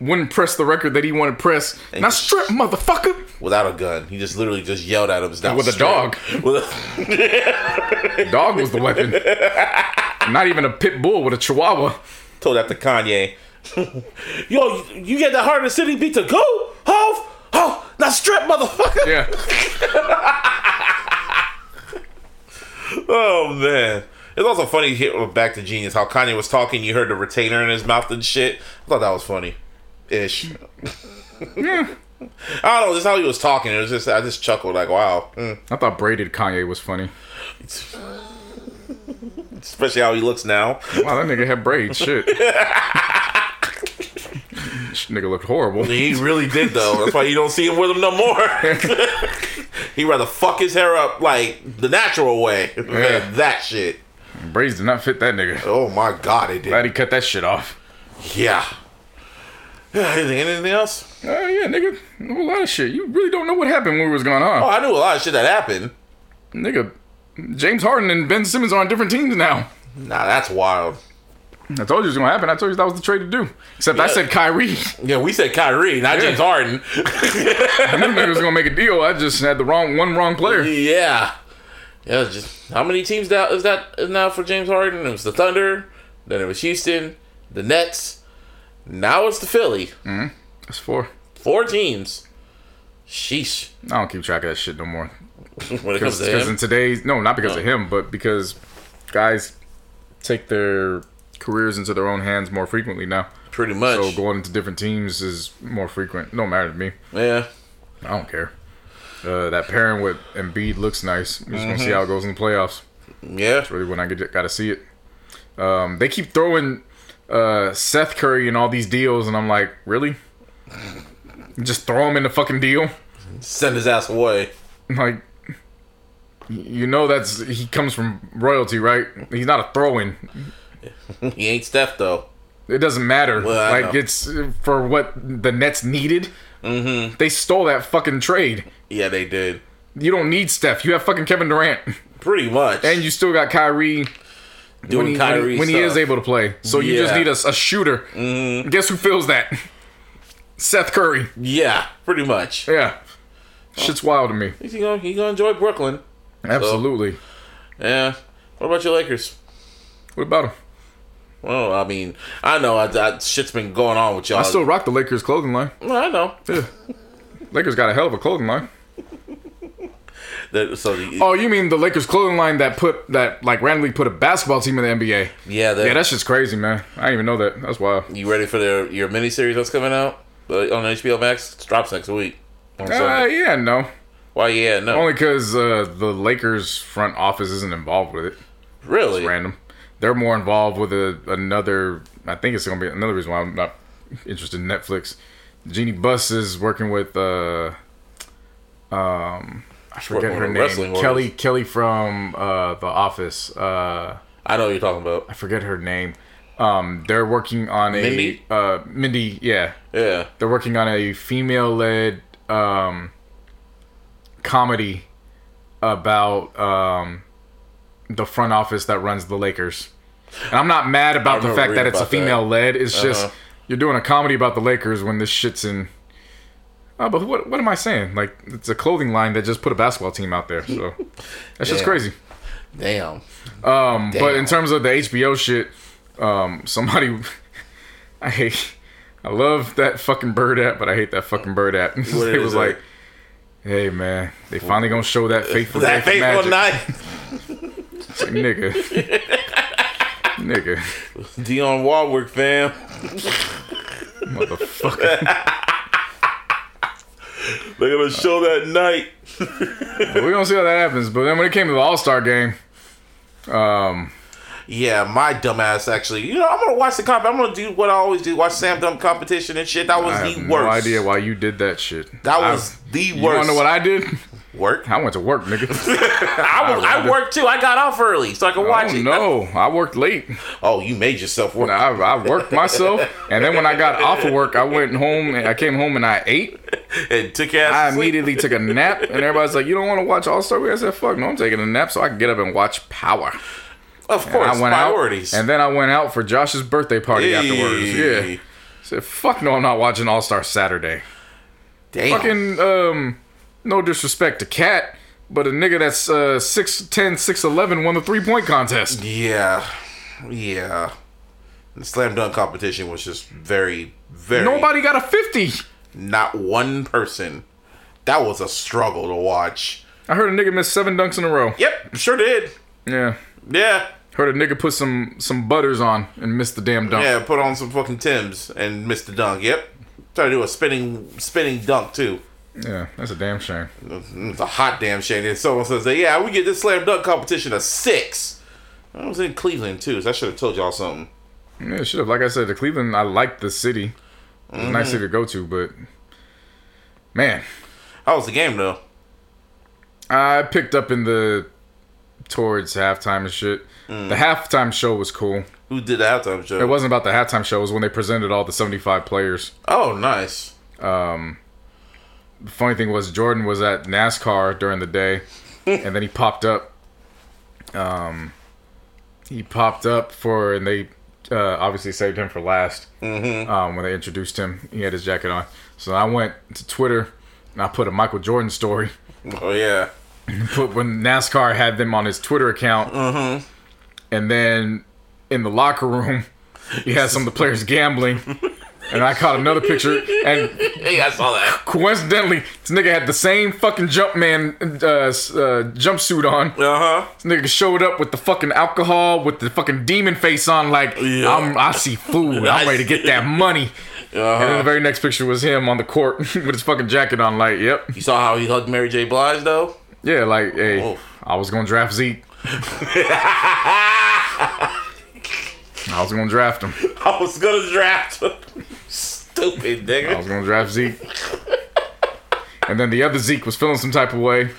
wouldn't press the record that he wanted press. Now strip, motherfucker. Without a gun, he just literally just yelled at him. "Now With a dog. With a, (laughs) Dog was the weapon. (laughs) Not even a pit bull with a chihuahua. told that to Kanye. (laughs) Yo, you get the heart of the city beat to go, ho, ho, now strip, motherfucker. Yeah. Oh man. It's also funny here back to Jeen-Yuhs how Kanye was talking. You heard the retainer in his mouth and shit. I thought that was funny, ish. yeah. I don't know. Just how he was talking. It was just I just chuckled like, wow. Mm. I thought braided Kanye was funny. Especially how he looks now. Wow, that nigga had braids. Shit. (laughs) This nigga looked horrible. He really did though. That's why you don't see him with him no more. (laughs) He'd rather fuck his hair up like the natural way than that shit. Braids did not fit that nigga. Oh my god, it did. Glad he cut that shit off. Yeah. Yeah. Anything, anything else? Oh yeah, nigga. A lot of shit. You really don't know what happened when we was going on. Oh, I knew a lot of shit that happened. Nigga, James Harden and Ben Simmons are on different teams now. Nah, that's wild. I told you it was gonna happen. I told you that was the trade to do. Except I said Kyrie. Yeah, we said Kyrie, not Yeah. James Harden. (laughs) I knew nigga was gonna make a deal. I just had the wrong one wrong player. Yeah. Yeah, just how many teams that is that is now for James Harden? It was the Thunder, then it was Houston, the Nets. Now it's the Philly. That's four. Four teams. Sheesh. I don't keep track of that shit no more. (laughs) When it comes Because in today's no, not because of him, but because guys take their careers into their own hands more frequently now. Pretty much. So going into different teams is more frequent. No matter to me. yeah. I don't care. Uh, that pairing with Embiid looks nice. We're just gonna see how it goes in the playoffs. Yeah. Really, when I get got to see it. Um, they keep throwing uh, Seth Curry and all these deals, and I'm like, really? Just throw him in the fucking deal? Send his ass away. Like, you know that's he comes from royalty, right? He's not a throw-in. (laughs) He ain't Steph though. It doesn't matter. Well, like it's for what the Nets needed. Mm-hmm. They stole that fucking trade. Yeah, they did. You don't need Steph. You have fucking Kevin Durant, Pretty much. and you still got Kyrie doing when he, Kyrie when he is able to play. So you just need a, a shooter. Mm-hmm. Guess who fills that? Seth Curry. Yeah, pretty much. Yeah, shit's wild to me. He's gonna he gonna enjoy Brooklyn. Absolutely. Yeah. What about your Lakers? What about them? Well, I mean, I know I, that shit's been going on with y'all. I still rock the Lakers clothing line. I know. Yeah. Lakers got a hell of a clothing line. (laughs) So the, Oh, you mean the Lakers clothing line that put that like randomly put a basketball team in the NBA? yeah, Yeah, that shit's crazy, man. I didn't even know that. That's wild. you ready for their your miniseries that's coming out uh, on HBO Max? It drops next week. On Uh, yeah, no. Why? Yeah, no. Only because uh, the Lakers front office isn't involved with it. really? Random. They're more involved with a, another. I think it's gonna be another reason why I'm not interested in Netflix. Jeanie Buss is working with. uh Um, I forget her name. Kelly. orders. Kelly from uh, The Office. Uh, I know what you're talking about. I forget her name. Um, they're working on a Mindy? Uh, Mindy. Yeah, Yeah. they're working on a female-led um, comedy about um, the front office that runs the Lakers. And I'm not mad about the fact that it's a female-led. It's just Uh-huh. you're doing a comedy about the Lakers when this shit's in. Oh, but what what am I saying? Like it's a clothing line that just put a basketball team out there. So (laughs) that's just crazy. Damn. Um, but in terms of the HBO shit, um, somebody, (laughs) I hate, I love that fucking bird app, but I hate that fucking bird app. (laughs) it was it? like, hey man, they finally gonna show that faithful That faithful magic. night. It's like, nigga, nigga, Dionne Warwick, fam. motherfucker. They're gonna show that night. but we gonna see how that happens. But then when it came to the All Star game, um, Yeah, my dumbass actually. You know, I'm gonna watch the comp. I'm gonna do what I always do: watch Sam Dumb competition and shit. That was I the have worst. no idea why you did that shit. That I- was the worst. You wanna know what I did? work? I went to work, nigga. (laughs) I, was, I worked too. I got off early so I could watch oh it. no, I worked late. Oh, you made yourself work. I, I worked myself, and then when I got off of work, I went home and I came home and I ate. and took ass. I sleep. immediately took a nap, and everybody's like, "You don't want to watch All Star Week?" I said, "Fuck no, I'm taking a nap so I can get up and watch Power." Of And course, I went priorities. out, and then I went out for Josh's birthday party afterwards. Yeah, said, "Fuck no, I'm not watching All Star Saturday." Damn. Fucking um, no disrespect to Cat, but a nigga that's uh 6'10", 6'11", won the three point contest. Yeah, yeah. The slam dunk competition was just very, very. Nobody got a fifty. Not one person. That was a struggle to watch. I heard a nigga miss seven dunks in a row. Yep, sure did. Yeah. Yeah, Heard a nigga put some some butters on and missed the damn dunk. yeah. Put on some fucking Tims and missed the dunk. Yep. Try to do a spinning, spinning dunk too. Yeah, that's a damn shame. It's a hot damn shame. And someone says, that, "Yeah, we get this slam dunk competition a six. I was in Cleveland too, so I should have told y'all something. Yeah, should have. Like I said, the Cleveland, I like the city. A nice mm-hmm. city to go to, but man, How was the game though? I picked up in the towards halftime and shit. The halftime show was cool. Who did the halftime show? It wasn't about the halftime show. It was when they presented all the 75 players. Oh, nice. The funny thing was Jordan was at NASCAR during the day, (laughs) and then he popped up. Um, he popped up for, and they uh, obviously saved him for last. Mm-hmm. Um, when they introduced him, he had his jacket on. So I went to Twitter and I put a Michael Jordan story. Oh yeah. Put when NASCAR had them on his Twitter account, and then in the locker room, he had some of the players gambling. And I caught another picture, and (laughs) Hey, I saw that. coincidentally, this nigga had the same fucking Jumpman uh, uh, jumpsuit on. Uh huh. This nigga showed up with the fucking alcohol, with the fucking demon face on, like Yeah. I'm, I see food. (laughs) I'm ready to get that money. Uh-huh. And then the very next picture was him on the court (laughs) with his fucking jacket on, like, yep, You saw how he hugged Mary J. Blige though. Yeah, like, hey, Oh. I was gonna draft Zeke. (laughs) I was gonna draft him. I was gonna draft him. Stupid nigga. I was gonna draft Zeke. And then the other Zeke was feeling some type of way,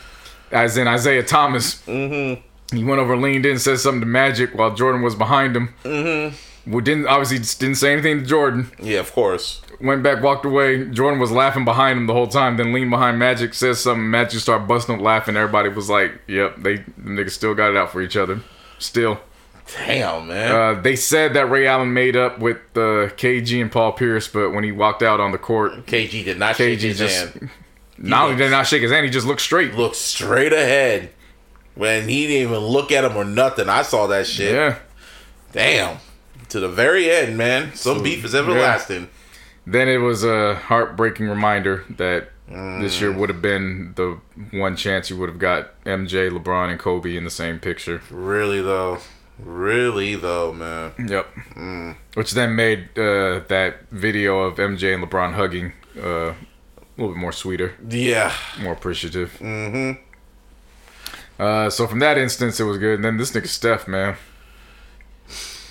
as in Isiah Thomas. Mm-hmm. He went over, leaned in, said something to Magic while Jordan was behind him. Mm-hmm. Well, didn't obviously didn't say anything to Jordan. Yeah, of course. Went back, walked away. Jordan was laughing behind him the whole time. Then leaned behind Magic, says something. Magic started busting up laughing. Everybody was like, "Yep, they the niggas still got it out for each other." Still, Damn, man. uh, they said that Ray Allen made up with uh, KG and Paul Pierce, but when he walked out on the court, KG did not shake his just hand. (laughs) not only did he not shake his hand, he just looked straight. Looked straight ahead. When he didn't even look at him or nothing. I saw that shit. Yeah. Damn. To the very end, man. Some beef is everlasting. Then it was a heartbreaking reminder that this year would have been the one chance you would have got MJ, LeBron, and Kobe in the same picture. Really though. Really though, man. Yep. Which then made uh, that video of MJ and LeBron hugging uh, a little bit more sweeter, Yeah. more appreciative. Mm-hmm. Uh, so from that instance, it was good. And then this nigga Steph, man,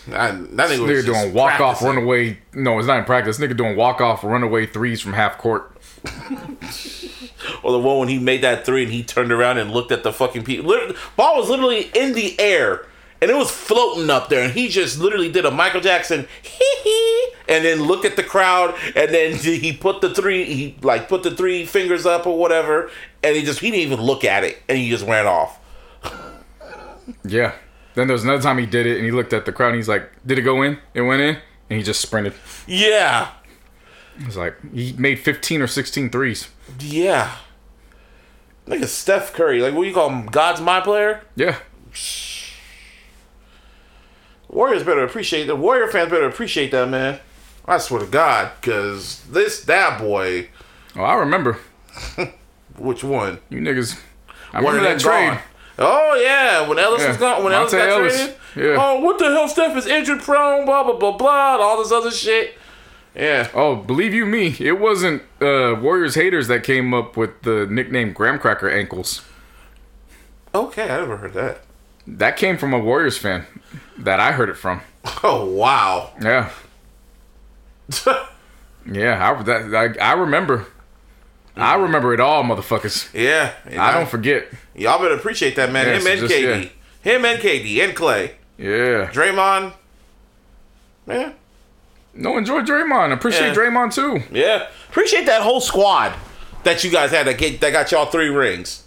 I, that nigga this was nigga just doing walk off, practicing. runaway. No, it's not in practice. This nigga doing walk off, runaway threes from half court. Or the one when he made that three and he turned around and looked at the fucking people. Ball was literally in the air and it was floating up there, and he just literally did a Michael Jackson hee hee, and then looked at the crowd, and then (laughs) he put the three, he like put the three fingers up or whatever, and he just he didn't even look at it, and he just ran off. Yeah. Then there was another time he did it, and he looked at the crowd, and he's like, "Did it go in? It went in." And he just sprinted. Yeah, It was like he made 15 or 16 threes. yeah. Like a Steph Curry, like what you call him? God's my player. Yeah. Warriors better appreciate that. Warrior fans better appreciate that, man. I swear to God, because this that boy, Oh, I remember (laughs) which one? you niggas. I One remember that trade. gone. Oh yeah, when Ellis Yeah. was gone, when Ellis got Ellis. traded. Yeah. Oh, what the hell? Steph is injured prone. Blah blah blah blah. All this other shit. Yeah. Oh, believe you me, it wasn't uh, Warriors haters that came up with the nickname Graham Cracker ankles. Okay, I never heard that. That came from a Warriors fan that I heard it from. (laughs) Oh wow. Yeah. (laughs) Yeah, I, that, I, I remember. I remember it all, motherfuckers. yeah. I don't forget. Y'all better appreciate that man. Yeah, Him so and just- KD. Him and KD and Klay. Yeah. Draymond. Yeah. No, enjoy Draymond. Appreciate Yeah. Draymond too. Yeah. Appreciate that whole squad that you guys had that get that got y'all three rings.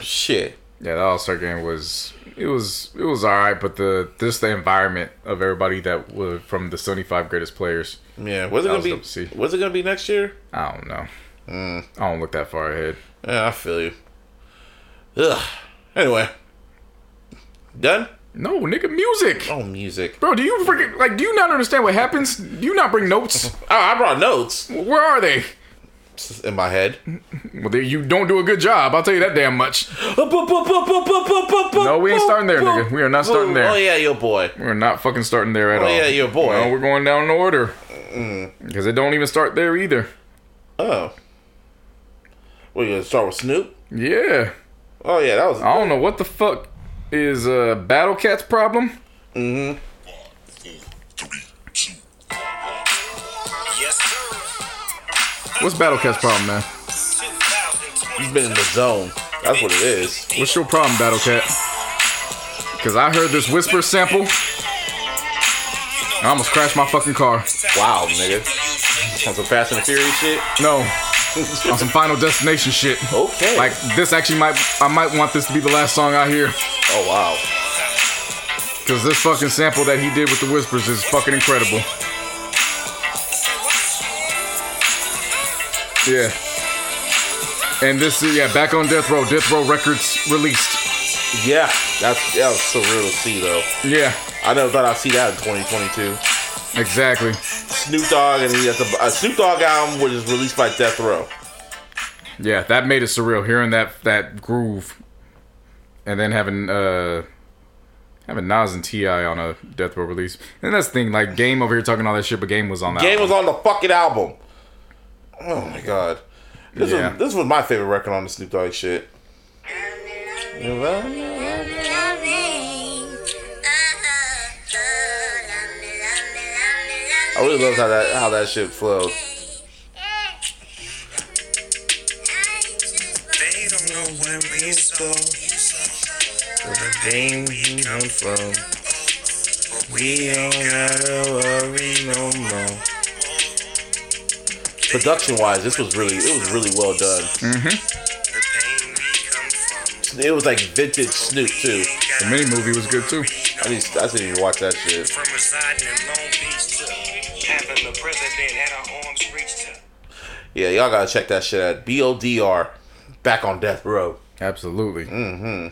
Shit. Yeah, the All Star game was it was it was all right, but the just the environment of everybody that was from the seventy five greatest players. Yeah. Was it gonna was be? to. Was it gonna be next year? I don't know. Mm. I don't look that far ahead. Yeah, I feel you. Ugh. Anyway. Done? No, nigga, music, Oh, music. bro. Do you freaking like? Do you not understand what happens? Do you not bring notes? (laughs) Oh, I brought notes Where are they? in my head. Well, you don't do a good job. I'll tell you that damn much. No, we ain't starting there, nigga. We are not starting there. Oh yeah, your boy. We're not fucking starting there at all. Oh, all. yeah, your boy. No, we're going down in order because it don't even start there either. Oh. You gonna start with Snoop? Yeah. Oh yeah, that was. I don't know what the fuck is uh, Battlecat's problem. Yes, sir. What's Battlecat's problem, man? 2020. You've been in the zone. That's what it is. What's your problem, Battlecat? Because I heard this whisper sample. I almost crashed my fucking car. Wow, nigga. On some Fast and the Furious shit. No, on some Final Destination shit. Okay. Like this actually might I might want this to be the last song I hear oh wow. because this fucking sample that he did with the whispers is fucking incredible. Yeah. And this is yeah back on Death Row. Death Row Records released. Yeah, that's that was so real to see though. Yeah. I never thought I'd see that in 2022. Exactly. Snoop Dogg, and he has a, a Snoop Dogg album, which is released by Death Row. Yeah, that made it surreal hearing that that groove, and then having uh having Nas and T.I. on a Death Row release. And that's the thing, like Game over here talking all that shit, but Game was on that. Game was on the fucking album. Oh my god, this Yeah. was this was my favorite record on the Snoop Dogg shit. I really love how that how that shit flowed. They don't know where we go. The game we come from. We don't gotta worry no more. Production wise, this was really it was really well done. Mm-hmm. The pain we come from. It was like vintage Snoop too. The mini movie was good too. I need I still need to watch that shit. Yeah, y'all gotta check that shit out. BODR, back on death row. Absolutely. Mm-hmm.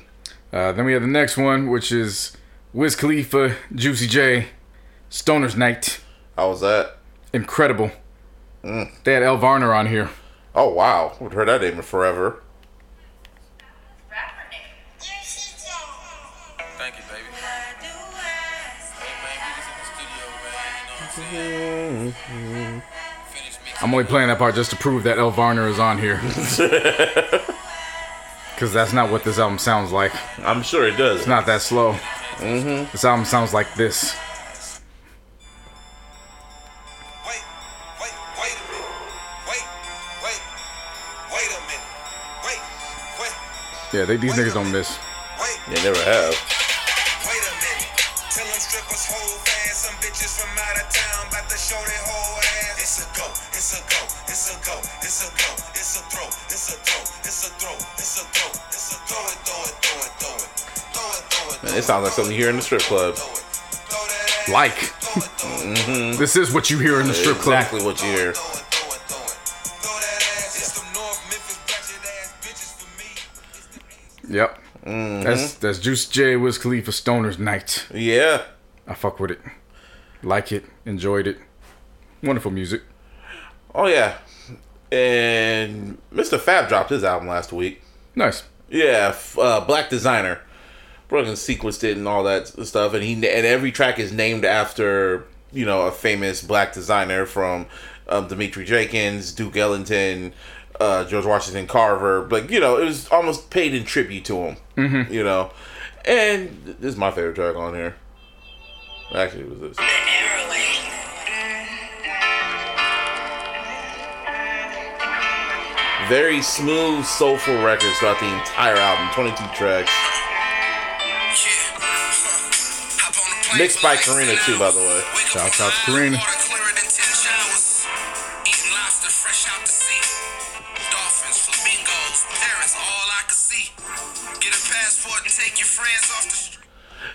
Uh, then we have the next one, which is Wiz Khalifa, Juicy J, Stoner's Night. How was that? Incredible. They had El Varner on here. Oh wow, I've heard that name in forever. Thank I'm saying? Finish mixing. I'm only playing that part just to prove that El Varner is on here. (laughs) Because that's not what this album sounds like. I'm sure it does. It's not that slow. Mm-hmm. This album sounds like this. Wait, wait, wait a minute. Wait, wait, wait a minute. Wait, wait, Yeah, they, these niggas don't miss. wait, They never have. wait a minute. Tell them strippers hold fast. Some bitches from out of town about to show their whole ass. It's a go, it's a go, it's a go, it's a go, it's a throw, it's a throw, it's a throw, it's a throw, it's a throw it, throw it, throw it, throw it. Throw it, throw it, Man, it sounds like something you hear in the strip club. throw it. Throw that ass. Like. Throw it, throw it, This is what you hear in the strip club. Exactly what you hear. Yep. That's that's Juicy J, Wiz Khalifa, Stoner's Night. Yeah. I fuck with it. Like it. Enjoyed it. Wonderful music. Oh yeah. And Mistah F.A.B. dropped his album last week. Nice. Yeah, f- uh, Black Designer. Broken sequenced it and all that stuff, and he and every track is named after you know a famous black designer from um, Dimitri Jenkins, Duke Ellington, uh, George Washington Carver. Like you know, it was almost paid in tribute to him. Mm-hmm. You know, and this is my favorite track on here. Actually, it was this. Very smooth, soulful records throughout the entire album. Twenty-two tracks. Mixed by Karina too, by the way. Shouts out to Karina.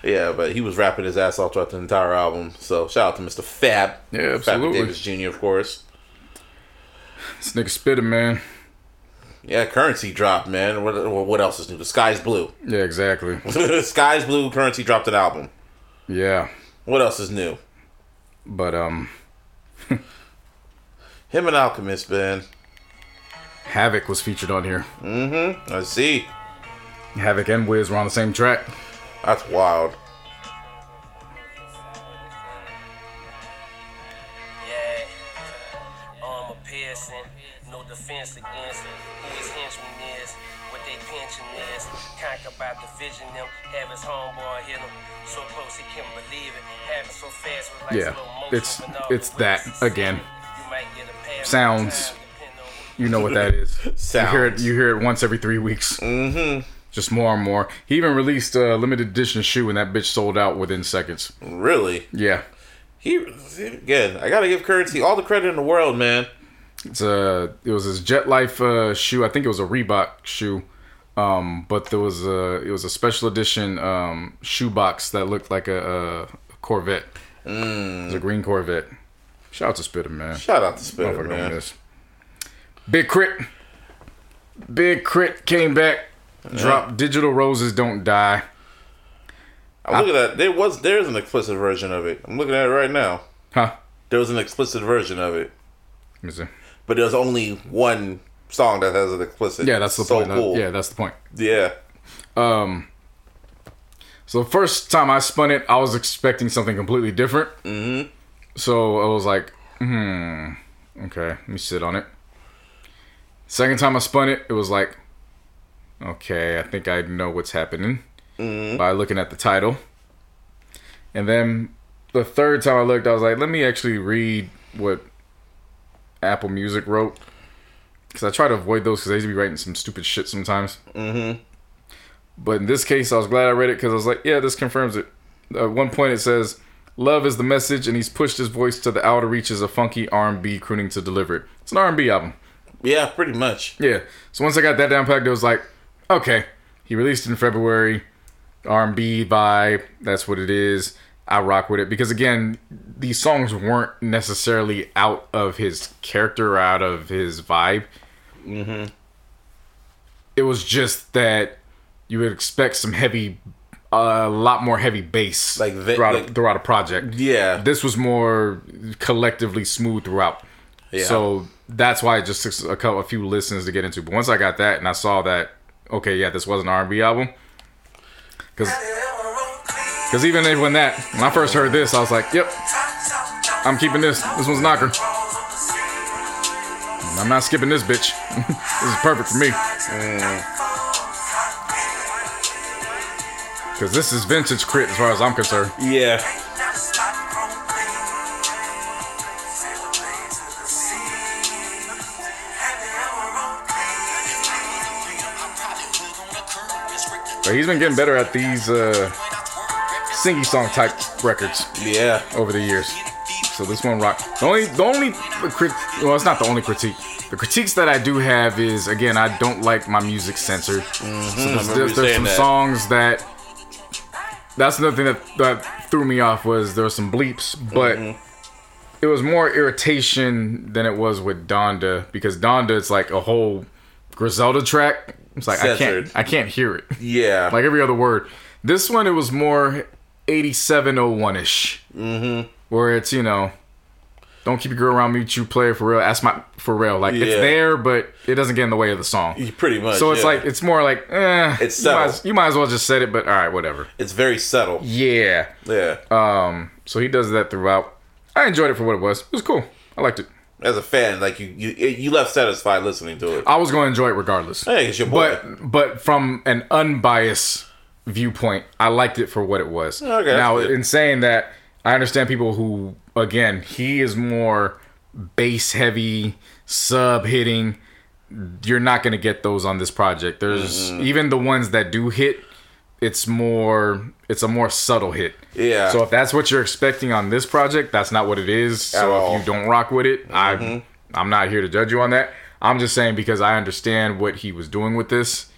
Yeah, but he was rapping his ass off throughout the entire album. So shout out to Mr. Fab. Yeah, absolutely. Fab. Davis Jr. Of course. This nigga spitting, man. Yeah, Curren$y dropped, man. What, what else is new? The Sky's Blue. (laughs) Yeah, exactly. Sky's Blue. Curren$y dropped an album. Yeah. What else is new? But um (laughs) Him and Alchemist, man. Havoc was featured on here. Mm-hmm. I see. Havoc and Wiz were on the same track. That's wild. Conquer by division them, have his homeboy hit him. So close he can't believe it. Having so fast was like Yeah, it's- it's that again. see. You might get a pass Sounds. time, depending on who You know what that is. (laughs) You hear it Sounds. you hear it once every three weeks. Mm-hmm. Just more and more. He even released a limited edition shoe and that bitch sold out within seconds. Really? Yeah. He again. I gotta give Curren$y all the credit in the world, man. It's a it was his Jet Life uh, shoe. I think it was a Reebok shoe. Um, but there was a it was a special edition um, shoe box that looked like a, a Corvette. Mm. It was a green Corvette. Shout out to Spitta, man. Shout out to Spitta, man. miss. Big Crit. Big K.R.I.T. came back. Dropped Digital Roses Don't Die. I'm looking at that. there was there's an explicit version of it. I'm looking at it right now. Huh? There was an explicit version of it, Let me see. but there's only one song that has an explicit. Yeah, that's the so point. Cool. yeah, that's the point. yeah. Um. So the first time I spun it, I was expecting something completely different. Mm-hmm. So I was like, hmm, okay, let me sit on it. Second time I spun it, it was like, okay, I think I know what's happening by looking at the title. And then the third time I looked, I was like, let me actually read what Apple Music wrote. Because I try to avoid those because they used to be writing some stupid shit sometimes. Mm-hmm. But in this case, I was glad I read it because I was like, yeah, this confirms it. At one point, it says, "Love is the message," and he's pushed his voice to the outer reaches of funky R&B crooning to deliver it. It's an R&B album. Yeah, pretty much. Yeah. So once I got that down packed, it was like, okay, he released it in February, R&B vibe. That's what it is. I rock with it because again, these songs weren't necessarily out of his character or out of his vibe. Mm-hmm. It was just that you would expect some heavy, a lot more heavy bass Like vi- throughout, like- throughout a project. Yeah. This was more collectively smooth throughout. Yeah. So that's why it just took a couple, a few listens to get into. But once I got that and I saw that, okay, yeah, this was an R&B album. Because because even when that, when I first heard this, I was like, yep, I'm keeping this. This one's knocker. I'm not skipping this bitch. (laughs) this is perfect for me. Because this is vintage K.R.I.T. as far as I'm concerned. Yeah. But he's been getting better at these uh, singy song type records Yeah. over the years. So this one rock. The only, the only, well, it's not the only critique. The critiques that I do have is again, I don't like my music censored. So there's, there's, there's some that. songs that. That's another thing that that threw me off was there were some bleeps, but it was more irritation than it was with Donda because Donda it's like a whole Griselda track. It's like I can't I can't hear it Yeah. like every other word. This one, it was more 8701 ish. Mm-hmm. Where it's, you know, don't keep your girl around me, you play for real. That's my, for real. Like, it's there, but it doesn't get in the way of the song. pretty much. So it's yeah. like, it's more like, eh. It's you might, subtle. as, you might as well just said it, but all right, whatever. it's very subtle. Yeah. Yeah. Um. So he does that throughout. I enjoyed it for what it was. It was cool. I liked it. As a fan, like you, you, you left satisfied listening to it. I was going to enjoy it regardless. Hey, it's your boy. But but from an unbiased viewpoint, I liked it for what it was. Okay, now, in saying that, I understand people who, again, he is more bass heavy, sub hitting. You're not gonna get those on this project. There's Mm-hmm. even the ones that do hit. It's more. It's a more subtle hit. Yeah. So if that's what you're expecting on this project, that's not what it is. So. Mm-hmm. if you don't rock with it, I I'm not here to judge you on that. I'm just saying because I understand what he was doing with this.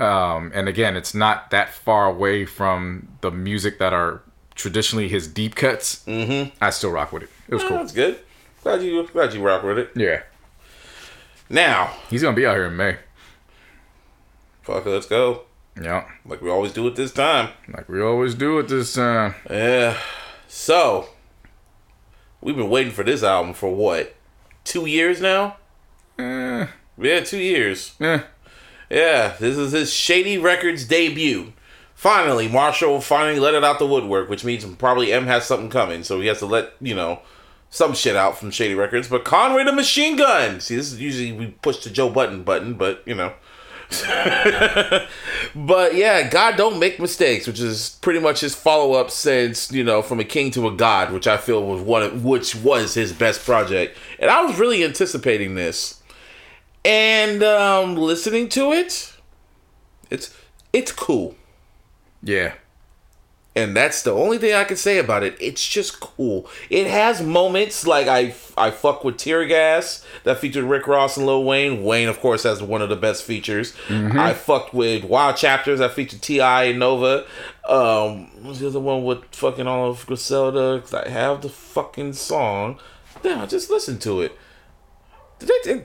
Um, and again, it's not that far away from the music that are traditionally his deep cuts. Mm-hmm. I still rock with it. It was Oh, cool. That's good. Glad you glad you rock with it. Yeah, Now, he's gonna be out here in May. fuck let's go. Yeah, Like we always do at this time. like we always do at this time. Yeah. So, we've been waiting for this album for what? Two years now? Eh, Yeah, two years. eh. Yeah, this is his Shady Records debut. Finally, Marshall finally let it out the woodwork, which means probably M has something coming, so he has to let, you know, some shit out from Shady Records. But Conway the Machine Gun! See, this is usually we push the Joe Budden button, but, you know. (laughs) but yeah, God don't make mistakes, which is pretty much his follow up since you know from a king to a god, which I feel was one of, which was his best project, and I was really anticipating this, and um, listening to it, it's it's cool, Yeah, and that's the only thing I can say about it. It's just cool. It has moments like I I fuck with Tear Gas that featured Rick Ross and Lil Wayne. Wayne, of course, has one of the best features. I fucked with Wild Chapters that featured T.I. and Novel. Um, what's the other one with fucking all of Griselda? 'Cause I have the fucking song. Damn, I just listen to it. Did they?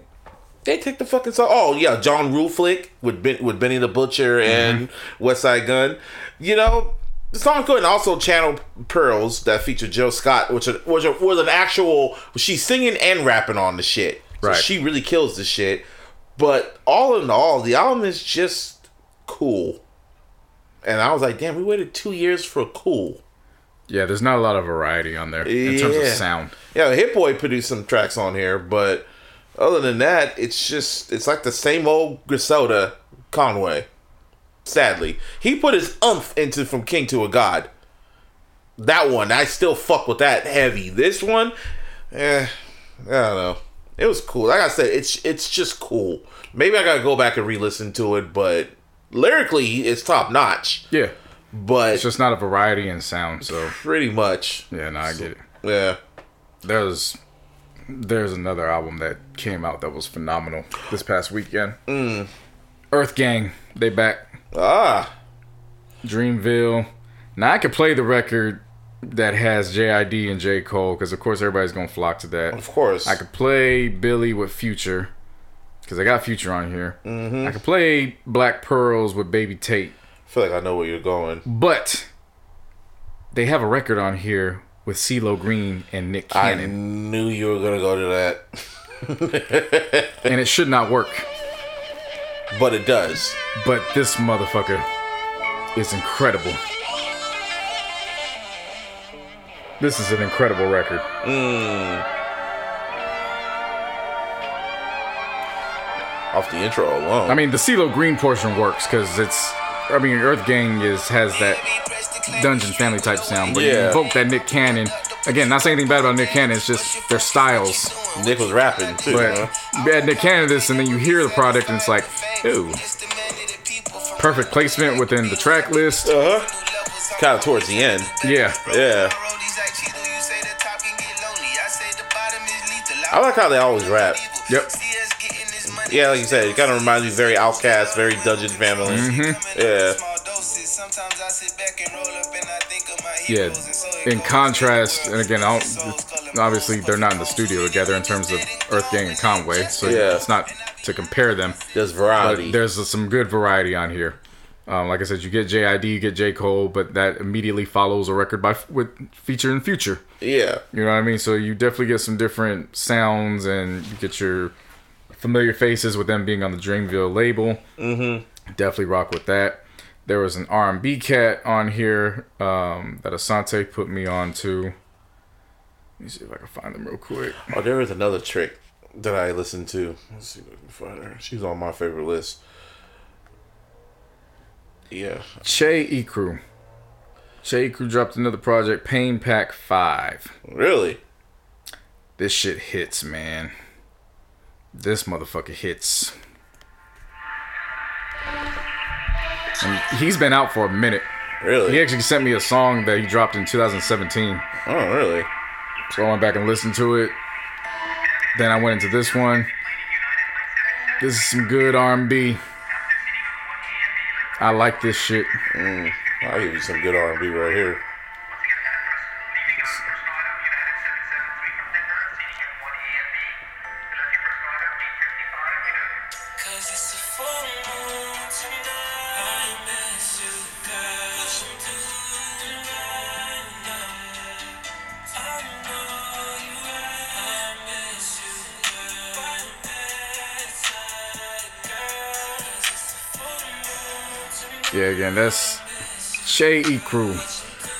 They take the fucking song. Oh yeah, John Woo Flick with ben, with Benny the Butcher mm-hmm. and Westside Gunn. You know, the song good, and also Chanel Pearls that featured Jill Scott, which was a, was an actual. She's singing and rapping on the shit. So Right. She really kills the shit. But all in all, the album is just cool. And I was like, damn, we waited two years for cool. Yeah, there's not a lot of variety on there in terms of sound. Yeah, Hit Boy produced some tracks on here, but other than that, it's just it's like the same old Griselda Conway. Sadly, he put his umph into from King to a God. That one, I still fuck with that heavy. This one, eh, I don't know. It was cool. Like I said, it's it's just cool. Maybe I gotta go back and re-listen to it, but lyrically, it's top notch. Yeah, But it's just not a variety in sound. So pretty much, yeah, no, I get it. yeah. There's there's another album that came out that was phenomenal this past weekend. Mm. EARTHGANG, they back. Ah, Dreamville. Now I could play the record that has JID and J Cole because of course everybody's gonna flock to that. of course. I could play Billi with Future because I got Future on here. I could play Black Pearls with Baby Tate, I feel like I know where you're going. but they have a record on here with CeeLo Green and Nick Cannon. I knew you were gonna go to that, (laughs) and it should not work. but it does. But this motherfucker is incredible. This is an incredible record. Hmm. Off the intro alone. I mean, the CeeLo Green portion works because it's. I mean, EARTHGANG is has that dungeon family type sound, but you Yeah. invoke that Nick Cannon. Again, not saying anything bad about Nick Cannon. It's just their styles. Nick was rapping too. But huh? you add Nick Cannon this, and then you hear the product, and it's like, ooh, perfect placement within the track list. Uh huh. Kind of towards the end. Yeah, Yeah. I like how they always rap. Yep. Yeah, like you said, it kind of reminds me very OutKast, very Dungeon Family. Mm-hmm. Yeah. yeah. In contrast, and again, obviously they're not in the studio together in terms of EARTHGANG and Conway, so Yeah. it's not to compare them. There's But variety. there's some good variety on here. Um, like I said, you get JID, you get J Cole, but that immediately follows a record by with feature and future. yeah. You know what I mean? So you definitely get some different sounds, and you get your familiar faces with them being on the Dreamville label. Mm-hmm. Definitely rock with that. There was an R&B cat on here um, that Asante put me on to. Let me see if I can find them real quick. Oh, there is another trick that I listened to. Let's see if I can find her. She's on my favorite list. Yeah. Che Ecru. Che Ecru dropped another project, Pain Pack 5. Really? This shit hits, man. This motherfucker hits. And he's been out for a minute. Really? He actually sent me a song that he dropped in 2017. Oh, really? So I went back and listened to it. Then I went into this one. This is some good R&B. I like this shit. Mm, I'll give you some good R&B right here. Yeah, again, that's Shay E Crew.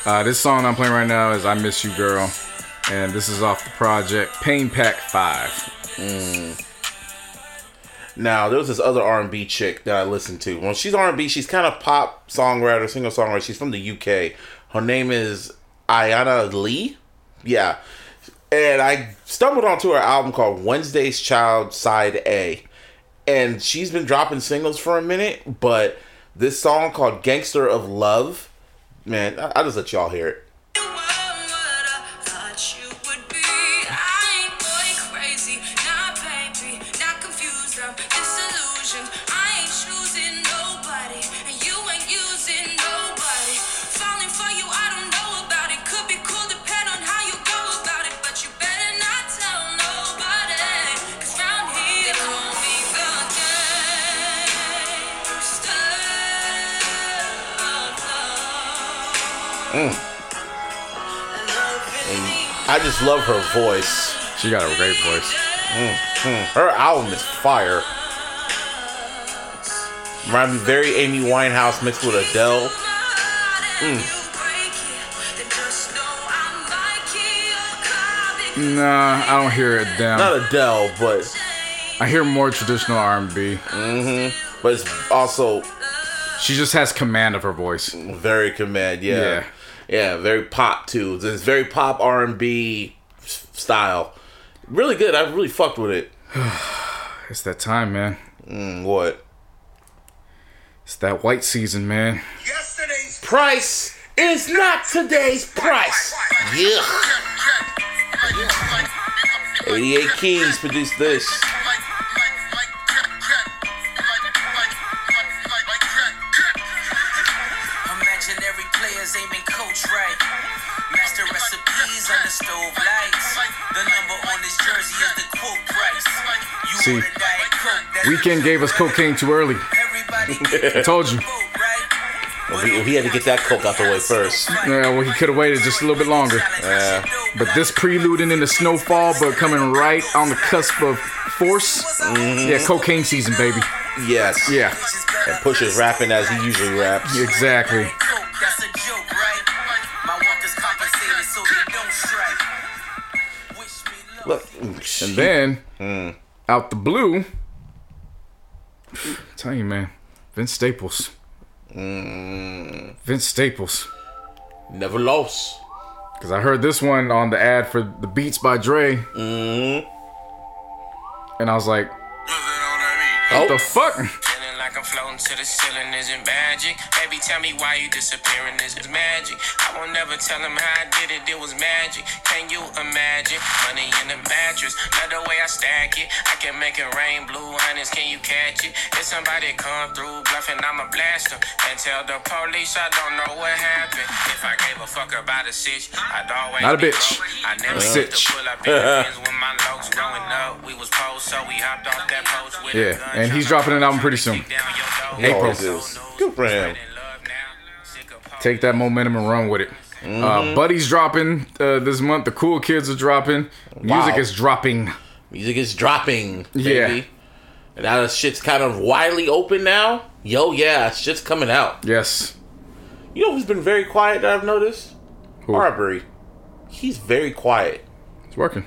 Uh, this song I'm playing right now is I Miss You Girl. And this is off the project Pain Pack 5. Now, there was this other R&B chick that I listened to. When she's R&B, she's kind of pop songwriter, singer songwriter. She's from the UK. Her name is Aiyana-Lee. Yeah. And I stumbled onto her album called Wednesday's Child Side A. And she's been dropping singles for a minute, but this song called Gangster of Love, man, I- I'll just let y'all hear it. Mm. gangster of love. I just love her voice. She got a great voice. Mm, mm. Her album is fire. Reminds me very Amy Winehouse mixed with Adele. Nah, I don't hear it down. Not Adele, but I hear more traditional R&B. Mm-hmm. but it's also She just has command of her voice. very command. Yeah, Yeah. Yeah, very pop too. It's very pop R and B style. Really good. I really fucked with it. (sighs) It's that time, man. Mm, what It's that white season, man. Yesterday's price is not today's price? Yeah. 88 Keys produced this. See, order Diet Coke, that's Weekend gave us cocaine too early. I told you. vote, right? He, he had to get that coke out the way first. Yeah, well, he could have waited just a little bit longer. Yeah. But this preluding in the snowfall, but coming right on the cusp of force. Mm-hmm. Yeah, cocaine season, baby. Yes. Yeah, And Pusha's rapping as he usually raps. exactly. That's a joke, right? My workers compensated so they don't strike. Wish me luck. Look. And then, hmm. Out the blue, (sighs) tell you, man, Vince Staples. Mm. Vince Staples. Never lost. Because I heard this one on the ad for the Beats by Dre. Mm-hmm. And I was like, what the fuck? Like I'm floating to the ceiling isn't magic. Baby, tell me why you disappearing is it magic. I won't never tell him how I did it, it was magic. Can you imagine? Money in the mattress, not the way I stack it. I can make it rain blue honey's, can you catch it? If somebody come through bluffing, I'ma blast them. And tell the police I don't know what happened. If I gave a fuck about a sitch, I'd always Not a bitch. I never A used to pull up in Benz (laughs) my locs growing up. We was post, so we hopped off that post with Yeah, a gun, and he's dropping an album pretty soon. Kick down your door. He April. Good for him. Take that momentum and run with it. Uh, Buddy's dropping uh, this month. The cool kids are dropping. Music is dropping. Music is dropping, Yeah. And now the shit's kind of widely open now. Yo, yeah, shit's coming out. Yes. You know who's been very quiet that I've noticed? Who? Arbery. He's very quiet. It's working.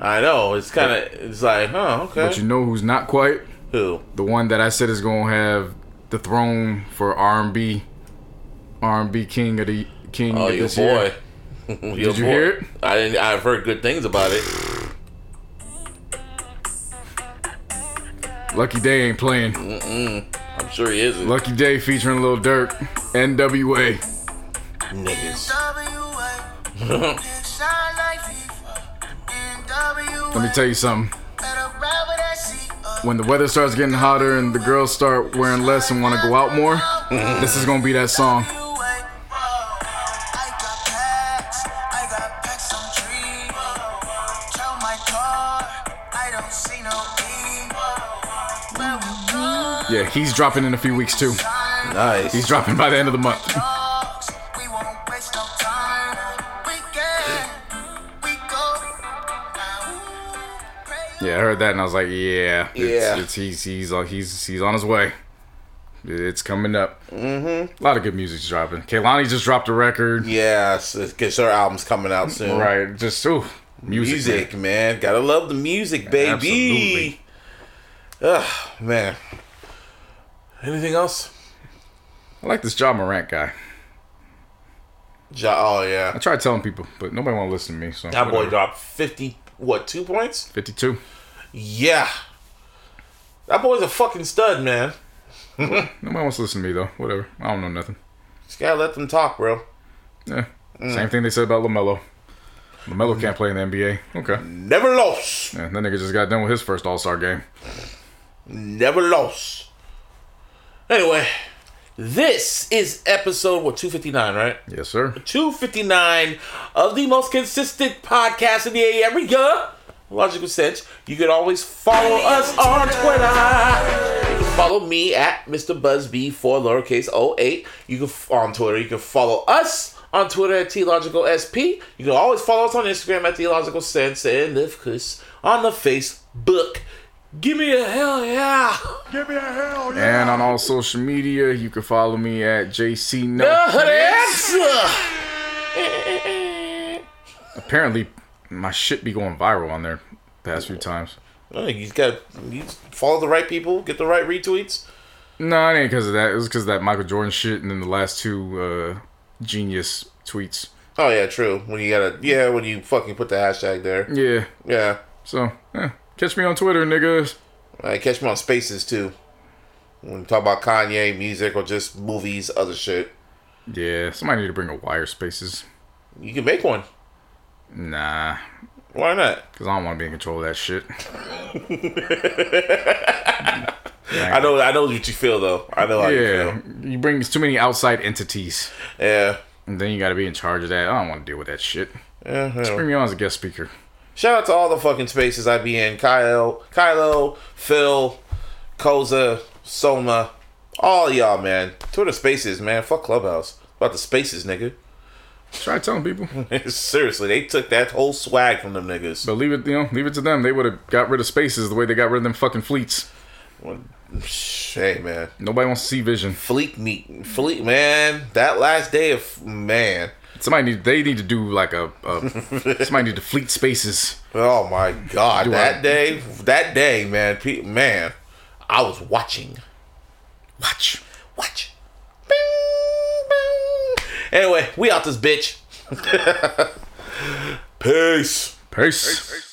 I know. It's kind of. It's like, huh? Okay. But you know who's not quiet? Who? The one that I said is gonna have the throne for R&B, R&B king of the king Oh, of your this year. boy. (laughs) Your Did you boy. hear it? I didn't. I've heard good things about it. Lucky Daye ain't playing. I'm sure he isn't. Lucky Daye featuring Lil Durk, N.W.A. Niggas. (laughs) Let me tell you something. When the weather starts getting hotter and the girls start wearing less and want to go out more, mm-hmm. this is gonna be that song. Yeah, he's dropping in a few weeks too. Nice. He's dropping by the end of the month. Yeah, I heard that and I was like, yeah, Yeah. it's he's he's on he's he's on his way. It's coming up. Mm-hmm. A lot of good music's dropping. Kehlani just dropped a record. Yes, because her album's coming out soon. Right, just ooh, music. Music, man. man. Gotta love the music, baby. Absolutely. Ugh, man. Anything else? I like this John Morant guy. Ja- oh yeah. I tried telling people, but nobody want to listen to me. So that boy whatever. dropped fifty. What two points? fifty-two. Yeah, that boy's a fucking stud, man. (laughs) Nobody wants to listen to me though. Whatever. I don't know nothing. Just gotta let them talk, bro. Yeah. Mm. Same thing they said about Lamelo. Lamelo can't play in the NBA. Okay. Never lost. Yeah, that nigga just got done with his first All Star game. Never lost. Anyway, this is episode what two fifty nine, right? Yes, sir. 259 of the most consistent podcast in the area. Logical sense. You can always follow us on Twitter. You can follow me at Mr. Buzzbee for lowercase 08. You can on Twitter. You can follow us on Twitter at TLogicalSP. You can always follow us on Instagram at Theological Sense and of course on the Facebook. Give me a hell yeah. Give me a hell yeah. And on all social media, you can follow me at JC No. (laughs) Apparently, my shit be going viral on there past few times. You got you follow the right people, get the right retweets. No, it ain't because of that. It was because of that Michael Jordan shit and then the last two uh, genius tweets. Oh yeah, true. When you gotta yeah, when you fucking put the hashtag there. Yeah. Yeah. So, eh, catch me on Twitter, niggas. Uh, catch me on Spaces too. When we talk about Kanye music or just movies, other shit. Yeah, somebody need to bring a wire spaces. You can make one. Nah, Why not? because I don't want to be in control of that shit. (laughs) I know I know what you feel though. I know how you Yeah, feel. you bring too many outside entities, Yeah. and then you got to be in charge of that. I don't want to deal with that shit. Yeah, yeah. Bring me on as a guest speaker. Shout out to all the fucking spaces I be in. Kyle, Kylo, Phil, Koza, Soma, all y'all, man. Twitter spaces, man. Fuck Clubhouse. About the spaces, nigga. Try telling people, (laughs) Seriously, they took that whole swag from them niggas. but leave it. You know, leave it to them. They would have got rid of spaces the way they got rid of them fucking fleets. Hey, man. Nobody wants to see vision. Fleet meet. Fleet, man. That last day of, man. Somebody need. They need to do like a. a (laughs) somebody need to fleet spaces. Oh my God. Do that I- day, that day, man. Pe- Man, I was watching. Watch. Watch. Bing, bing. Anyway, we out this bitch. (laughs) Peace. Peace.